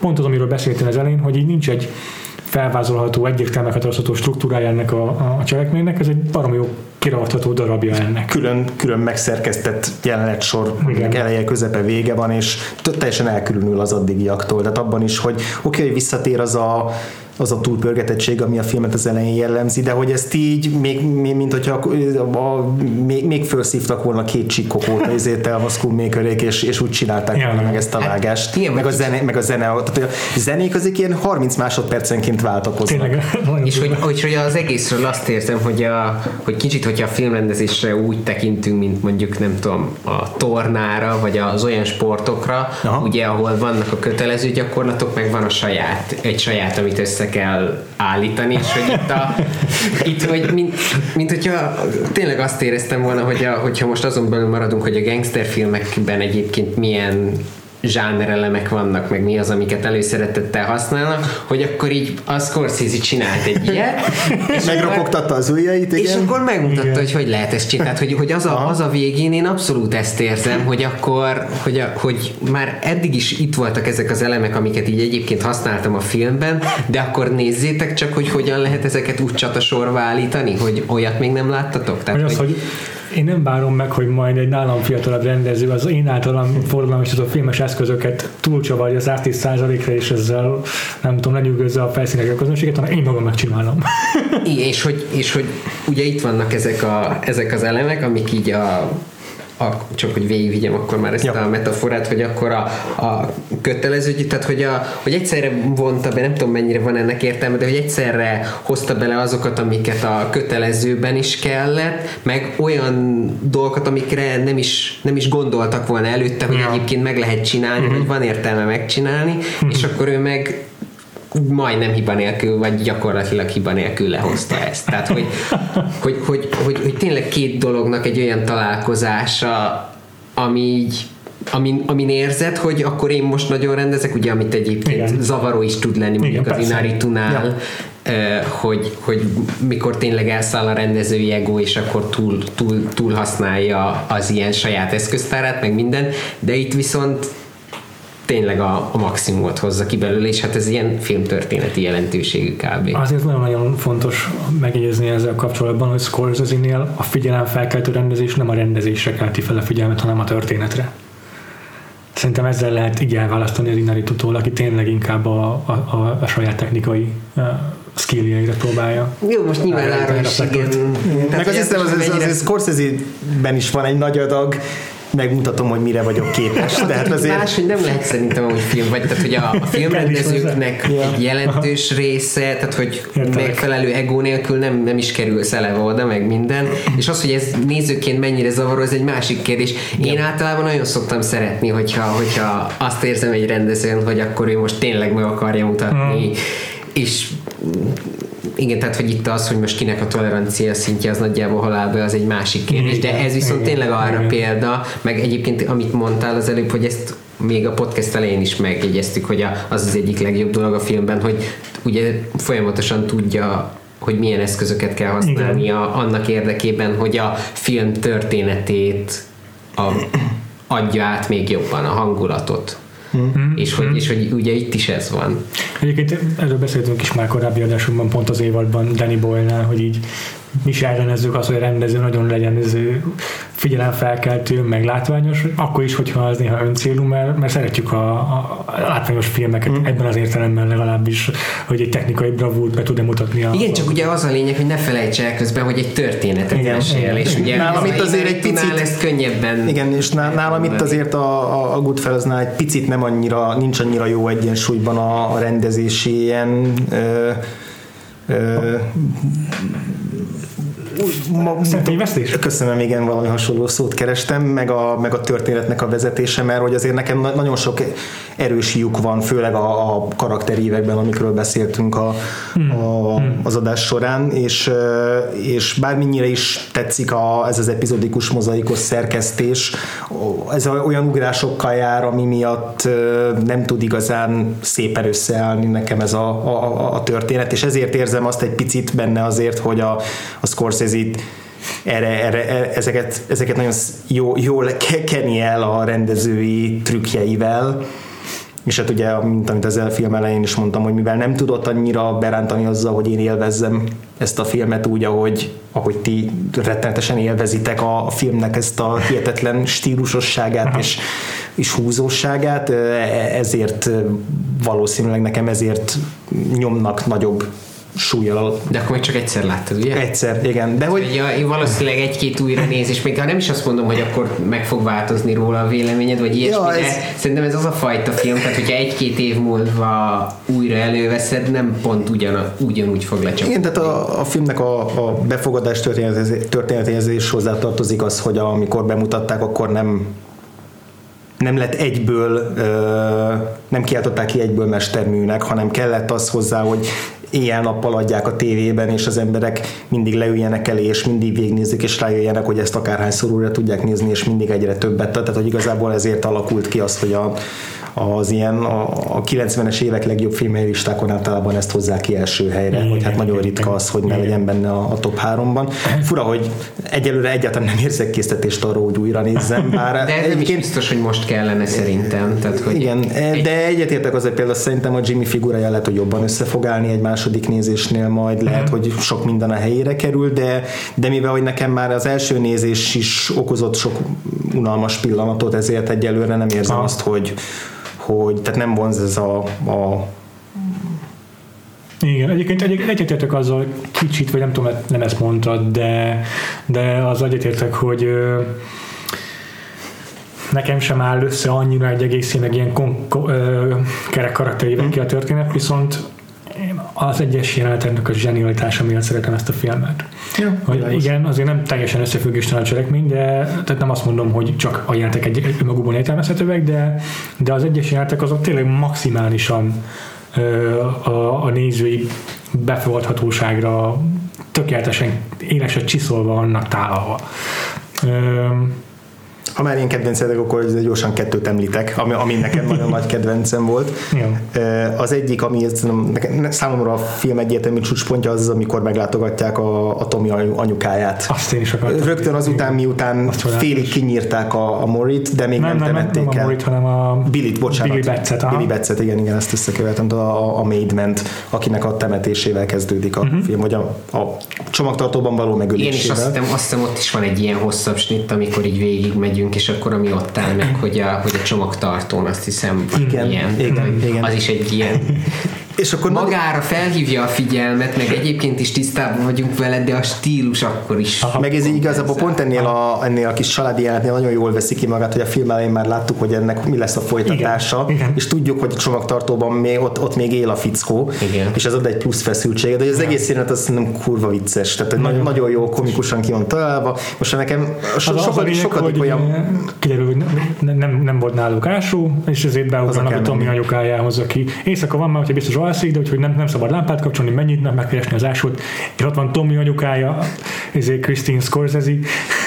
Pont az, amiről beszéltem az elején, hogy így nincs egy felvázolható, egyértelmű meghatározható struktúrája ennek a, a cselekménynek, ez egy baromi jó kiragadható darabja ennek. Külön, külön megszerkesztett jelenetsor, aminek eleje, közepe, vége van, és teljesen elkülönül az addigiaktól. Tehát abban is, hogy oké, okay, hogy visszatér az a az a túlpörgetettség, ami a filmet az elején jellemzi, de hogy ezt így, még, még mint hogyha a, a, még, még felszívtak volna két csikkokót azért a Schoolmakerék, és, és úgy csinálták Ja. volna meg ezt a vágást. igen, meg, a zene, meg a zene, tehát a zenék azok ilyen 30 másodpercenként váltakoznak. Tényleg, És hogy, hogy, hogy az egészről azt érzem, hogy, a, hogy kicsit, hogyha a filmrendezésre úgy tekintünk, mint mondjuk nem tudom, a tornára, vagy az olyan sportokra, Aha. ugye, ahol vannak a kötelező gyakorlatok, meg van a saját, egy saját, amit össze kell állítani, és hogy itt, a, itt hogy mint, mint hogyha tényleg azt éreztem volna, hogy a, hogyha most azon belül maradunk, hogy a gangsterfilmekben egyébként milyen zsánerelemek vannak, meg mi az, amiket előszeretettel használnak, hogy akkor így a Scorsese csinált egy ilyet, és Megropogtatta az ujjait, igen. és akkor megmutatta, Igen. hogy hogy lehet ezt csinálni. Tehát, hogy, hogy az, a, az a végén én abszolút ezt érzem, hogy akkor, hogy, a, hogy már eddig is itt voltak ezek az elemek, amiket így egyébként használtam a filmben, de akkor nézzétek csak, hogy hogyan lehet ezeket úgy csatasorba állítani, hogy olyat még nem láttatok. Tehát, Vagy az, hogy én nem várom meg, hogy majd egy nálam fiatalabb rendező az én általam forradalmasított filmes eszközöket túlcsavarja 110%-ra, és ezzel nem tudom, lenyűgözze a felszínekre a közönséget, hanem én magam megcsinálom. És hogy, és hogy ugye itt vannak ezek, a, ezek az elemek, amik így a, a, csak hogy végigvigyem akkor már ezt Ja. a metaforát, hogy akkor a, a kötelező, tehát hogy, a, hogy egyszerre vonta be, nem tudom mennyire van ennek értelme, de hogy egyszerre hozta bele azokat, amiket a kötelezőben is kellett, meg olyan dolgokat, amikre nem is, nem is gondoltak volna előtte, hogy Ja. egyébként meg lehet csinálni, hogy van értelme megcsinálni, és akkor ő meg majdnem hiba nélkül, vagy gyakorlatilag hiba nélkül lehozta ezt. Tehát, hogy, hogy, hogy, hogy, hogy tényleg két dolognak egy olyan találkozása, ami így amin, amin érzed, hogy akkor én most nagyon rendezek, ugye, amit egyébként Igen. zavaró is tud lenni, mondjuk az persze. Inaritunál, ja. hogy, hogy mikor tényleg elszáll a rendezői ego, és akkor túl, túl, túl használja az ilyen saját eszköztárát, meg minden, de itt viszont tényleg a, a maximumot hozza ki belőle, és hát ez ilyen filmtörténeti jelentőségű kb. Azért nagyon-nagyon fontos megjegyezni ezzel kapcsolatban, hogy Scorsese-nél a figyelemfelkeltő rendezés nem a rendezésre kelti fel a figyelmet, hanem a történetre. Szerintem ezzel lehet így elválasztani az Inaritutól, aki tényleg inkább a, a, a, a saját technikai skilljeire próbálja. Jó, most nyilván arra is igen. Meg azt hiszem, az, ez az, az, az Scorsese-ben is van egy nagy adag, megmutatom, hogy mire vagyok képes. Tehát azért... Más, hogy nem lehet szerintem hogy film, vagy tehát, hogy a, a filmrendezőknek Ja. egy jelentős része, tehát, hogy Értelek. megfelelő ego nélkül nem, nem is kerülsz eleve oda, meg minden. És az, hogy ez nézőként mennyire zavaró, ez egy másik kérdés. Én általában nagyon szoktam szeretni, hogyha, hogyha azt érzem egy rendezőn, hogy akkor ő most tényleg meg akarja mutatni, és igen, tehát hogy itt az, hogy most kinek a tolerancia szintje az nagyjából halálba, az egy másik kérdés, de ez viszont igen, tényleg arra igen. példa, meg egyébként amit mondtál az előbb, hogy ezt még a podcast elején is megjegyeztük, hogy a- az az egyik legjobb dolog a filmben, hogy ugye folyamatosan tudja hogy milyen eszközöket kell használnia annak érdekében, hogy a film történetét a, adja át még jobban, a hangulatot. És, hogy, és hogy ugye itt is ez van. Egyébként erről beszéltünk is már korábbi adásunkban, pont az évadban Danny Boyle-nál, hogy így mi is ellenezzük azt, hogy a rendező nagyon legyen ez figyelemfelkeltő, meg látványos, akkor is, hogyha az néha öncélú, mert, mert szeretjük a, a, látványos filmeket mm. ebben az értelemben legalábbis, hogy egy technikai bravúrt be tud mutatni. A, Igen, csak ugye az a lényeg, hogy ne felejts el közben, hogy egy történetet Igen, mesél, igen. és ugye Nálam itt azért egy picit- ezt könnyebben Igen, és ná- nálam itt azért a, a, a Goodfellasnál egy picit nem annyira, nincs annyira jó egyensúlyban a, a rendezési ilyen ö, ö, ma, Szemfényvesztés? Köszönöm, igen, valami hasonló szót kerestem, meg a, meg a történetnek a vezetése, mert hogy azért nekem na- nagyon sok erős lyuk van, főleg a, a karakterívekben, amikről beszéltünk a, a, az adás során, és, és bármennyire is tetszik a, ez az epizodikus mozaikos szerkesztés, ez olyan ugrásokkal jár, ami miatt nem tud igazán szépen összeállni nekem ez a, a, a történet, és ezért érzem azt egy picit benne azért, hogy a, a Scorsese erre, erre, erre, ezeket, ezeket nagyon jó, jól ke- keni el a rendezői trükkjeivel, és hát ugye, mint amit az el film elején is mondtam, hogy mivel nem tudott annyira berántani azzal, hogy én élvezzem ezt a filmet úgy, ahogy, ahogy ti rettenetesen élvezitek a, a filmnek ezt a hihetetlen stílusosságát és, és húzóságát, e- ezért valószínűleg nekem ezért nyomnak nagyobb súlyjal De akkor még csak egyszer láttad, ugye? egyszer, igen. De hogy Ja, én valószínűleg egy-két újra nézés, még ha nem is azt mondom, hogy akkor meg fog változni róla a véleményed, vagy ilyesmi, Ja, de ez- szerintem ez az a fajta film, tehát hogyha egy-két év múlva újra előveszed, nem pont ugyan, ugyanúgy fog lecsapni. Igen, tehát a, a filmnek a, a befogadás történetéhez- is hozzátartozik az, hogy amikor bemutatták, akkor nem nem lett egyből, nem kiáltották ki egyből mesterműnek, hanem kellett az hozzá, hogy éjjel-nappal adják a tévében, és az emberek mindig leüljenek elé, és mindig végignézik, és rájöjjenek, hogy ezt akárhányszor újra tudják nézni, és mindig egyre többet. Tehát, hogy igazából ezért alakult ki az, hogy a, az ilyen a, a 90-es évek legjobb filmei listákon általában ezt hozzák ki első helyre, Igen, hogy hát nagyon igen, ritka az, hogy ne igen. legyen benne a, a top 3-ban. Fura, hogy egyelőre egyáltalán nem érzek késztetést arra, hogy újra nézzem, bár De ez nem is biztos, hogy most kellene szerintem. Tehát, hogy igen, de egyetértek azért például szerintem a Jimmy figurája lehet, hogy jobban össze fog állni egy második nézésnél majd, lehet, hogy sok minden a helyére kerül, de, de mivel, hogy nekem már az első nézés is okozott sok unalmas pillanatot, ezért egyelőre nem érzem Aha. azt, hogy, hogy tehát nem vonz ez a, a Igen, egyébként egy, egyetértek azzal kicsit, vagy nem tudom, nem ezt mondtad, de, de az egyetértek, hogy ö, nekem sem áll össze annyira egy egészének ilyen kon, ko, ö, kerek karakterével ki a történet, viszont az egyes jeleneteknek a zsenialitása miatt szeretem ezt a filmet. Ja, hogy igen, azért nem teljesen összefüggéstelen a cselekmény, de tehát nem azt mondom, hogy csak a jelenetek egy, magukban értelmezhetőek, de, de az egyes jelenetek azok tényleg maximálisan ö, a, a nézői befogadhatóságra tökéletesen élesen csiszolva vannak tálalva. Ö, Ha már én kedvencedek, akkor gyorsan kettőt említek, ami, ami nekem nagyon nagy kedvencem volt. Ö, Az egyik, ami nekem- számomra a film egyértelmű csúcspontja az, amikor meglátogatják a, a Tomi anyu- anyukáját. azt én is akartam. Rögtön azután, miután Azt félig kinyírták a, a Morit, de még nem, nem, nem, nem, temették nem a el. Morit, hanem a Billit, bocsánat. Billy Betszet. Billy Betszet, igen, igen, ezt összekevertem, de a, a Maidment, akinek a temetésével kezdődik a uh-huh. film, vagy a, a csomagtartóban való Én megölésével. is azt hiszem, azt hiszem, ott is van egy ilyen hosszabb snitt, amikor így végig megyünk, és akkor ami ott áll meg, hogy a, hogy a csomagtartón azt hiszem Igen, ilyen. igen, igen. Az is egy ilyen És akkor nagy- magára felhívja a figyelmet, meg egyébként is tisztában vagyunk vele, de a stílus akkor is. Meg ez így igazából pont ennél a, ennél a kis családi jelenetnél nagyon jól veszi ki magát, hogy a film elején már láttuk, hogy ennek mi lesz a folytatása, Igen, igen. és tudjuk, hogy a csomagtartóban még, ott, ott még él a fickó, Igen. és ez ad egy plusz feszültséget, de az egész jelenet az nem kurva vicces, tehát nagyon, nagyon jó, komikusan ki van találva. Most nekem so, Az, az sokat, lényeg, sokat hogy olyan... kiderül, hogy nem, nem, nem volt náluk ásó, és ezért beugranak a Tomi anyukájához, aki éjszaka van már, hogyha biztos alszik, de úgyhogy nem, nem szabad lámpát kapcsolni, mennyit nem megkeresni az ásót, és ott van Tommy anyukája, ezért Christine Scorsese.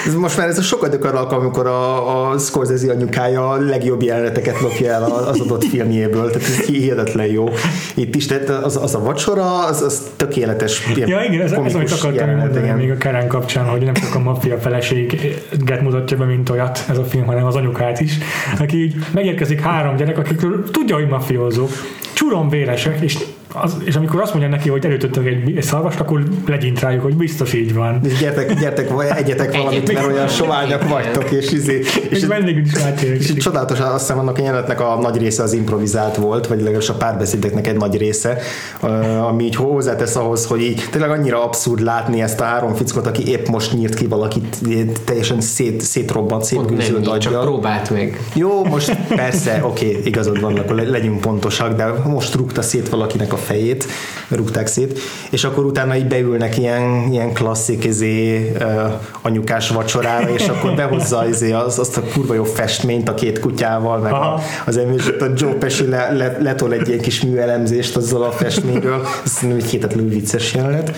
Ez most már ez a sokadik alkalom, amikor a, a Scorsese anyukája a legjobb jeleneteket lopja el az adott filmjéből, tehát ez hihetetlen jó. Itt is, tehát az, az a vacsora, az, az tökéletes. Ja, igen, ez, ez amit akartam mondani még a Karen kapcsán, hogy nem csak a maffia feleséget mutatja be, mint olyat ez a film, hanem az anyukát is, aki így megérkezik három gyerek, akikről tudja, hogy mafiózók, csuron véresek, és az, és amikor azt mondja neki, hogy előtöttök egy, egy szarvast, akkor legyint rájuk, hogy biztos így van. És gyertek, gyertek, egyetek valamit, mert olyan soványak vagytok, és izé, és, és vendég is látják. És csodálatos, azt hiszem annak a jelenetnek a nagy része az improvizált volt, vagy legalábbis a párbeszédeknek egy nagy része, ami így hozzátesz ahhoz, hogy így tényleg annyira abszurd látni ezt a három fickot, aki épp most nyírt ki valakit teljesen szét, szétrobbant, szétgőzült aggyal. Csak próbált meg. Jó, most persze, oké, okay, igazad van, akkor legyünk pontosak, de most rúgta szét valakinek a fejét, rúgták szét, és akkor utána így beülnek ilyen, ilyen klasszik izé, anyukás vacsorára, és akkor behozza izé, az, azt a kurva jó festményt a két kutyával, meg a, az emlősött a Joe Pesci le, le, letol egy ilyen kis műelemzést azzal a festményről, ez szerintem egy hihetetlenül vicces jelenet.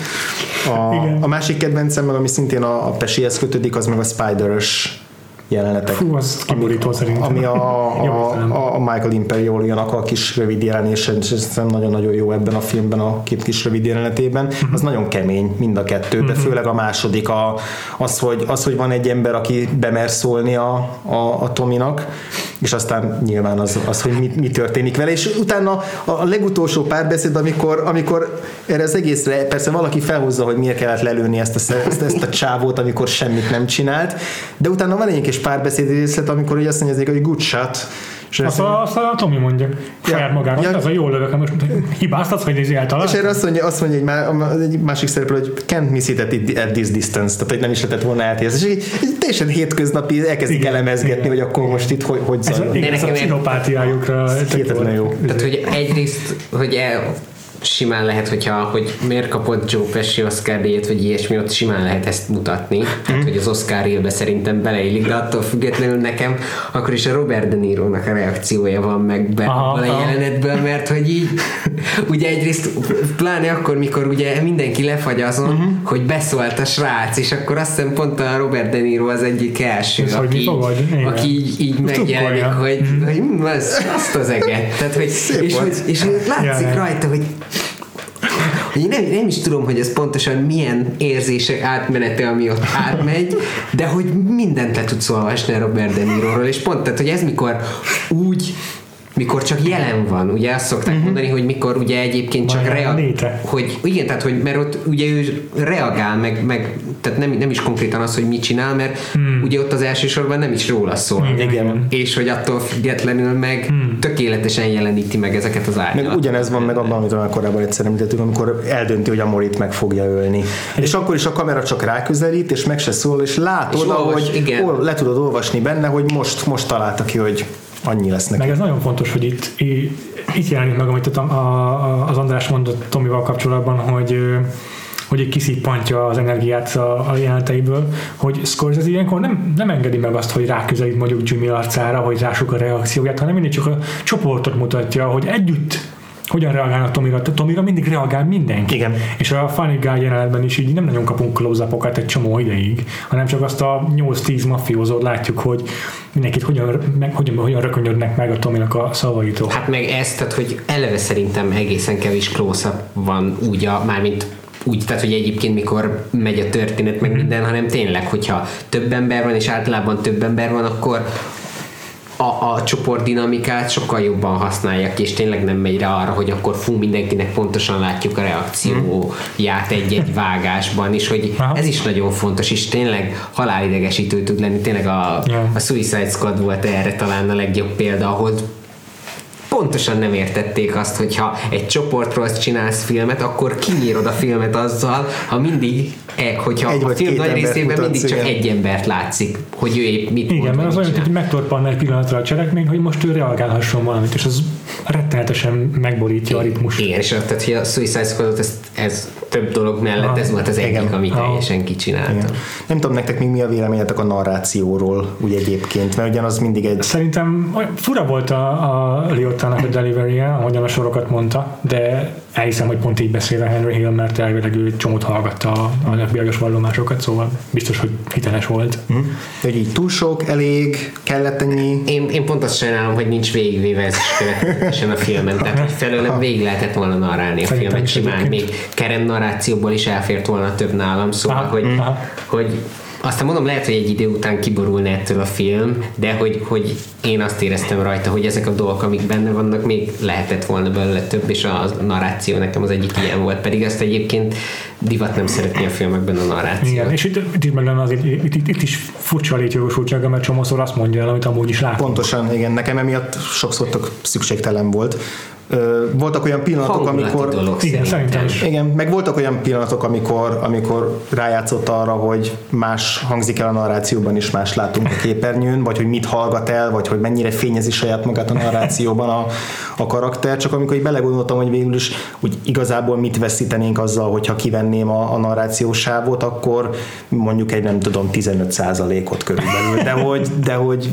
A, a másik kedvencem, meg ami szintén a, a Pescihez kötődik, az meg a Spider-ös jelenetek. Fú, az kiborító szerintem. Ami a, a, a Michael Imperiolianak a kis rövid jelenése, és ez nagyon-nagyon jó ebben a filmben, a két kis rövid jelenetében. Az nagyon kemény mind a kettő, de főleg a második a, az, hogy, az, hogy van egy ember, aki bemer szólni a, a, a Tominak, és aztán nyilván az, az hogy mi, mi történik vele, és utána a legutolsó párbeszéd, amikor, amikor erre az egészre persze valaki felhozza, hogy miért kellett lelőni ezt a, ezt, ezt a csávót, amikor semmit nem csinált, de utána van egy kis párbeszéd részlet, amikor ugye azt mondja, hogy good shot, és azt, a, azt a Tomi mondja saját ja, magának, ja, az a jól lövök, most hibáztatsz, hogy nézi eltalálsz. És erre azt mondja, azt mondja egy, má, egy másik szereplő, hogy can't miss it at this distance, tehát hogy nem is lehetett volna eltézni. És így, így teljesen hétköznapi elkezdik igen, elemezgetni, igen. hogy akkor most itt hogy, hogy zajlott. Ez, igen, ez a pszichopátiájukra. jó. Tehát, hogy egyrészt, hogy el, simán lehet, hogyha, hogy miért kapott Joe Pesci Oscar díjat, vagy ilyesmi, ott simán lehet ezt mutatni. Tehát, hogy az Oscar élbe szerintem beleillik, de attól függetlenül nekem akkor is a Robert De Niro-nak a reakciója van meg be a jelenetből, mert hogy így ugye egyrészt pláne akkor, mikor ugye mindenki lefagy azon, uh-huh. hogy beszólt a srác, és akkor azt hiszem pont a Robert De Niro az egyik első, Ez aki, így, aki így, így megjelenik, hogy, hogy, hogy az, azt az eget. Tehát, hogy, és, és, hogy, és látszik rajta, hogy én nem, nem is tudom, hogy ez pontosan milyen érzések átmenete, ami ott átmegy, de hogy mindent le tudsz olvasni a Robert De Niroról, és pont, tehát, hogy ez mikor úgy mikor csak jelen van, ugye azt szokták uh-huh. mondani, hogy mikor ugye egyébként csak reagál, hogy igen, tehát hogy mert ott ugye ő reagál, meg, meg tehát nem, nem is konkrétan az, hogy mit csinál, mert hmm. ugye ott az elsősorban nem is róla szól. Igen. igen. És hogy attól függetlenül meg hmm. tökéletesen jeleníti meg ezeket az árnyalatokat. Meg ugyanez van meg abban, amit már korábban egyszer említettük, amikor eldönti, hogy a Morit meg fogja ölni. És, és akkor is a kamera csak ráközelít, és meg se szól, és látod, és olvas, hogy igen. le tudod olvasni benne, hogy most, most találta ki, hogy annyi lesz neki. Meg ez nagyon fontos, hogy itt, itt jelenik meg, amit a, a, az András mondott Tomival kapcsolatban, hogy hogy egy kiszippantja az energiát a, a jelenteiből, hogy Scorsese ilyenkor nem, nem engedi meg azt, hogy ráközelít mondjuk Jimmy arcára, hogy rásuk a reakcióját, hanem mindig csak a csoportot mutatja, hogy együtt hogyan reagálnak Tomira. Tomira mindig reagál mindenki. Igen. És a Funny Guy jelenetben is így nem nagyon kapunk close egy csomó ideig, hanem csak azt a 8-10 mafiózót látjuk, hogy mindenkit hogyan, meg, hogyan, hogyan rökönyödnek meg a Tominak a szavaitól. Hát meg ez, tehát hogy eleve szerintem egészen kevés close van úgy, a, mármint úgy, tehát hogy egyébként mikor megy a történet, meg mhm. minden, hanem tényleg, hogyha több ember van, és általában több ember van, akkor a, a csoport dinamikát sokkal jobban használják, és tényleg nem megy rá arra, hogy akkor fú, mindenkinek pontosan látjuk a reakcióját egy-egy vágásban, és hogy Aha. ez is nagyon fontos, és tényleg halálidegesítő tud lenni. Tényleg a, yeah. a Suicide Squad volt erre talán a legjobb példa, ahol pontosan nem értették azt, hogyha egy csoportról csinálsz filmet, akkor kinyírod a filmet azzal, ha mindig e, hogyha egy a film nagy részében mindig csak igen. egy embert látszik, hogy ő épp mit Igen, mert az olyan, hogy megtorpanna egy pillanatra a cselekmény, hogy most ő reagálhasson valamit, és az rettenetesen megborítja a ritmus. Igen, és tehát, hogy a Suicide Squad ez, ez több dolog mellett, ah, ez volt az egyik, ami ah, teljesen kicsinálta. Nem tudom nektek még mi a véleményetek a narrációról, úgy egyébként, mert ugyanaz mindig egy... Szerintem fura volt a, a Liotta karakternek a delivery ahogyan a sorokat mondta, de elhiszem, hogy pont így beszél a Henry Hill, mert elvileg ő csomót hallgatta a, a fbi vallomásokat, szóval biztos, hogy hiteles volt. Mm. Hogy így túl sok, elég, kellett ennyi? Én, én pont azt sajnálom, hogy nincs végigvéve ez is a filmen, tehát hogy felőlem végig lehetett volna narrálni a Szerintem filmet simán, még keren narrációból is elfért volna több nálam, szóval, aha, hogy, aha. hogy aztán mondom, lehet, hogy egy idő után kiborulna ettől a film, de hogy, hogy én azt éreztem rajta, hogy ezek a dolgok, amik benne vannak, még lehetett volna belőle több, és a narráció nekem az egyik ilyen volt. Pedig ezt egyébként divat nem szeretni a filmekben a narráció. Igen, és itt, itt, itt, az, itt, itt, itt, itt is furcsa a létjogosultsága, mert csomószor azt mondja el, amit amúgy is látunk. Pontosan, igen. Nekem emiatt sokszor szükségtelen volt voltak olyan pillanatok, amikor... Dolog, igen, szerintem is. Igen, meg voltak olyan pillanatok, amikor, amikor rájátszott arra, hogy más hangzik el a narrációban, és más látunk a képernyőn, vagy hogy mit hallgat el, vagy hogy mennyire fényezi saját magát a narrációban a, a karakter, csak amikor így belegondoltam, hogy végül is úgy igazából mit veszítenénk azzal, hogyha kivenném a, a narrációs sávot, akkor mondjuk egy nem tudom 15 ot körülbelül, de hogy, de hogy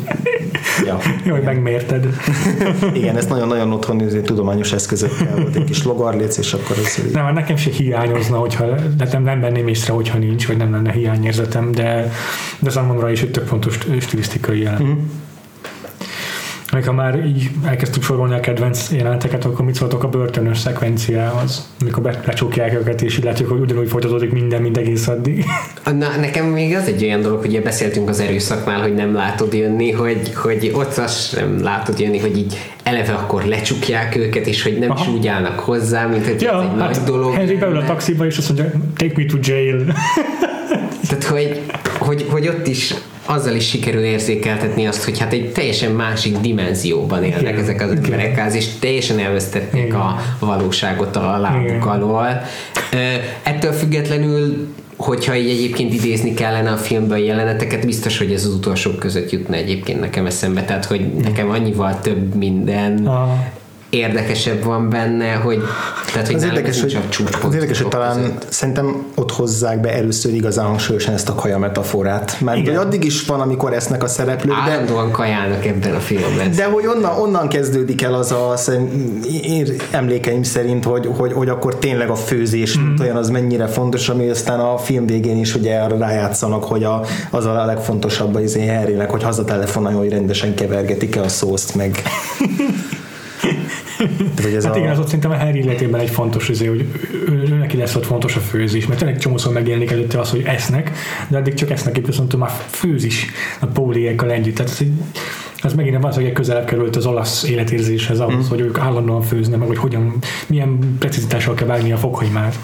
ja. Jó, hogy megmérted. Igen, ezt nagyon-nagyon otthon tudom tudományos eszközökkel, volt egy kis logarléc, és akkor ez... Nem, hát nekem se hiányozna, hogyha nem, nem venném észre, hogyha nincs, vagy nem lenne hiányérzetem, de, de számomra is egy tök fontos stilisztikai jelen. Mm-hmm. Még ha már így elkezdtük sorolni a kedvenc jeleneteket, akkor mit szóltok a börtönös szekvenciához, amikor becsukják őket, és így látjuk, hogy ugyanúgy folytatódik minden, mint egész addig. Na, nekem még az egy olyan dolog, hogy beszéltünk az erőszaknál, hogy nem látod jönni, hogy, hogy ott azt nem látod jönni, hogy így eleve akkor lecsukják őket, és hogy nem Aha. is úgy állnak hozzá, mint hogy ja, ez egy hát nagy dolog. Henry beül a taxiba, és azt mondja, take me to jail. Tehát, hogy, hogy, hogy ott is azzal is sikerül érzékeltetni azt, hogy hát egy teljesen másik dimenzióban élnek Igen. ezek az emberek, és teljesen elvesztették Igen. a valóságot a lábuk alól. Ettől függetlenül hogyha így egyébként idézni kellene a filmben a jeleneteket, biztos, hogy ez az utolsók között jutna egyébként nekem eszembe, tehát hogy nekem annyival több minden ah érdekesebb van benne, hogy tehát, hogy az érdekes, hogy, az érdekes, hogy talán között. szerintem ott hozzák be először igazán hangsúlyosan ezt a kaja metaforát. Mert Igen. addig is van, amikor esznek a szereplők. Állandóan de, kajálnak ebben a filmben. De hogy onnan, onnan kezdődik el az a én emlékeim szerint, hogy, hogy, hogy akkor tényleg a főzés, mm. olyan az mennyire fontos, ami aztán a film végén is ugye arra rájátszanak, hogy a, az a legfontosabb az én Harrynek, hogy hazatelefonáljon, hogy rendesen kevergetik-e a szószt, meg hogy ez hát a... igen, az ott szerintem a Harry életében egy fontos izé, hogy ő, ő, neki lesz ott fontos a főzés, mert tényleg csomószor megjelenik előtte az, hogy esznek, de addig csak esznek, itt viszont már főz is a póliékkal együtt. Tehát ez, ez megint hogy közelebb került az olasz életérzéshez ahhoz, mm. hogy ők állandóan főznek, meg hogy hogyan, milyen precizitással kell vágni a fokhagymát.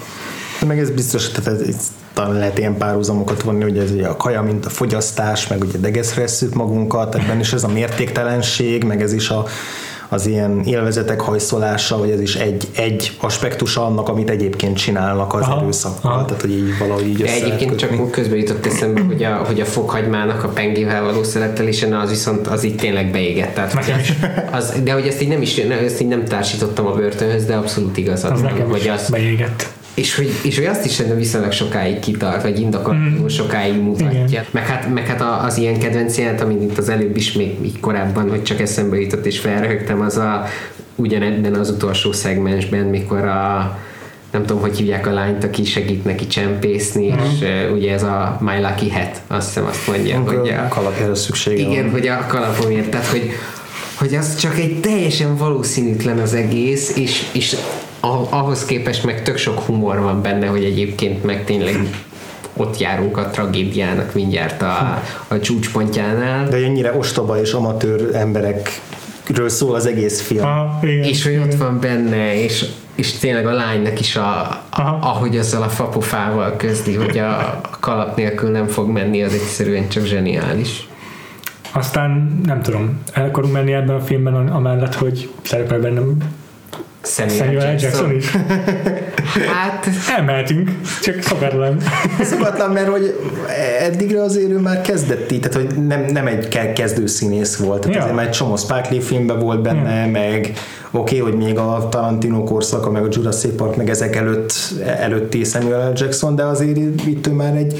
Meg ez biztos, tehát ez, talán lehet ilyen párhuzamokat vonni, hogy ez ugye a kaja, mint a fogyasztás, meg ugye degeszre magunkat, ebben is ez a mértéktelenség, meg ez is a az ilyen élvezetek hajszolása, vagy ez is egy, egy aspektus annak, amit egyébként csinálnak az aha, erőszakkal, aha. tehát hogy így valahogy így De egyébként csak közben jutott eszembe, hogy a, hogy a fokhagymának a pengével való szeretelése, az viszont az így tényleg beégett. Tehát, hogy az, de hogy ezt így nem is, ezt így nem társítottam a börtönhöz, de abszolút igazad. Az nekem hogy az, beégett és hogy, és hogy azt is szerintem viszonylag sokáig kitart, vagy indokolatlanul mm. sokáig mutatja. Igen. Meg hát, meg hát az ilyen kedvenc jelent, amit itt az előbb is még, még korábban, hogy csak eszembe jutott és felröhögtem, az a ugyanebben az utolsó szegmensben, mikor a nem tudom, hogy hívják a lányt, aki segít neki csempészni, mm. és uh, ugye ez a My Lucky Hat, azt hiszem azt mondja, Amikor hogy a, kalapjára szüksége Igen, van. hogy a kalapomért, tehát hogy, hogy az csak egy teljesen valószínűtlen az egész, és, és ahhoz képest meg tök sok humor van benne, hogy egyébként meg tényleg ott járunk a tragédiának mindjárt a, a csúcspontjánál. De ennyire ostoba és amatőr emberekről szól az egész film. Aha, igen, és hogy ott van benne, és, és tényleg a lánynak is, a, a, ahogy azzal a fapofával közli, hogy a, a kalap nélkül nem fog menni, az egyszerűen csak zseniális. Aztán nem tudom, el akarunk menni ebben a filmben amellett, hogy szerepel bennem Samuel, Samuel Jackson. Jackson is. hát... Elmehetünk, csak szokatlan. szokatlan, mert hogy eddigre azért ő már kezdett így, tehát hogy nem, nem egy kezdő színész volt, tehát ja. azért már egy csomó Spike Lee filmben volt benne, ja. meg oké, okay, hogy még a Tarantino korszaka, meg a Jurassic Park, meg ezek előtt, előtti Samuel L. Jackson, de azért itt ő már egy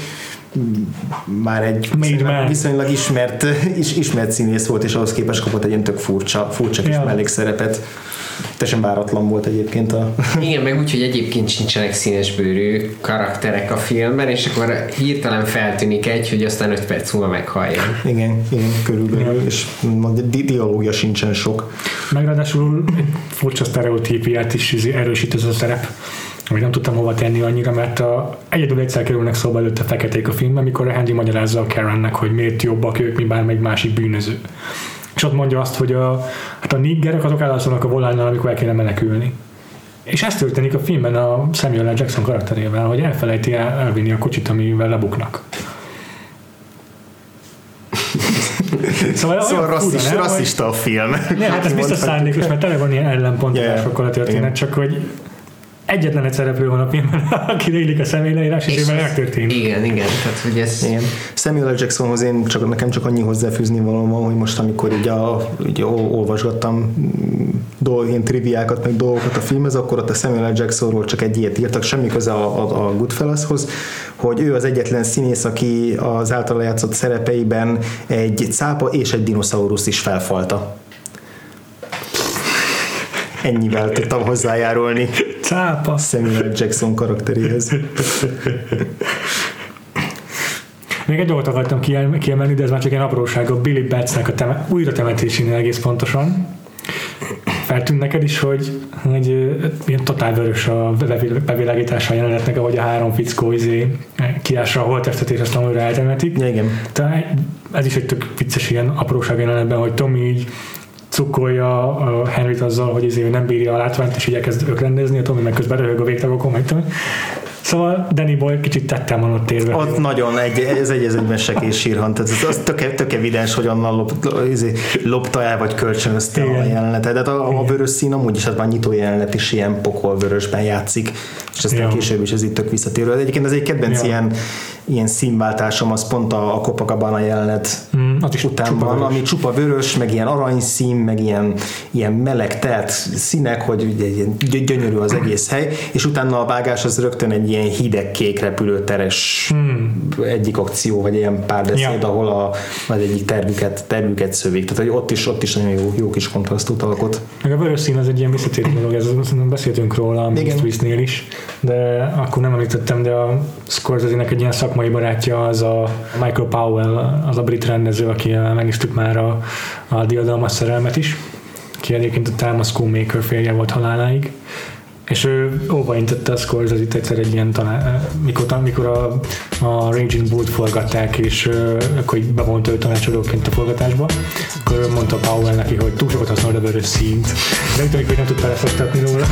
már egy Made viszonylag ismert, is, ismert színész volt, és ahhoz képest kapott egy ilyen tök furcsa, furcsa kis ja. mellékszerepet. Teljesen váratlan volt egyébként a... Igen, meg úgy, hogy egyébként sincsenek színesbőrű karakterek a filmben, és akkor hirtelen feltűnik egy, hogy aztán 5 perc múlva meghallja. Igen, igen, körülbelül, igen. és di- dialógia sincsen sok. Meg ráadásul furcsa sztereotípiát is erősít ez a szerep amit nem tudtam hova tenni annyira, mert a, egyedül egyszer kerülnek szóba előtte feketék a filmben, mikor a Handy magyarázza a Karennek, hogy miért jobbak ők, mi bármelyik másik bűnöző. És ott mondja azt, hogy a, hát a niggerek azok elalszanak a volánnal, amikor el kéne menekülni. És ez történik a filmben a Samuel L. Jackson karakterével, hogy elfelejti el, elvinni a kocsit, amivel lebuknak. szóval, szóval rasszis, fura, rasszista a film. Nem, hát ez biztos szándékos, mert tele van ilyen ellenpontolásokkal a történet, csak hogy egyetlen egy szereplő van a filmben, aki rélik a személyleírás, és, és évben megtörténik. Igen, igen. Tehát, hogy ez... Igen. Samuel L. Jacksonhoz én csak, nekem csak annyi hozzáfűzni való van, hogy most amikor így, a, így olvasgattam mm, dolg, ilyen triviákat, meg dolgokat a filmhez, akkor ott a Samuel L. Jacksonról csak egy ilyet írtak, semmi köze a, a, a Goodfellashoz, hogy ő az egyetlen színész, aki az általa játszott szerepeiben egy cápa és egy dinoszaurusz is felfalta. Ennyivel tudtam hozzájárulni. Cápa. Samuel Jackson karakteréhez. Még egy dolgot akartam kiemelni, de ez már csak egy apróság. A Billy Battsnek a teme- újra temetésénél egész pontosan. Feltűnt neked is, hogy, hogy ilyen totál vörös a bevilágítása a jelenetnek, ahogy a három fickó izé kiásra a holttestet és aztán újra eltemetik. Ja, igen. Tehát ez is egy tök vicces ilyen apróság jelenetben, hogy Tommy így cukkolja a Henryt azzal, hogy ezért nem bírja a látványt, és így elkezd ökrendezni, a Tommy meg közben röhög a végtagokon, meg. Szóval Danny Boy kicsit tettem van ott érve. Ott nagyon, egy, ez egy, ez egy mesekés sírhan, tehát ez, az tök, tök evidens, hogy onnan lop, izé, lopta el, vagy kölcsönözte Igen. a jelenetet. Tehát a, a vörös szín amúgy is, hát már nyitó jelenet is ilyen pokol vörösben játszik, és aztán ja. később is ez itt tök visszatérő. Egyébként ez egy kedvenc ja. ilyen ilyen színváltásom az pont a, a Copacabana jelenet mm, az is után van, vörös. ami csupa vörös, meg ilyen aranyszín, meg ilyen, ilyen meleg telt színek, hogy ugye, gyönyörű az egész hely, és utána a vágás az rögtön egy ilyen hideg kék repülőteres mm. egyik akció, vagy ilyen párbeszéd, ja. ahol a, az egyik tervüket, tervüket szövik. Tehát hogy ott is, ott is nagyon jó, jó kis kontrasztot alkot. Meg a vörös szín az egy ilyen visszatérő dolog, ez, beszéltünk róla a Twistnél is, de akkor nem említettem, de a Scorsese-nek egy ilyen szakma szakmai barátja az a Michael Powell, az a brit rendező, aki megnéztük már a, a diadalmas szerelmet is, ki egyébként a Thelma Schoolmaker férje volt haláláig, és ő óvaintette a Scorsese egyszer egy ilyen talán, mikor, mikor a, a Raging Bull forgatták, és akkor így bevonta ő tanácsadóként a forgatásba, akkor mondta Powell neki, hogy túl sokat használod a vörös színt, de úgy hogy nem tud belefogtatni róla.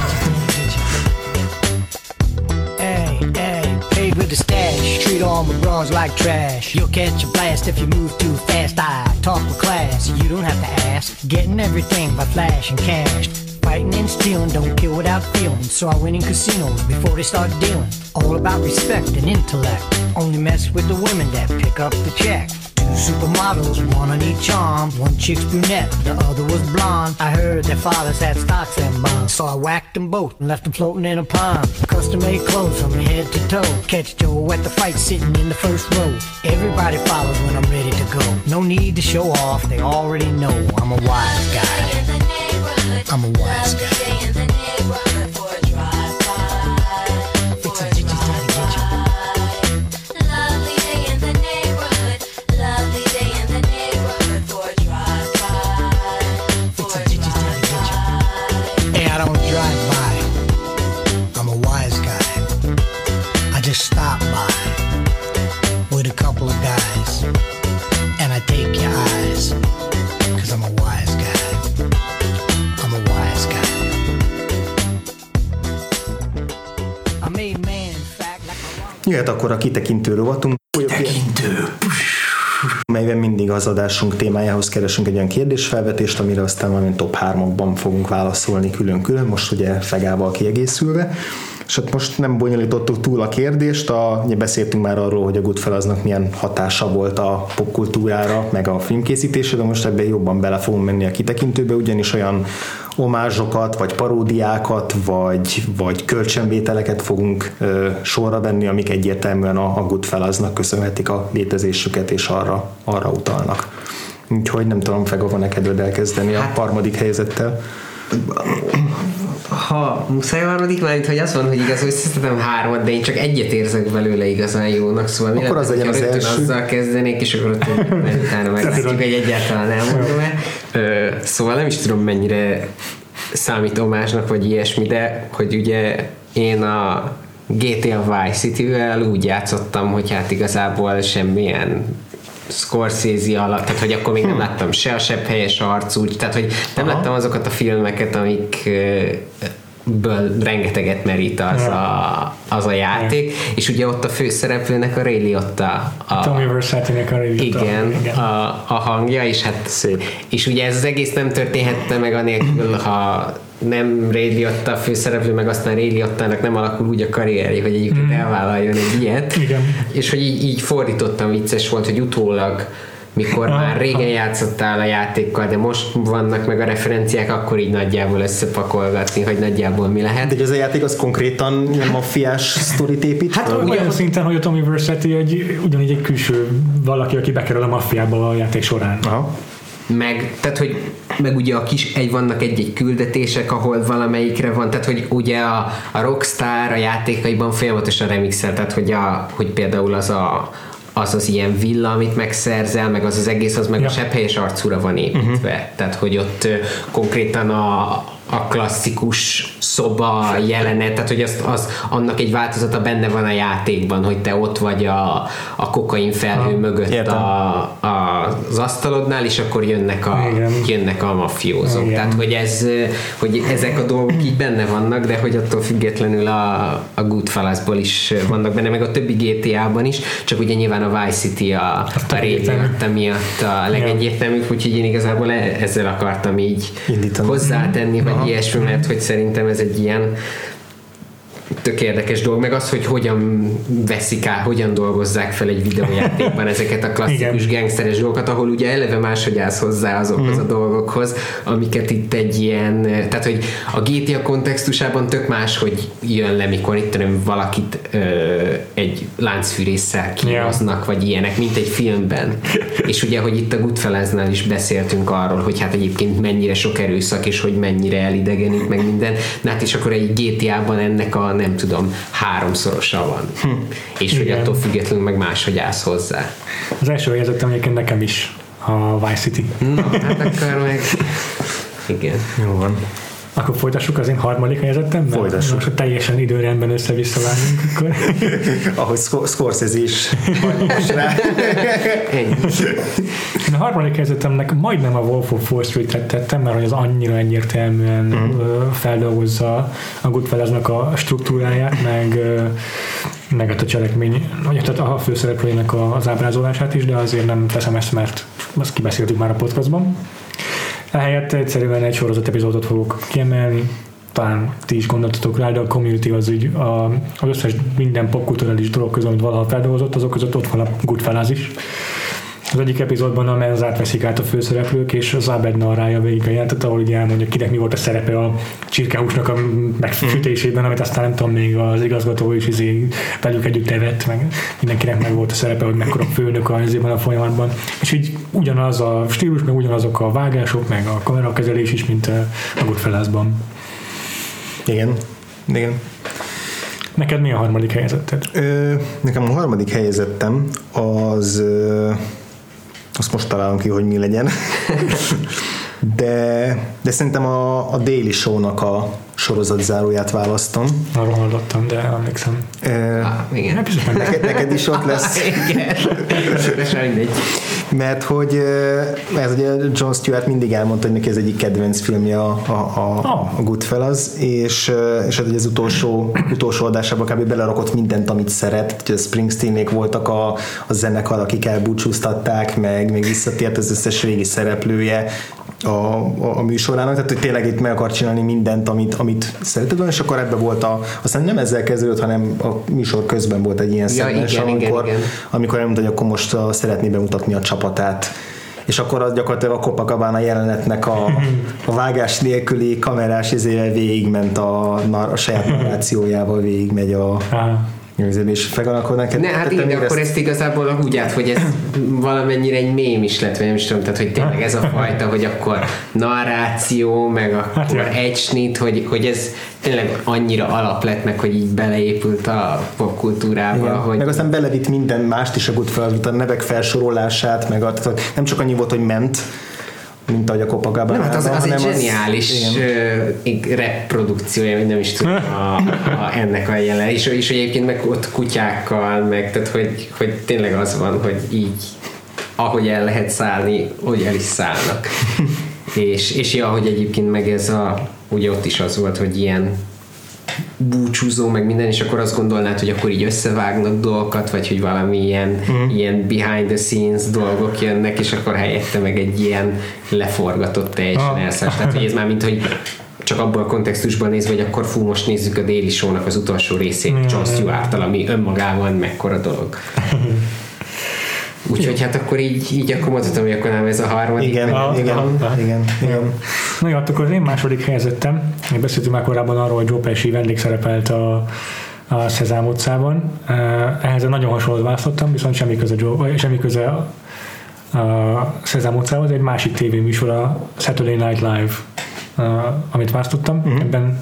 with a stash. Treat all my bras like trash. You'll catch a blast if you move too fast. I talk with class, you don't have to ask. Getting everything by flashing cash. Fighting and stealing, don't kill without feeling. So I went in casinos before they start dealing. All about respect and intellect. Only mess with the women that pick up the check. Two Supermodels, one on each arm. One chick's brunette, the other was blonde. I heard their fathers had stocks and bonds, so I whacked them both and left them floating in a pond. Custom made clothes from head to toe. Catch Joe at the fight sitting in the first row. Everybody follows when I'm ready to go. No need to show off, they already know I'm a wise guy. I'm a wise guy. Jöhet akkor a kitekintő rovatunk. Kitekintő. melyben mindig az adásunk témájához keresünk egy olyan kérdésfelvetést, amire aztán valami top 3-okban fogunk válaszolni külön-külön, most ugye fegával kiegészülve. És hát most nem bonyolítottuk túl a kérdést, a, ugye beszéltünk már arról, hogy a Goodfellasnak milyen hatása volt a popkultúrára, meg a filmkészítésre, de most ebben jobban bele fogunk menni a kitekintőbe, ugyanis olyan omázsokat, vagy paródiákat, vagy, vagy kölcsönvételeket fogunk ö, sorra venni, amik egyértelműen a, a Goodfellasnak köszönhetik a létezésüket, és arra, arra utalnak. Úgyhogy nem tudom, Fega, van-e kedved elkezdeni hát, a harmadik helyzettel? ha muszáj harmadik, mert hogy az van, hogy igaz, összeszedem hármat, de én csak egyet érzek belőle igazán jónak, szóval akkor mi az legyen az első. azzal kezdenék, és akkor ott utána meglátjuk, hogy egyáltalán elmondom-e. Szóval nem is tudom mennyire számít omásnak, vagy ilyesmi, de hogy ugye én a GTA Vice City-vel úgy játszottam, hogy hát igazából semmilyen Scorsese alatt, tehát hogy akkor még nem láttam se a sebb helyes arcú, tehát hogy nem Aha. láttam azokat a filmeket, amik ből rengeteget merít az, a, az a játék, és ugye ott a főszereplőnek a Ray Liotta. A, Tommy Versace-nek a Ray Liotta. Igen, igen. A, a hangja, és hát Szép. és ugye ez az egész nem történhette meg anélkül, ha nem Ray Liotta a főszereplő, meg aztán Ray Liottának nem alakul úgy a karrierje, hogy egyébként mm. elvállaljon egy ilyet. Igen. És hogy így, így fordítottam, vicces volt, hogy utólag mikor már régen játszottál a játékkal, de most vannak meg a referenciák, akkor így nagyjából összepakolgatni, hogy nagyjából mi lehet. De ez a játék az konkrétan ilyen maffiás sztorit épít? Hát olyan ugye, szinten, hogy a Tommy Versetti egy, ugyanígy egy külső valaki, aki bekerül a maffiába a játék során. Aha meg, tehát, hogy meg ugye a kis, egy, vannak egy-egy küldetések, ahol valamelyikre van, tehát, hogy ugye a, a Rockstar a játékaiban folyamatosan remixel, tehát, hogy, a, hogy például az a, az az ilyen villa, amit megszerzel, meg az az egész, az meg ja. a sepphelyes arcúra van építve. Uh-huh. Tehát, hogy ott konkrétan a, a klasszikus szoba jelenet, tehát hogy az, az, annak egy változata benne van a játékban, hogy te ott vagy a, a kokain felhő ha, mögött a, a, az asztalodnál, és akkor jönnek a, jönnek a mafiózók. Igen. Tehát, hogy, ez, hogy ezek a dolgok így benne vannak, de hogy attól függetlenül a, a Goodfellasból is vannak benne, meg a többi GTA-ban is, csak ugye nyilván a Vice City a, a régiót miatt a legegyértelműbb, úgyhogy én igazából e- ezzel akartam így Indítani. hozzátenni, vagy Aha. ilyesmi, mert hogy szerintem ez egy ilyen tök érdekes dolog, meg az, hogy hogyan veszik át, hogyan dolgozzák fel egy videójátékban ezeket a klasszikus Igen. gangsteres dolgokat, ahol ugye eleve máshogy állsz hozzá azokhoz mm. a dolgokhoz, amiket itt egy ilyen, tehát hogy a GTA kontextusában tök más, hogy jön le, mikor itt tudom, valakit ö, egy láncfűrésszel kihoznak, yeah. vagy ilyenek, mint egy filmben. és ugye, hogy itt a Goodfellasnál is beszéltünk arról, hogy hát egyébként mennyire sok erőszak, és hogy mennyire elidegenít, meg minden. Na hát és akkor egy GTA-ban ennek a nem tudom, háromszorosa van. Hm. És Igen. hogy attól függetlenül meg máshogy állsz hozzá. Az első helyezettem egyébként nekem is a Vice City. Na, hát akkor meg... Igen. Jó van. Akkor folytassuk az én harmadik helyezettem? Folytassuk. Most teljesen időrendben össze-vissza. Akkor. Ahogy Scorsese is rá. a harmadik helyezettemnek majdnem a Wolf of Wall Street-et tettem, mert hogy az annyira egyértelműen mm. feldolgozza a Goodfellasnak a struktúráját, meg meg a cselekmény, vagy tehát a főszereplőjének az ábrázolását is, de azért nem teszem ezt, mert azt kibeszéltük már a podcastban. Ehelyett egyszerűen egy sorozat epizódot fogok kiemelni, talán ti is gondoltatok rá, de a community az úgy a, az összes minden popkulturális dolog között, amit valaha feldolgozott, azok között ott van a Goodfellas is. Az egyik epizódban a menzát veszik át a főszereplők, és az Abed narrája végig a jelentet, ahol ugye elmondja, kinek mi volt a szerepe a csirkehúsnak a megfűtésében, amit aztán nem tudom, még az igazgató is izé velük együtt evett, meg mindenkinek meg volt a szerepe, hogy mekkora főnök az a folyamatban. És így ugyanaz a stílus, meg ugyanazok a vágások, meg a kamerakezelés is, mint a Goodfellasban. Igen, igen. Neked mi a harmadik helyezetted? Ö, nekem a harmadik helyezettem az ö, azt most találom ki, hogy mi legyen. de, de szerintem a, a Daily Show-nak a sorozat záróját választom. Arról hallottam, de emlékszem. E, ah, igen. Neked, neked is ott lesz. igen. Mert hogy mert ugye John Stewart mindig elmondta, hogy neki ez egyik kedvenc filmje a, a, a, oh. a Goodfellas, és, és hát ugye az utolsó, utolsó adásában kb. belerakott mindent, amit szeret. Ugye a Springsteenék voltak a, a zenekar, akik elbúcsúztatták, meg még visszatért az összes régi szereplője, a, a, a műsorának, tehát hogy tényleg itt meg akar csinálni mindent, amit, amit szeretett volna, és akkor ebbe volt a, aztán nem ezzel kezdődött, hanem a műsor közben volt egy ilyen ja, szegmens, amikor, igen, igen. amikor elmondta, hogy akkor most szeretné bemutatni a csapatát, és akkor az gyakorlatilag a Copacabana jelenetnek a, a vágás nélküli kamerás izével végigment a, a saját narrációjával végigmegy a, és fegalakod neked. Ne, hát igen, akkor ezt igazából úgy át, hogy ez valamennyire egy mém is lett, vagy nem is tudom, tehát hogy tényleg ez a fajta, hogy akkor narráció, meg akkor hát, egy snit, hogy, hogy ez tényleg annyira alap lett meg, hogy így beleépült a popkultúrába. Igen. Hogy... Meg aztán belevitt minden mást is a Goodfellas, a nevek felsorolását, meg a, tehát nem csak annyi volt, hogy ment, mint ahogy a Copacabana. Nem, hát az, az egy zseniális az... reprodukciója, vagy nem is tudom, a, a, ennek a jelen. És, és egyébként meg ott kutyákkal, meg tehát hogy, hogy tényleg az van, hogy így ahogy el lehet szállni, hogy el is szállnak. és, és ja, hogy egyébként meg ez a, ugye ott is az volt, hogy ilyen búcsúzó, meg minden, és akkor azt gondolnád, hogy akkor így összevágnak dolgokat, vagy hogy valami ilyen, mm. ilyen behind the scenes dolgok jönnek, és akkor helyette meg egy ilyen leforgatott teljesen ah. elszáll. Tehát, hogy ez már mint, hogy csak abban a kontextusban nézve, hogy akkor fú, most nézzük a Daily Show-nak az utolsó részét mm. John stewart ami önmagában mekkora dolog. Úgyhogy hát akkor így, így akkor mondhatom, hogy akkor nem ez a harmadik. Igen, a, igen, a, igen, igen. Na jó, hát akkor az én második helyezettem. Én beszéltünk már korábban arról, hogy Joe Pesci vendég szerepelt a, a Szezám utcában. Ehhez nagyon hasonlót választottam, viszont semmi köze, Joe, semmi köze a, a Szezám utcához. Egy másik tévéműsor, a Saturday Night Live, amit választottam. Uh-huh. Ebben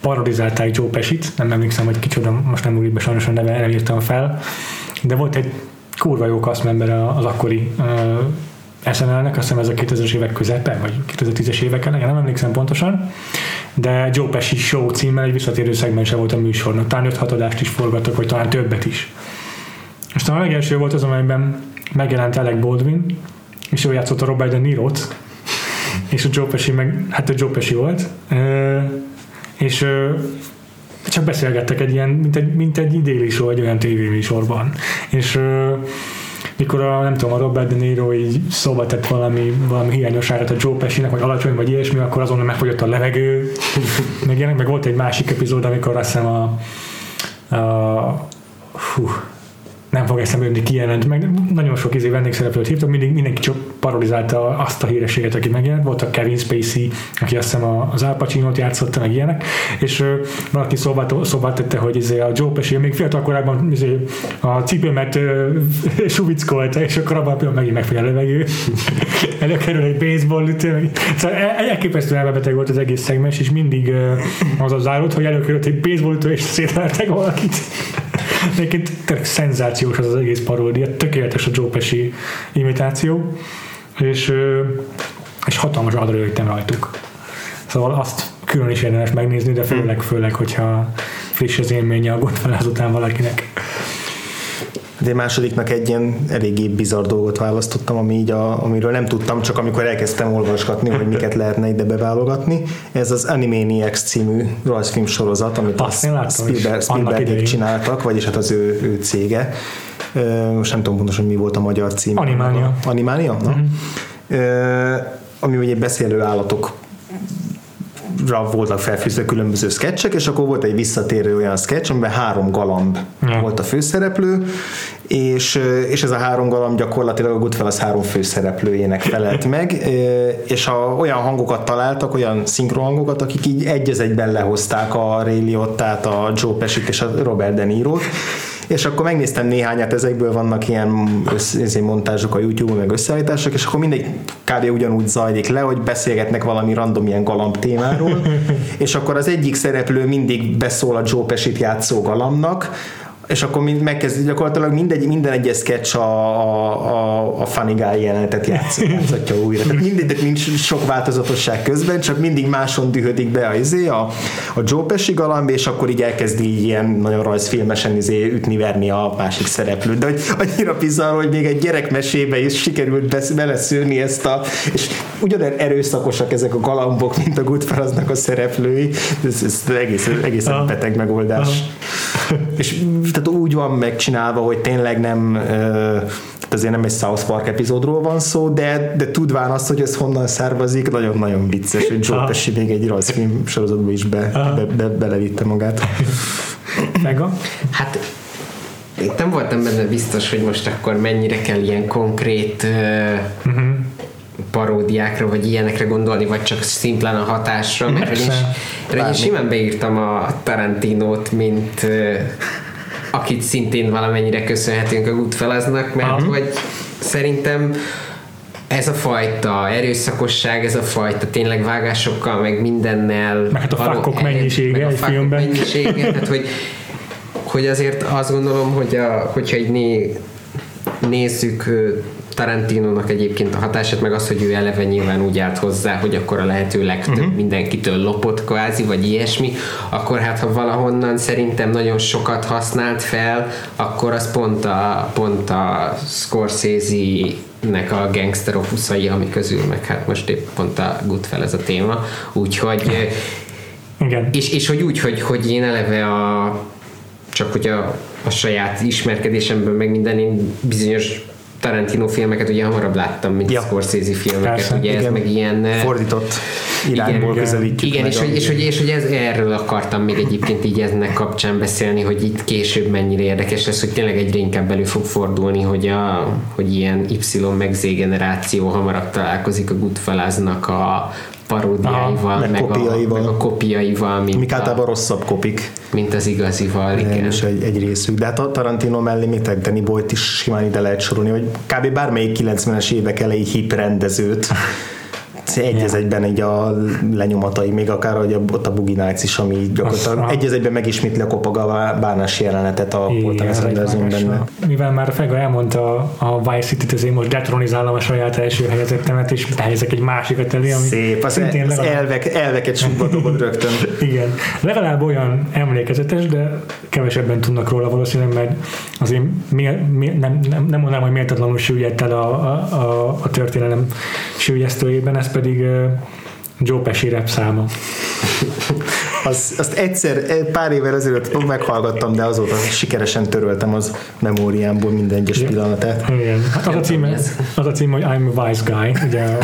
parodizálták Joe Pesit, nem emlékszem, hogy kicsoda, most nem úgy be sajnos a neve, nem írtam fel, de volt egy kurva jó kaszmember az akkori uh, SNL-nek, azt hiszem ez a 2000-es évek közepe, vagy 2010-es évek elején, nem emlékszem pontosan, de Joe Pesci Show címmel egy visszatérő szegmense volt a műsornak, talán 5 adást is forgattak, vagy talán többet is. Aztán a legelső volt az, amelyben megjelent Alec Baldwin, és ő játszott a Robert De Niro-t, és a Joe Pesci meg, hát a Joe Pesci volt, és csak beszélgettek egy ilyen, mint egy, mint egy idéli show, egy olyan tévéműsorban. És mikor a, nem tudom, a Robert De Niro így szóba tett valami, valami hiányosságot a Joe Pesci-nek, vagy alacsony, vagy ilyesmi, akkor azonnal megfogyott a levegő. meg, ilyenek, meg volt egy másik epizód, amikor azt hiszem a, a hú, nem fog eszembe jönni, kijelent, meg nagyon sok izé vendégszereplőt hívtak, mindig, mindenki csak parodizálta azt a hírességet, aki megjelent. Volt a Kevin Spacey, aki azt hiszem az Al Pacino-t játszotta, meg ilyenek, és uh, valaki szóba, szóba tette, hogy izé a Joe Pesci még fiatal korában izé, a cipőmet suvickolta, és akkor abban a megint megfelel a levegő. Előkerül egy baseball ütő, szóval e- e- elképesztően elbeteg volt az egész szegmens, és mindig az a zárót, hogy előkerült egy baseball ütő, és szétvertek valakit. Egyébként tényleg szenzációs az az egész paródia, tökéletes a Joe Pesci imitáció, és, és hatalmas adra rajtuk. Szóval azt külön is érdemes megnézni, de főleg, főleg, hogyha friss az élménye a Godfellas után valakinek. De másodiknak egy ilyen eléggé bizarr dolgot választottam, ami így a, amiről nem tudtam, csak amikor elkezdtem olvasgatni, hogy miket lehetne ide beválogatni. Ez az Animaniacs című rajzfilm sorozat, amit Azt a Spielberg, Spielberg csináltak, vagyis hát az ő, ő cége. Most nem tudom pontosan, mi volt a magyar cím. Animánia. Animánia? Na. Uh-huh. Ami ugye beszélő állatok voltak felfűzve különböző sketchek, és akkor volt egy visszatérő olyan sketch, amiben három galamb ja. volt a főszereplő, és, és ez a három galamb gyakorlatilag a Goodfellas három főszereplőjének felelt meg, és ha olyan hangokat találtak, olyan szinkron hangokat, akik így egy egyben lehozták a Ray Liottát, a Joe Pesci-t és a Robert De Niro-t, és akkor megnéztem néhányat, ezekből vannak ilyen össze, montázsok a YouTube-on, meg összeállítások, és akkor mindegy kb. ugyanúgy zajlik le, hogy beszélgetnek valami random ilyen galamb témáról, és akkor az egyik szereplő mindig beszól a Joe Pesci-t játszó galambnak, és akkor mind, megkezd, gyakorlatilag mindegy, minden egyes sketch a, a, a Funny Guy jelenetet játszhatja újra. Tehát mindegy, nincs sok változatosság közben, csak mindig máson dühödik be a, izé, a, a Joe Pesci galamb, és akkor így elkezdi ilyen nagyon rajzfilmesen izé, ütni-verni a másik szereplőt. De hogy annyira bizarr, hogy még egy gyerekmesébe is sikerült beleszűrni ezt a, és ugyanen erőszakosak ezek a galambok, mint a Goodfellasnak a szereplői. Ez, ez egész, egészen beteg megoldás. és tehát úgy van megcsinálva, hogy tényleg nem tehát azért nem egy South Park epizódról van szó, de, de tudván azt, hogy ez honnan származik, nagyon-nagyon vicces, hogy Joe Pesci még egy rajzfilm sorozatba is be, be, be, belevitte magát. Mega? Hát én nem voltam benne biztos, hogy most akkor mennyire kell ilyen konkrét uh, uh-huh. Paródiákra, vagy ilyenekre gondolni, vagy csak szimplán a hatásra, mert hogy én, én simán beírtam a Tarantinót, mint akit szintén valamennyire köszönhetünk a Goodfellasnak, mert Aha. hogy szerintem ez a fajta erőszakosság, ez a fajta tényleg vágásokkal, meg mindennel. Meg hát a fakkok mennyisége meg a egy filmben. mennyisége, tehát hogy, hogy azért azt gondolom, hogy a, hogyha így né, nézzük Tarantinónak egyébként a hatását, meg az, hogy ő eleve nyilván úgy állt hozzá, hogy akkor a lehető legtöbb uh-huh. mindenkitől lopott kvázi, vagy ilyesmi, akkor hát ha valahonnan szerintem nagyon sokat használt fel, akkor az pont a, pont a Scorsese nek a gangster opuszai, ami közül meg hát most épp pont a fel ez a téma. Úgyhogy igen. És, és hogy úgy, hogy, hogy én eleve a csak hogy a, a saját ismerkedésemből meg minden én bizonyos Tarantino filmeket ugye hamarabb láttam, mint ja. Scorsese filmeket, Persze, ugye igen. ez meg ilyen... Fordított irányból igen, közelítjük Igen, és hogy, és, hogy, és hogy ez, erről akartam még egyébként így ennek kapcsán beszélni, hogy itt később mennyire érdekes lesz, hogy tényleg egyre inkább elő fog fordulni, hogy, a, hogy ilyen Y meg Z generáció hamarabb találkozik a Goodfellasnak a paródiáival, Aha, meg, meg, kopiaival. A, meg a kopiaival, mint Mik általában a, rosszabb kopik. Mint az igazival, igen. És egy, egy részük. De hát a Tarantino mellé még Danny Boyt is simán ide lehet sorolni, hogy kb. bármelyik 90-es évek elejé hip rendezőt egy az egyben egy a lenyomatai, még akár hogy ott a Boogie Nights is, ami gyakorlatilag egy az egyben megismétli a kopaga bánás jelenetet a Paul benne. Mivel már Fega elmondta a Vice City-t, azért most detronizálom a saját első helyezettemet, és behelyezek egy másikat elé, ami Szép, az, szintén az legalább... elvek, elveket súgba dobod rögtön. Igen, legalább olyan emlékezetes, de kevesebben tudnak róla valószínűleg, mert azért mi, mi, nem, nem, nem mondanám, hogy méltatlanul süllyedt el a, a, a, a történelem sülyeztőjében, ez pedig Joe Pesci rap száma. Az, azt egyszer, pár évvel ezelőtt meghallgattam, de azóta sikeresen töröltem az memóriámból minden egyes Igen. pillanatát. Igen. Hát az a, cím, az a cím, hogy I'm a Wise Guy, ugye a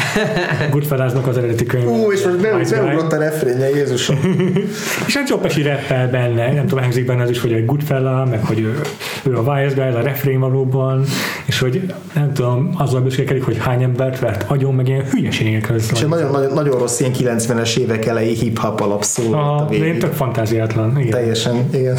Goodfellasnak az eredeti könyv. Ú, és most beugrott a refrénje, Jézusom. és egy Joe Pesci rappel benne, nem tudom, hangzik benne az is, hogy egy Goodfella, meg hogy ő, ő a Wise Guy, a refrén valóban, és hogy nem tudom, azzal büszkékedik, hogy hány embert vert agyon, meg ilyen hülyeségekkel. És nagyon, nagyon, nagyon rossz ilyen 90-es évek elejé hip-hop alapszó. De én tök fantáziátlan. Igen. Teljesen, igen.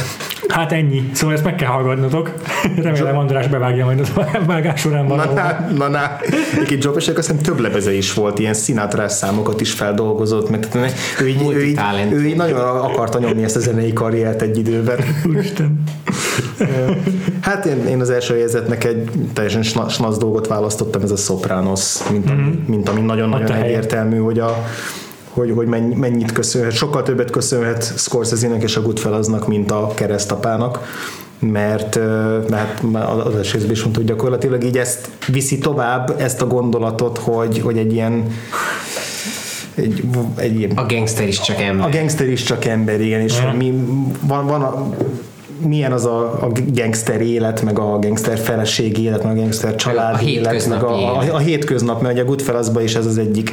Hát ennyi. Szóval ezt meg kell hallgatnotok. Remélem András bevágja majd a vágás során valahol. Na, na, na, na. Egyébként Joe Pesci aztán több lebeze is volt, ilyen Sinatra számokat is feldolgozott, mert ő így, ő, így, ő így nagyon akarta nyomni ezt a zenei karriert egy időben. Úristen. Hát én, én az első helyzetnek egy teljesen snasz dolgot választottam, ez a Sopranos, mint, mm-hmm. ami, mint ami nagyon-nagyon egyértelmű, hogy a hogy, hogy mennyit köszönhet, sokkal többet köszönhet Scorsese-nek és a Goodfellasnak, mint a keresztapának mert, mert az esélyző is mondta, hogy gyakorlatilag így ezt viszi tovább, ezt a gondolatot, hogy, hogy egy ilyen egy, egy ilyen, a gangster is csak ember. A gangster is csak ember, igen, és mm. mi, van, van a, milyen az a, a gangster élet, meg a gangster feleség élet, meg a gangster család a élet, meg a, a, a, hétköznap, mert a Goodfellasban is ez az egyik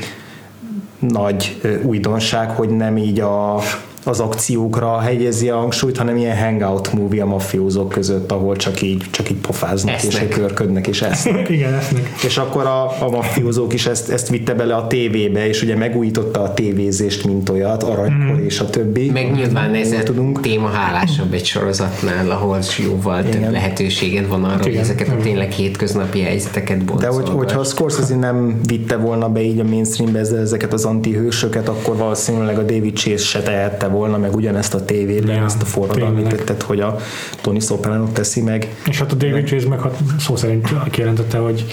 nagy újdonság, hogy nem így a az akciókra helyezi a hangsúlyt, hanem ilyen hangout movie a mafiózók között, ahol csak így, csak így pofáznak esznek. és körködnek és esznek. Igen, esznek. És akkor a, a mafiózók is ezt, ezt vitte bele a tévébe, és ugye megújította a tévézést, mint olyat, aranykor mm. és a többi. Meg nyilván ez tudunk. téma hálásabb egy sorozatnál, ahol jóval Igen. több lehetőséged van arra, Igen. hogy ezeket a tényleg hétköznapi helyzeteket boncolgass. De hogy, hogyha a Scorsese nem vitte volna be így a mainstreambe ezeket az antihősöket, akkor valószínűleg a David Chase se tehette volna meg ugyanezt a tévében, ja, ezt a forradalmi tettet, hogy a Tony Soprano teszi meg. És hát a David Chase meg hát szó szerint kijelentette, hogy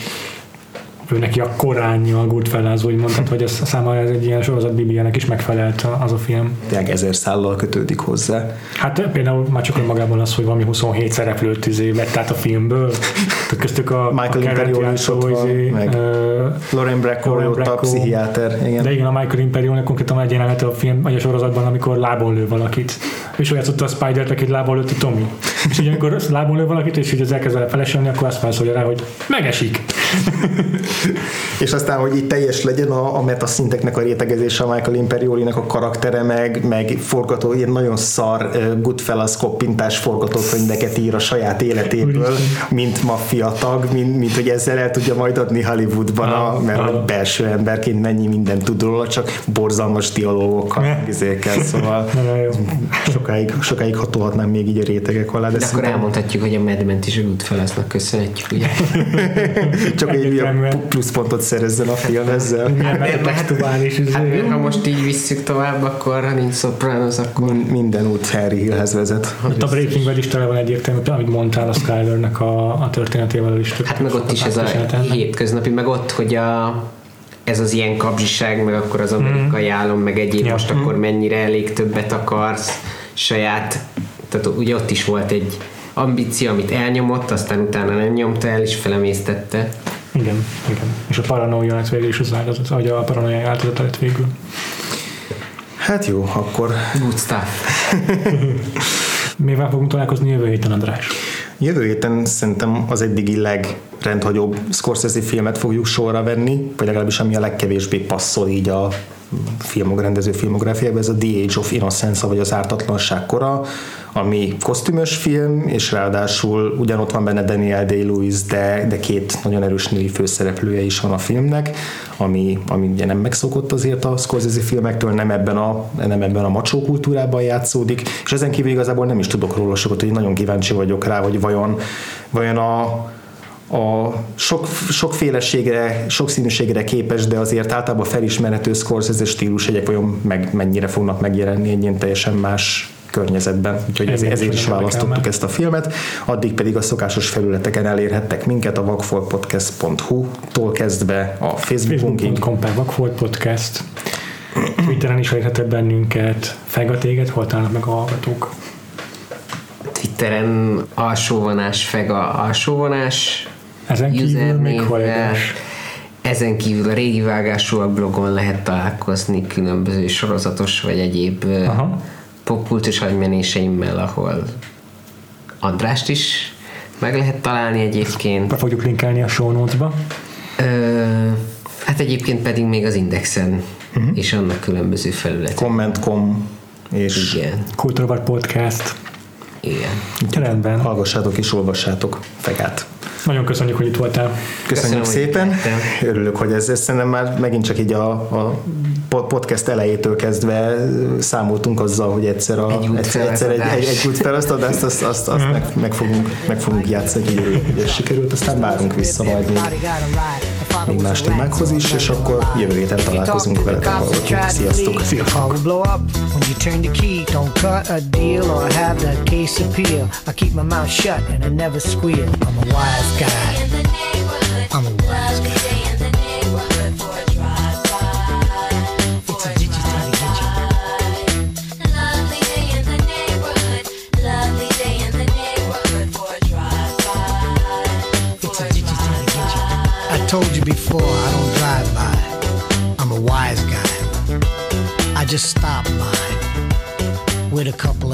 ő neki a koránja a Goodfellas, úgy mondtad, hogy ez számára ez egy ilyen sorozat bibliának is megfelelt az a film. Tényleg ezer szállal kötődik hozzá. Hát például már csak magában az, hogy valami 27 szereplőt izé vett át a filmből. Köztük a Michael Imperiol is ott van, izé, meg uh, Lauren Bracco, Lauren Bracco, a pszichiáter. Igen. De igen, a Michael Imperiolnek konkrétan egy jelenet a film, vagy a sorozatban, amikor lábon lő valakit. És olyan a Spider-t, akit lábon lőtt a Tommy. És ugye amikor lábon lő valakit, és így az elkezd vele feleselni, akkor azt felszólja rá, hogy megesik. és aztán, hogy itt teljes legyen a, a metaszinteknek a rétegezése a Michael Imperiolinek a karaktere, meg, meg forgató, ilyen nagyon szar uh, Goodfellas koppintás forgatókönyveket ír a saját életéből, mint maffia tag, mint, mint hogy ezzel el tudja majd adni Hollywoodban, a, mert a belső emberként mennyi minden tud róla, csak borzalmas dialógokkal, izékkel, szóval sokáig, sokáig hatolhatnám még így a rétegek alá. De, de akkor elmondhatjuk, hogy a Mad is a Goodfellasnak köszönhetjük, ugye? csak egy pluszpontot szerezzen a film ezzel. Hát, hát, ha most így visszük tovább, akkor ha nincs Sopranos, akkor... Minden út Harry Hillhez vezet. Hát a Breaking Bad is tele van egyértelmű, amit mondtál a Skylernek a, a történetével is. Hát meg ott is ez a hétköznapi, meg ott, hogy a ez az ilyen kapzsiság, meg akkor az amerikai mm. álom, meg egyéb ja. most akkor mennyire elég többet akarsz saját, tehát ugye ott is volt egy ambíció, amit elnyomott, aztán utána nem nyomta el, és felemésztette. Igen, igen. És a paranoia lett végül is az áldozat, vagy a paranoia áldozata lett végül. Hát jó, akkor... Good stuff. Mivel fogunk találkozni jövő héten, András? Jövő héten szerintem az eddigi legrendhagyóbb Scorsese filmet fogjuk sorra venni, vagy legalábbis ami a legkevésbé passzol így a filmog, rendező filmográfiába, ez a The Age of Innocence, vagy az ártatlanság kora, ami kosztümös film, és ráadásul ugyanott van benne Daniel Day-Lewis, de, de két nagyon erős női főszereplője is van a filmnek, ami, ami ugye nem megszokott azért a Scorsese filmektől, nem ebben a, nem ebben a macsó kultúrában játszódik, és ezen kívül igazából nem is tudok róla sokat, hogy nagyon kíváncsi vagyok rá, hogy vajon, vajon a, a sok, sokféleségre, sokszínűségre képes, de azért általában felismerhető Scorsese stílus egyek vajon meg, mennyire fognak megjelenni egy ilyen teljesen más környezetben, úgyhogy ezért, ezért is választottuk ezt a filmet. Addig pedig a szokásos felületeken elérhettek minket a vakfoltpodcast.hu-tól kezdve a Facebookunkig. Facebook.com per vakfoltpodcast. Twitteren is elérhetett bennünket. Fegatéget, hol találnak meg a hallgatók? Twitteren alsóvonás, fega alsóvonás. Ezen kívül még ezen kívül a régi vágású blogon lehet találkozni különböző sorozatos vagy egyéb Aha popkultus agymenéseimmel, ahol Andrást is meg lehet találni egyébként. Be fogjuk linkelni a show notes-ba. Ö, hát egyébként pedig még az Indexen uh-huh. és annak különböző felületek. Comment.com és Igen. Kultúrvar Podcast. Igen. Rendben. Hallgassátok és olvassátok Fegát. Nagyon köszönjük, hogy itt voltál. Köszönjük Köszönöm, szépen. Örülök, hogy ez, ez szerintem már megint csak így a, a podcast elejétől kezdve számoltunk azzal, hogy egyszer, a, egy egyszer, egyszer egy, egy, egy út felasztod, azt, azt, azt, azt meg, meg, fogunk, meg fogunk játszani, hogy sikerült, aztán várunk vissza majd még, még más témákhoz is, és akkor jövő héten találkozunk veletek, hallgatjuk. Sziasztok! Sziasztok! I'm a wise guy. Told you before, I don't drive by. I'm a wise guy. I just stop by with a couple